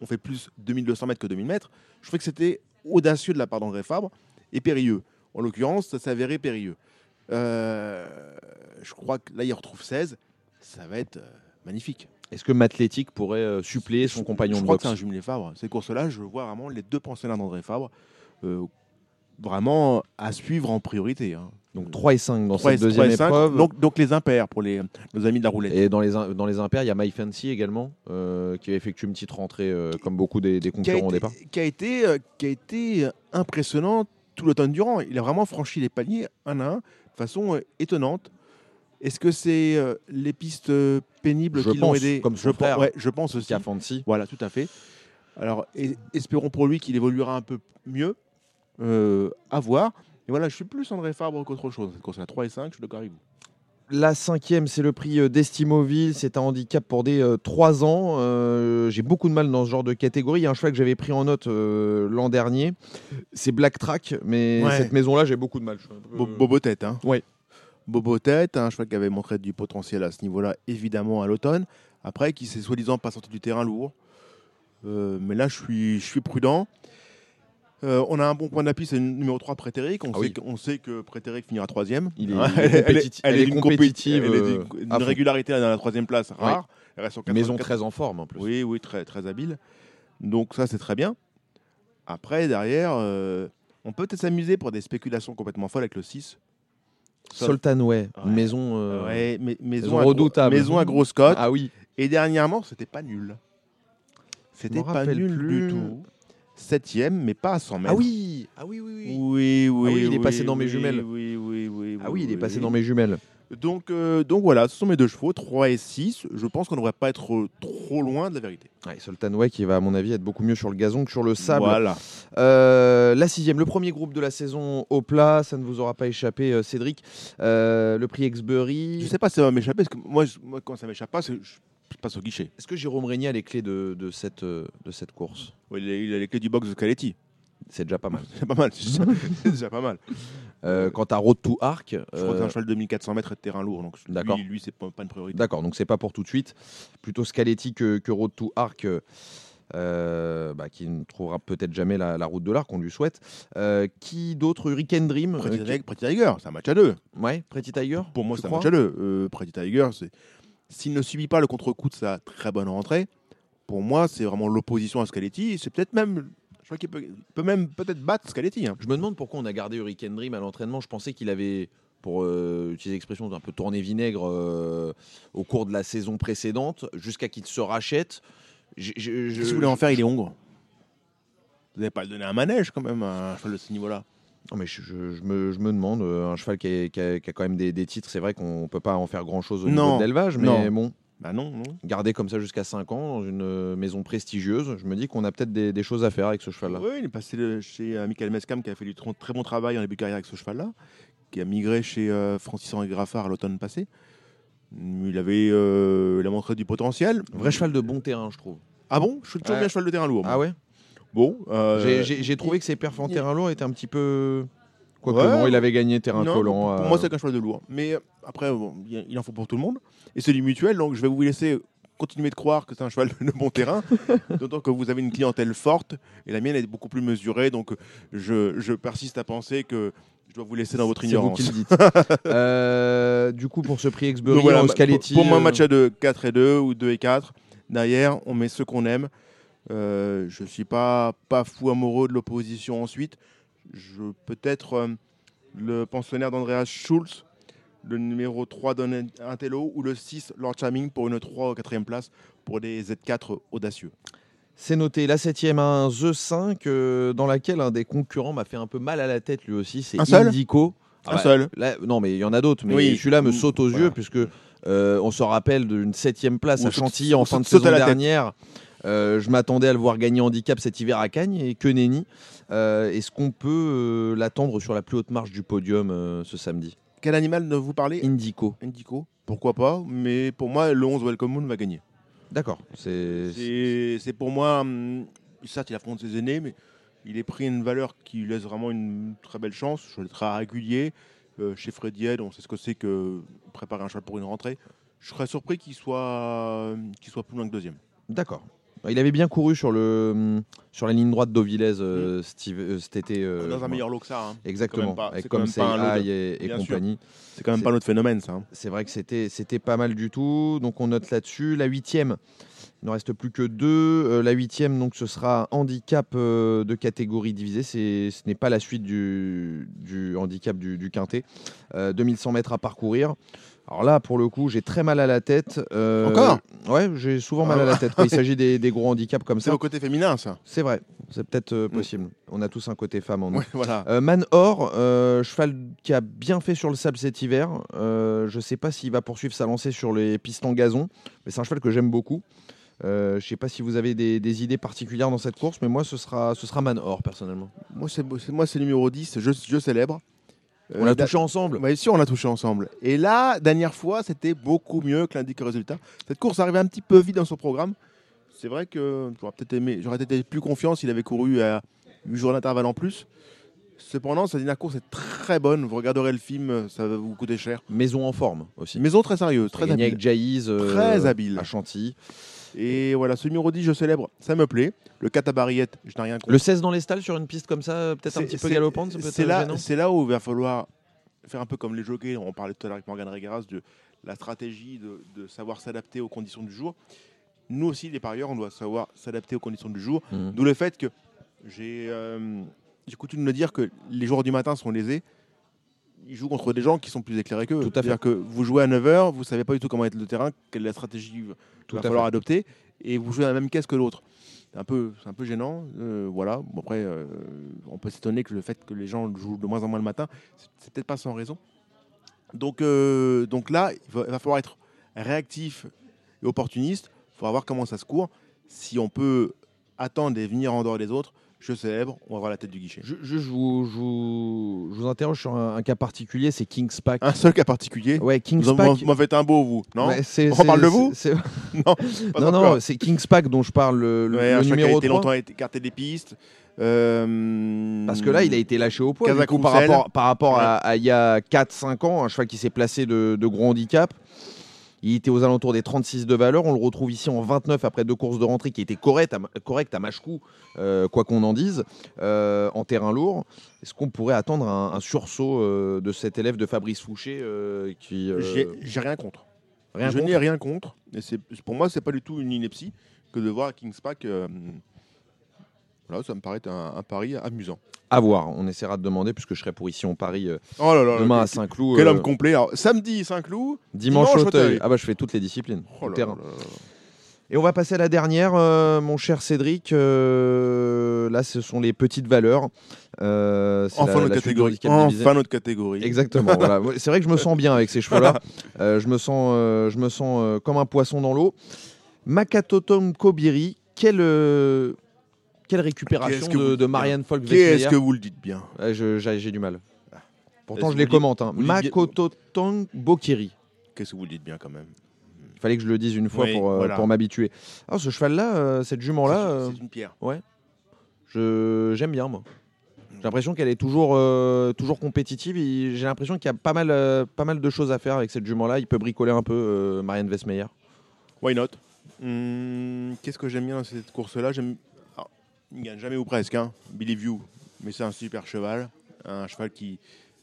on fait plus 2200 mètres que 2000 mètres, je trouvais que c'était audacieux de la part d'André Fabre et périlleux. En l'occurrence, ça s'avérait périlleux. Euh, je crois que là, il retrouve 16, ça va être euh, magnifique. Est-ce que Mathétique pourrait euh, suppléer son compagnon je de crois que boxe c'est un jumelé Fabre. Ces courses-là, je vois vraiment les deux pensionnaires d'André Fabre vraiment à suivre en priorité. hein. Donc 3 et 5 dans 3 et- cette deuxième 3 et 5, épreuve. Donc, donc les impairs pour les, nos amis de la roulette. Et dans les, in- dans les impairs, il y a My Fancy également, euh, qui a effectué une petite rentrée, euh, comme beaucoup des, concurrents au départ. qui, a été, euh, qui a été impressionnant tout l'automne durant. Il a vraiment franchi les paliers un à un de façon étonnante. Est-ce que c'est les pistes pénibles Je qui l'ont aidé comme son je, frère. ouais, je pense aussi. Qui a Fancy. Voilà, tout à fait. Alors, et- espérons pour lui qu'il évoluera un peu mieux. À voir. Et voilà, je suis plus André Fabre qu'autre chose. Cette course à 3 et 5, je suis d'accord avec vous. La cinquième, c'est le prix euh, d'Estimoville. C'est un handicap pour des 3 ans. Euh, J'ai beaucoup de mal dans ce genre de catégorie. Il y a un cheval que j'avais pris en note euh, l'an dernier. C'est Black Track, mais Ouais. cette maison-là, j'ai beaucoup de mal. Peu- Bo- Bobo Tête, hein Ouais. Bobo Tête, un cheval qui avait montré du potentiel à ce niveau-là, évidemment, à l'automne. Après, qui s'est soi-disant pas sorti du terrain lourd. Euh, mais là, je suis, je suis prudent. Euh, on a un bon point d'appui, c'est le numéro 3, Prétéric. On, Ah sait oui. on sait que Prétéric finira troisième. Il est- il est elle, elle elle elle est compétitive, compé- elle est euh, à fond. régularité dans la troisième place, rare. Elle reste sur quatre- Maison très en forme en plus. Oui, oui, très, très habile. Donc ça, c'est très bien. Après, derrière, euh, on peut peut-être s'amuser pour des spéculations complètement folles avec le 6. Sol- Soltanway, une Ouais. maison. euh, Ouais, mais, maison, maison à gros- redoutable. maison à grosse cote. Ah oui. Et dernièrement, c'était pas nul. C'était pas rappelle nul plus. du tout. Septième, mais pas à 100 mètres. Ah oui. Ah oui, oui, oui. Oui, oui. Ah oui, il est oui, passé dans mes jumelles. Oui, oui, oui. oui, Ah oui, il est passé dans mes jumelles. Donc, euh, donc voilà, ce sont mes deux chevaux, 3 et 6. Je pense qu'on ne devrait pas être trop loin de la vérité. Ouais, Sultan Way qui va, à mon avis, être beaucoup mieux sur le gazon que sur le sable. Voilà. Euh, la sixième, le premier groupe de la saison au plat, ça ne vous aura pas échappé, euh, Cédric. Euh, le prix Exbury. Je sais pas si ça va m'échapper, parce que moi, je- moi quand ça m'échappe pas, je passe au guichet. Est-ce que Jérôme Régnier a les clés de, de cette, euh, de cette course? Ouais, il, a, il a les clés du box de Caletti. C'est déjà pas mal. C'est pas mal, c'est déjà, [LAUGHS] pas mal. Euh, quant à Road to Arc, Je crois que c'est euh, un cheval de 2400 mètres et de terrain lourd, donc D'accord. lui, lui c'est pas, pas une priorité. d'accord, donc c'est pas pour tout de suite. Plutôt Scaletti que, que Road to Arc. euh, euh, bah, qui ne trouvera peut-être jamais la, la route de l'arc, on lui souhaite. Euh, qui d'autre? Hurricane Dream Pretty, euh, qui- Tiger, Pretty Tiger, c'est un match à deux. Ouais, Pretty Tiger Pour moi, c'est un crois? match à deux. Euh, Pretty Tiger, c'est s'il ne subit pas le contre-coup de sa très bonne rentrée, pour moi, c'est vraiment l'opposition à Scaletti. C'est peut-être même, je crois qu'il peut, même peut-être battre Scaletti. hein. Je me demande pourquoi on a gardé Hurricane Dream à l'entraînement. Je pensais qu'il avait, pour euh, utiliser l'expression un peu tourné vinaigre euh, au cours de la saison précédente, jusqu'à qu'il se rachète. Je- que vous voulez en faire? Il est hongre. Vous n'allez pas le donner un manège quand même, à ce niveau-là. Non, mais je, je- je me, je me demande, euh, un cheval qui, a, qui a quand même des, des titres, c'est vrai qu'on ne peut pas en faire grand-chose au Non, niveau de l'élevage, mais non. bon, Bah non, non. garder comme ça jusqu'à 5 ans dans une euh, maison prestigieuse, je me dis qu'on a peut-être des, des choses à faire avec ce cheval-là. Oui, il est passé le- chez euh, Michael Mescam qui a fait du tr- très bon travail en début de carrière avec ce cheval-là, qui a migré chez euh, Francis-Henri Graffard l'automne passé. Il avait euh, il a montré du potentiel. Vrai cheval de bon terrain, je trouve. Ah bon? Je suis toujours Ouais. bien cheval de terrain lourd. moi. Ah ouais? Bon. euh, J'ai- trouvé que ses perfs en terrain lourd étaient un petit peu. Quoique Ouais. non, il avait gagné terrain non, collant. Pour euh, moi, c'est qu'un cheval de lourd. Mais euh, après, bon, il en faut pour tout le monde. Et c'est du mutuel, donc je vais vous laisser continuer de croire que c'est un cheval de bon terrain, [LAUGHS] d'autant que vous avez une clientèle forte et la mienne est beaucoup plus mesurée. Donc je, je persiste à penser que je dois vous laisser dans votre C'est vous ignorance. qui le dites. [LAUGHS] Euh, du coup, pour ce prix Exbury, voilà, pour, pour moi, euh, match à 2, 4 et 2 ou 2 et 4. Derrière, on met ceux qu'on aime. Euh, je ne suis pas, pas fou amoureux de l'opposition ensuite. Je Peut-être euh, le pensionnaire d'Andreas Schulz, le numéro 3 Intello ou le 6 Lord Charming pour une 3 ou 4 place pour des Z4 audacieux. C'est noté. La septième, un The 5 euh, dans laquelle un des concurrents m'a fait un peu mal à la tête lui aussi. C'est Indico. Un bah, seul là, Non, mais il y en a d'autres. Mais Oui. celui-là me Mm, saute aux voilà. yeux puisque euh, on se rappelle d'une septième place On à Chantilly en fin de saison dernière. Euh, je m'attendais à le voir gagner handicap cet hiver à Cagnes et que nenni. Euh, Est-ce qu'on peut euh, l'attendre sur la plus haute marche du podium euh, ce samedi? Quel animal vous parlez? Indico. Indico. Pourquoi pas Mais pour moi, le 11 Welcome Moon va gagner. D'accord. C'est pour moi, hum, certes, il affronte ses aînés, mais il est pris une valeur qui lui laisse vraiment une très belle chance. Je l'ai très régulier. Euh, chez Freddy Head, on sait ce que c'est que préparer un cheval pour une rentrée. Je serais surpris qu'il soit, qu'il soit plus loin que deuxième. D'accord. Il avait bien couru sur, le, hum, sur la ligne droite d'Auvilez euh, Steve- euh, cet été. euh, Dans un meilleur lot que ça. hein. Exactement. Avec comme Hi et, et compagnie. C'est quand même pas notre phénomène, ça. hein. C'est vrai que c'était c'était pas mal du tout. Donc on note là-dessus. La huitième, il ne reste plus que deux. Euh, la huitième, donc ce sera handicap euh, de catégorie divisée. C'est- Ce n'est pas la suite du, du handicap du, du quintet. Euh, 2100 mètres à parcourir. Alors là, pour le coup, j'ai très mal à la tête. Euh, Encore? Ouais, j'ai souvent mal à la tête quand il [LAUGHS] s'agit des, des gros handicaps comme C'est ça. au côté féminin, ça. C'est vrai, c'est peut-être euh, possible. On a tous un côté femme en nous. Ouais, voilà. Euh, Man Or, cheval qui a bien fait sur le sable cet hiver. Je ne sais pas s'il va poursuivre sa lancée sur les pistes en gazon, mais c'est un cheval que j'aime beaucoup. Euh, je ne sais pas si vous avez des, des idées particulières dans cette course, mais moi ce sera, ce sera Man Or personnellement. Moi, c'est c'est- moi, c'est numéro 10, je, je célèbre. On l'a Euh, touché ensemble. Bien sûr, on l'a touché ensemble. Et là, dernière fois, c'était beaucoup mieux que l'indique résultat. Cette course arrivait un petit peu vite dans son programme. C'est vrai que j'aurais peut-être aimé, j'aurais été plus confiant s'il avait couru à 8 jours d'intervalle en plus. Cependant, sa dernière course est très bonne. Vous regarderez le film, ça va vous coûter cher. Maison en forme aussi. Maison très sérieuse, très habile. avec Jaïs euh, Très habile. à Chantilly. Et voilà, ce numéro 10, je célèbre, ça me plaît. Le 4 à Barriette, je n'ai rien contre. Le 16 dans les stalles sur une piste comme ça, euh, peut-être un petit peu galopante, C'est là, gênant c'est là où il va falloir faire un peu comme les jockeys. On parlait tout à l'heure avec Morgan Regaras de la stratégie de, de savoir s'adapter aux conditions du jour. Nous aussi, les parieurs, on doit savoir s'adapter aux conditions du jour. Mhm. D'où le fait que j'ai euh, coutume de me dire que les joueurs du matin sont lésés. Ils jouent contre des gens qui sont plus éclairés qu'eux. C'est-à-dire que vous jouez à 9h, vous savez pas du tout comment être le terrain, quelle est la stratégie qu'il va falloir fait. adopter, et vous jouez à la même caisse que l'autre. C'est un peu, un peu gênant. euh, voilà. Bon, après, euh, on peut s'étonner que le fait que les gens jouent de moins en moins le matin, c'est- c'est peut-être pas sans raison. Donc, euh, donc là, il va, il va falloir être réactif et opportuniste. Il faudra voir comment ça se court. Si on peut attendre et venir en dehors des autres, je célèbre, on va voir la tête du guichet. Je, je- je vous, je vous- je vous interroge sur un, un cas particulier, c'est Kings Pack. Un seul cas particulier. Ouais, Kings Vous Pack. m'en faites un beau, vous, non Ouais, On parle de vous [LAUGHS] Non, [LAUGHS] Non, non, c'est Kings Pack dont je parle, le, Ouais, le un qui a été 3. longtemps écarté des pistes. Euh, Parce que là, il a été lâché au poids. Kazakh du coup, par rapport, par rapport Ouais. à, à il y a 4-5 ans, un cheval qui s'est placé de, de gros handicap. Il était aux alentours des 36 de valeur. On le retrouve ici en 29 après deux courses de rentrée qui étaient correctes à, correctes à Machecou, euh, quoi qu'on en dise, euh, en terrain lourd. Est-ce qu'on pourrait attendre un, un sursaut euh, de cet élève de Fabrice Fouché qui J'ai rien contre. rien je n'ai rien contre. Et pour moi, c'est pas du tout une ineptie que de voir Kings Pack. euh, voilà, ça me paraît un, un pari amusant. À voir. On essaiera de demander puisque je serai pour ici en Paris euh, Oh là là, demain quel- à Saint-Cloud. Quel euh, homme complet. Alors, samedi, Saint-Cloud. Dimanche, Dimanche, Auteuil. Ah bah je fais toutes les disciplines. Oh terrain. Et on va passer à la dernière, euh, mon cher Cédric. Là, ce sont les petites valeurs. Euh, Enfin la- notre la catégorie. Enfin notre catégorie. Exactement. [LAUGHS] voilà. C'est vrai que je me sens bien avec ces [LAUGHS] cheveux-là. Je me sens, je me sens comme un poisson dans l'eau. Makatotom Kobiri, euh, quelle récupération que de, vous de dites Marianne Folk Qu'est-ce que vous le dites bien J'ai du mal. Pourtant, je les commente. Hein. bien- Makototom Bokiri. Qu'est-ce que vous le dites bien quand même Il fallait que je le dise une fois Oui, pour, euh, voilà. pour m'habituer. Alors, ce cheval-là, euh, cette jument-là, C'est- euh, une pierre. je j'aime bien moi. J'ai l'impression qu'elle est toujours, euh, toujours compétitive. J'ai l'impression qu'il y a pas mal, euh, pas mal de choses à faire avec cette jument-là. Il peut bricoler un peu euh, Marianne Westmeyer. Why not Hum, Qu'est-ce que j'aime bien dans cette course-là? J'aime. Il gagne jamais ou presque, hein. Believe You. Mais c'est un super cheval. Un cheval qui,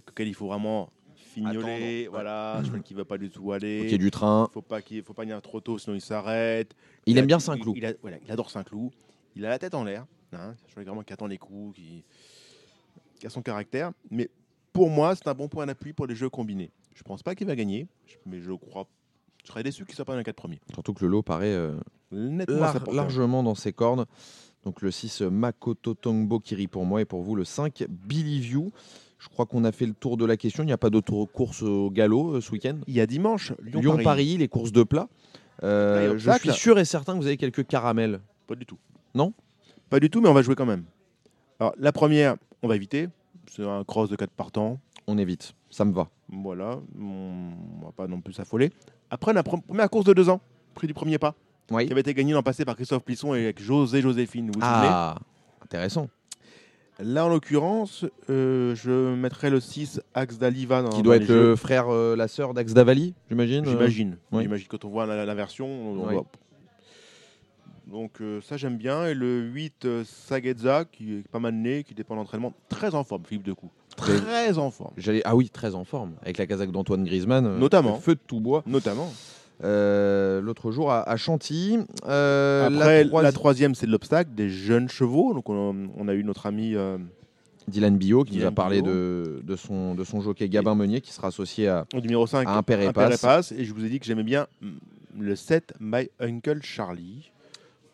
auquel il faut vraiment fignoler. Attendre, Voilà, un cheval qui ne va pas du tout aller. Qui est du train. faut pas qu'il faut pas venir trop tôt, sinon il s'arrête. Il aime a- bien Saint-Cloud. Il, a- voilà, il adore Saint-Cloud. Il a la tête en l'air. Hein, c'est un cheval vraiment qui attend les coups, qui, qui a son caractère. Mais pour moi, c'est un bon point d'appui pour les jeux combinés. Je pense pas qu'il va gagner, mais je crois. Je serais déçu qu'il soit pas dans les 4 premiers. Surtout que le lot paraît euh, Nettement lar- largement dans ses cordes. Donc le 6 Makoto Tongbo Kiri pour moi et pour vous le 5 Billy View. Je crois qu'on a fait le tour de la question. Il n'y a pas d'autres courses au galop euh, ce week-end? Il y a dimanche, Lyon-Paris. Lyon-Paris, les courses de plat. Euh, je suis sûr et certain que vous avez quelques caramels. Pas du tout. Non? Pas du tout, mais on va jouer quand même. Alors, la première, on va éviter. C'est un cross de 4 partants. On évite. Ça me va. Voilà, on va pas non plus s'affoler. Après, la pre- première course de 2 ans, prix du premier pas, Oui. qui avait été gagné l'an passé par Christophe Plisson et avec José Joséphine. Vous Ah, intéressant. Là, en l'occurrence, euh, je mettrais le 6 Axe d'Aliva Qui doit être jeux. le frère, euh, la sœur d'Ax Davali, j'imagine. euh J'imagine. oui. J'imagine quand on voit la, la version. on Oui. voit- Donc euh, ça j'aime bien. Et le 8 euh, Sagezza qui est pas mal né, qui dépend d'entraînement. Très en forme, Philippe Decou. Très- Très en forme. Ah oui, très en forme. Avec la casaque d'Antoine Griezmann. Notamment. Feu de tout bois. Notamment. Euh, L'autre jour à, à Chantilly. Euh, Après, la la, troisi- troisième, c'est de l'obstacle, des jeunes chevaux. Donc on, on a eu notre ami euh, Dylan Billot qui nous a parlé de, de, son, de son jockey Gabin Meunier qui sera associé à, au numéro 5, à un père et je vous ai dit que j'aimais bien le 7 My Uncle Charlie.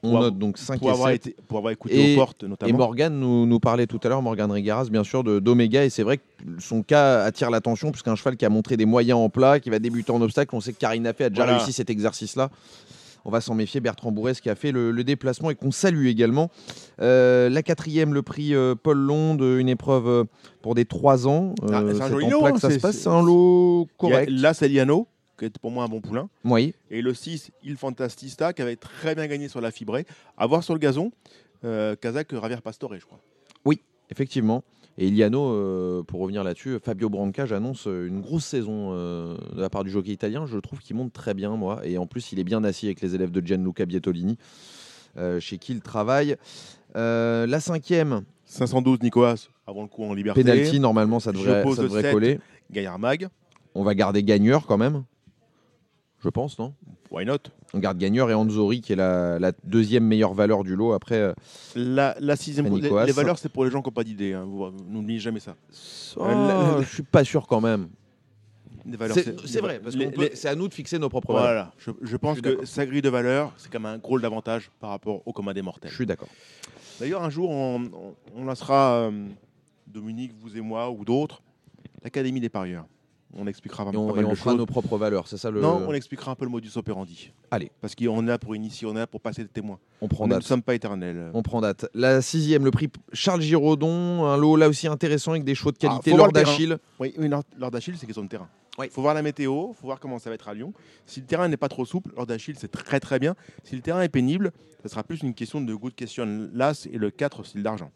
On Pour note avoir- donc 5 Pour et avoir, 7. été, pour avoir écouté Et- aux portes Et notamment. Morgan nous, nous parlait tout à l'heure, Morgan Rigaras, bien sûr, d'Omega. Et c'est vrai que son cas attire l'attention, puisqu'un cheval qui a montré des moyens en plat, qui va débuter en obstacle. On sait que Karine Fay a déjà Voilà. réussi cet exercice-là. On va s'en méfier. Bertrand Bourrès qui a fait le, le déplacement et qu'on salue également. Euh, la quatrième, le prix euh, Paul Londe, une épreuve euh, pour des 3 ans. Ah, Euh, c'est un joli lot, hein, c'est- un lot a- correct. Là, c'est Liano, qui est pour moi un bon poulain. Oui. Et le 6, Il Fantastista, qui avait très bien gagné sur la fibrée. À voir sur le gazon, euh, Kazakh Javier Pastore, je crois. Effectivement. Et Iliano, euh, pour revenir là-dessus, Fabio Branca, j'annonce euh, une grosse saison euh, de la part du jockey italien. Je trouve qu'il monte très bien, moi. Et en plus, il est bien assis avec les élèves de Gianluca Bietolini, euh, chez qui il travaille. La cinquième, 512 Nicoas, avant le coup en liberté. penalty, normalement, ça devrait, ça coller. Gaillard Mag, On va garder Gagneur quand même. Je pense, non? Why not? On garde Gagneur et Anzori, qui est la, la deuxième meilleure valeur du lot. Après, euh, La, la sixième, les, valeurs, c'est pour les gens qui n'ont pas d'idée. Hein. N'oubliez jamais ça. oh, la- je suis pas sûr quand même. C'est vrai, parce que c'est à nous de fixer nos propres valeurs. Je, je pense que sa grille de valeurs, c'est quand même un gros d'avantage par rapport au commun des mortels. Je suis d'accord. D'ailleurs, un jour, on, on, on lancera, euh, Dominique, vous et moi, ou d'autres, l'Académie des parieurs. On expliquera pas, Et on, pas mal et on de fera choses. nos propres valeurs, c'est ça le. Non, on expliquera un peu le modus operandi. Allez. Parce qu'on est là pour initier, on est là pour passer des témoins. On prend On ne date. sommes pas éternels. On prend date. La sixième, le prix Charles Giraudon, un lot là aussi intéressant avec des chevaux de Ah, qualité. terrain. d'Achille. Oui, oui d'Achille, c'est question de terrain. Il Oui. faut voir la météo, faut voir comment ça va être à Lyon. Si le terrain n'est pas trop souple, lors d'Achille, c'est très très bien. Si le terrain est pénible, ce sera plus une question de good question. L'As et le 4, style d'argent.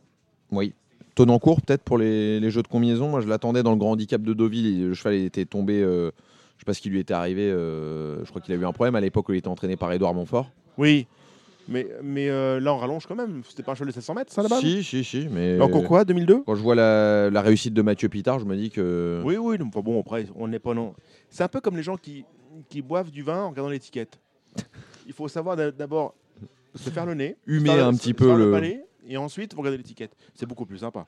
Oui. Tonancourt, peut-être pour les, les jeux de combinaison. Moi, je l'attendais dans le grand handicap de Deauville. Le cheval était tombé. euh, je sais pas ce qui lui était arrivé. euh, je crois qu'il a eu un problème à l'époque où il était entraîné par Édouard Montfort. Oui, mais, mais euh, là, on rallonge quand même. C'était pas un cheval de 700 mètres, ça là-bas Si, si, si. Mais encore quoi, 2002 quand je vois la, la réussite de Mathieu Pitard, je me dis que. Oui, oui. donc, bon, après, on n'est pas non. C'est un peu comme les gens qui, qui boivent du vin en regardant l'étiquette. Il faut savoir d'a- d'abord se faire le nez, Humer un petit peu le- palais, et ensuite vous regardez l'étiquette. C'est beaucoup plus sympa.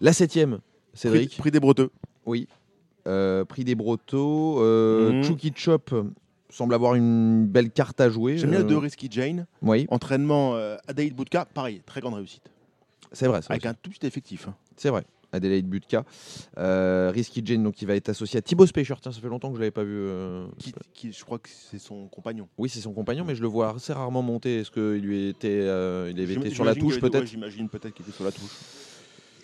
La septième, Cédric. Prix, prix des Breteux. Oui. Euh, prix des Brotteaux. Euh, Mhm. Chucky Chop semble avoir une belle carte à jouer. J'aime bien le Euh, de Risky Jane. Oui, Entraînement euh, Adaïd Boudka, pareil, très grande réussite. c'est vrai. ça Avec aussi. un tout petit effectif. hein. C'est vrai. Adelaide Butka. Euh, Risky Jane, donc, qui va être associé à Thibaut Specher. Tiens, ça fait longtemps que je l'avais pas vu. euh, Qui, qui- je crois que c'est son compagnon. Oui, c'est son compagnon, mais je le vois assez rarement monter. Est-ce qu'il lui était, euh, il avait été sur la touche peut-être ouais, J'imagine peut-être qu'il était sur la touche.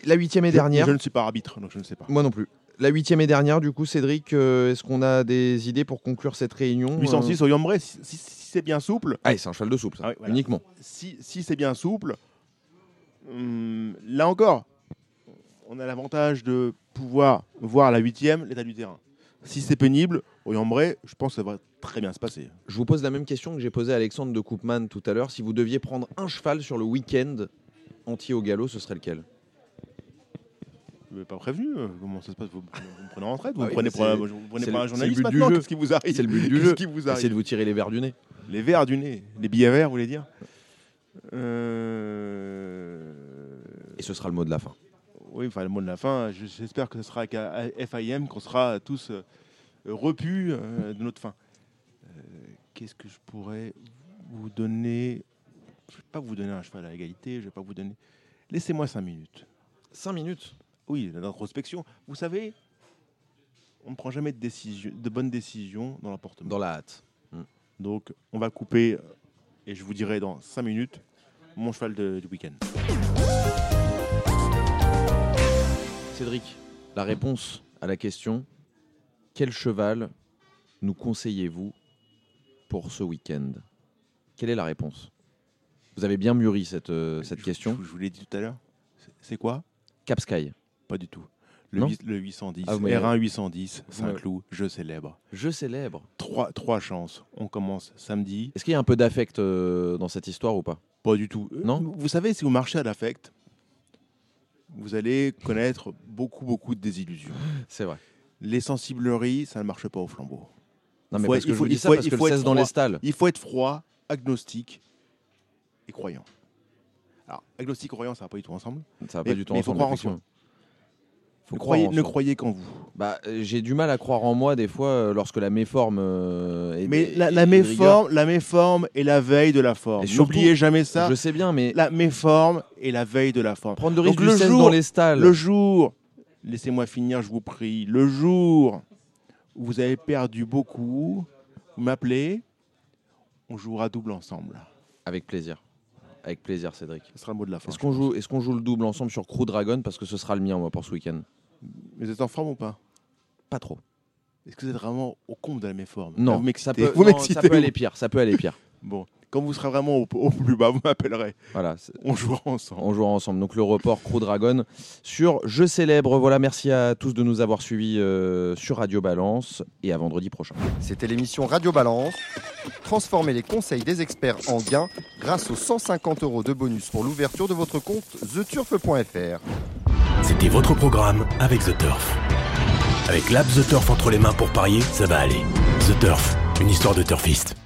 La huitième et Je- dernière. Je, ne suis pas arbitre, donc je ne sais pas. Moi non plus. La huitième et dernière, du coup, Cédric, euh, est-ce qu'on a des idées pour conclure cette réunion 806 au Yambré, si, si- si c'est bien souple, Ah, c'est un cheval de souple, ça, Ah oui, voilà. uniquement. si, si c'est bien souple, hum, là encore, on a l'avantage de pouvoir voir la huitième l'état du terrain. Si c'est pénible, au Yambré, je pense que ça va très bien se passer. Je vous pose la même question que j'ai posée à Alexandre de Koopman tout à l'heure. Si vous deviez prendre un cheval sur le week-end entier au galop, ce serait lequel? Vous m'avez pas prévenu euh, Comment ça se passe? Vous, vous me prenez en retraite Vous Ah oui, prenez pour, c'est- vous prenez c'est pour le- un c'est le journaliste maintenant. Qu'est-ce qui vous arrive? C'est le but du jeu. arrive? De vous tirer les verres du nez. Les verres du nez, les billets verts, vous voulez dire? Euh, Et ce sera le mot de la fin. Oui, enfin le mot de la fin. je- J'espère que ce sera avec euh, FIM qu'on sera tous euh, repus euh, de notre fin. Euh, Qu'est-ce que je pourrais vous donner? Je ne vais pas vous donner un cheval à égalité. Je vais pas vous donner. Laissez-moi cinq minutes. 5 minutes? Oui, l'introspection. Vous savez, on ne prend jamais de, décision, de bonnes décisions dans l'apportement. Dans la hâte. Donc, on va couper et je vous dirai dans 5 minutes mon cheval de- du week-end. Cédric, la réponse à la question quel cheval nous conseillez-vous pour ce week-end? Quelle est la réponse? Vous avez bien mûri cette, euh, cette Je- question. Je, je vous l'ai dit tout à l'heure. C'est- quoi? Cap Sky. Pas du tout. Le, le 810, Ah, vous m'avez- R1 810, vous m'avez- Saint-Cloud, je célèbre. Je célèbre. Trois, trois chances. On commence samedi. Est-ce qu'il y a un peu d'affect euh, dans cette histoire ou pas? Pas du tout. Euh, Non Vous savez, si vous marchez à l'affect, vous allez connaître beaucoup, beaucoup de désillusions. C'est vrai. Les sensibleries, ça ne marche pas au flambeau. Non, mais parce que il je faut- vous dis il ça faut- parce il que faut le être 16 dans les froid. stalles. Il faut être froid, agnostique et croyant. Alors, agnostique, croyant, ça va pas du tout ensemble. Ça va Mais- pas du tout mais il faut ensemble, croire en effectivement. Faut Ne croyez, ne qu'en vous. Bah, euh, j'ai du mal à croire en moi des fois euh, lorsque la méforme euh, est. Mais la, est méforme, la méforme est la veille de la forme. N'oubliez jamais ça. Je sais bien, mais La méforme est la veille de la forme. prendre de risque Donc, du le 16 jour- dans les stalles. Le jour, laissez-moi finir, je vous prie. Le jour où vous avez perdu beaucoup, vous m'appelez, on jouera double ensemble. Avec plaisir. Avec plaisir, Cédric. Ce sera le mot de la fin. Est-ce qu'on joue, est qu'on joue le double ensemble sur Crew Dragon? Parce que ce sera le mien, moi, pour ce week-end. Vous êtes en forme ou pas? Pas trop. Est-ce que vous êtes vraiment au comble de la méforme? Là, Non, ça peut, Vous non, m'excitez, ça peut vous. aller pire. Ça peut aller pire. Bon, quand vous serez vraiment au, au plus bas, [LAUGHS] vous m'appellerez. Voilà. c'est- On jouera ensemble. On jouera ensemble. Donc le report Crew Dragon sur Je célèbre. Voilà, merci à tous de nous avoir suivis euh, sur Radio Balance et à vendredi prochain. C'était l'émission Radio Balance. Transformez les conseils des experts en gains grâce aux 150 euros de bonus pour l'ouverture de votre compte theturf.fr. C'était votre programme avec The Turf. Avec l'app The Turf entre les mains pour parier, ça va aller. The Turf, une histoire de turfiste.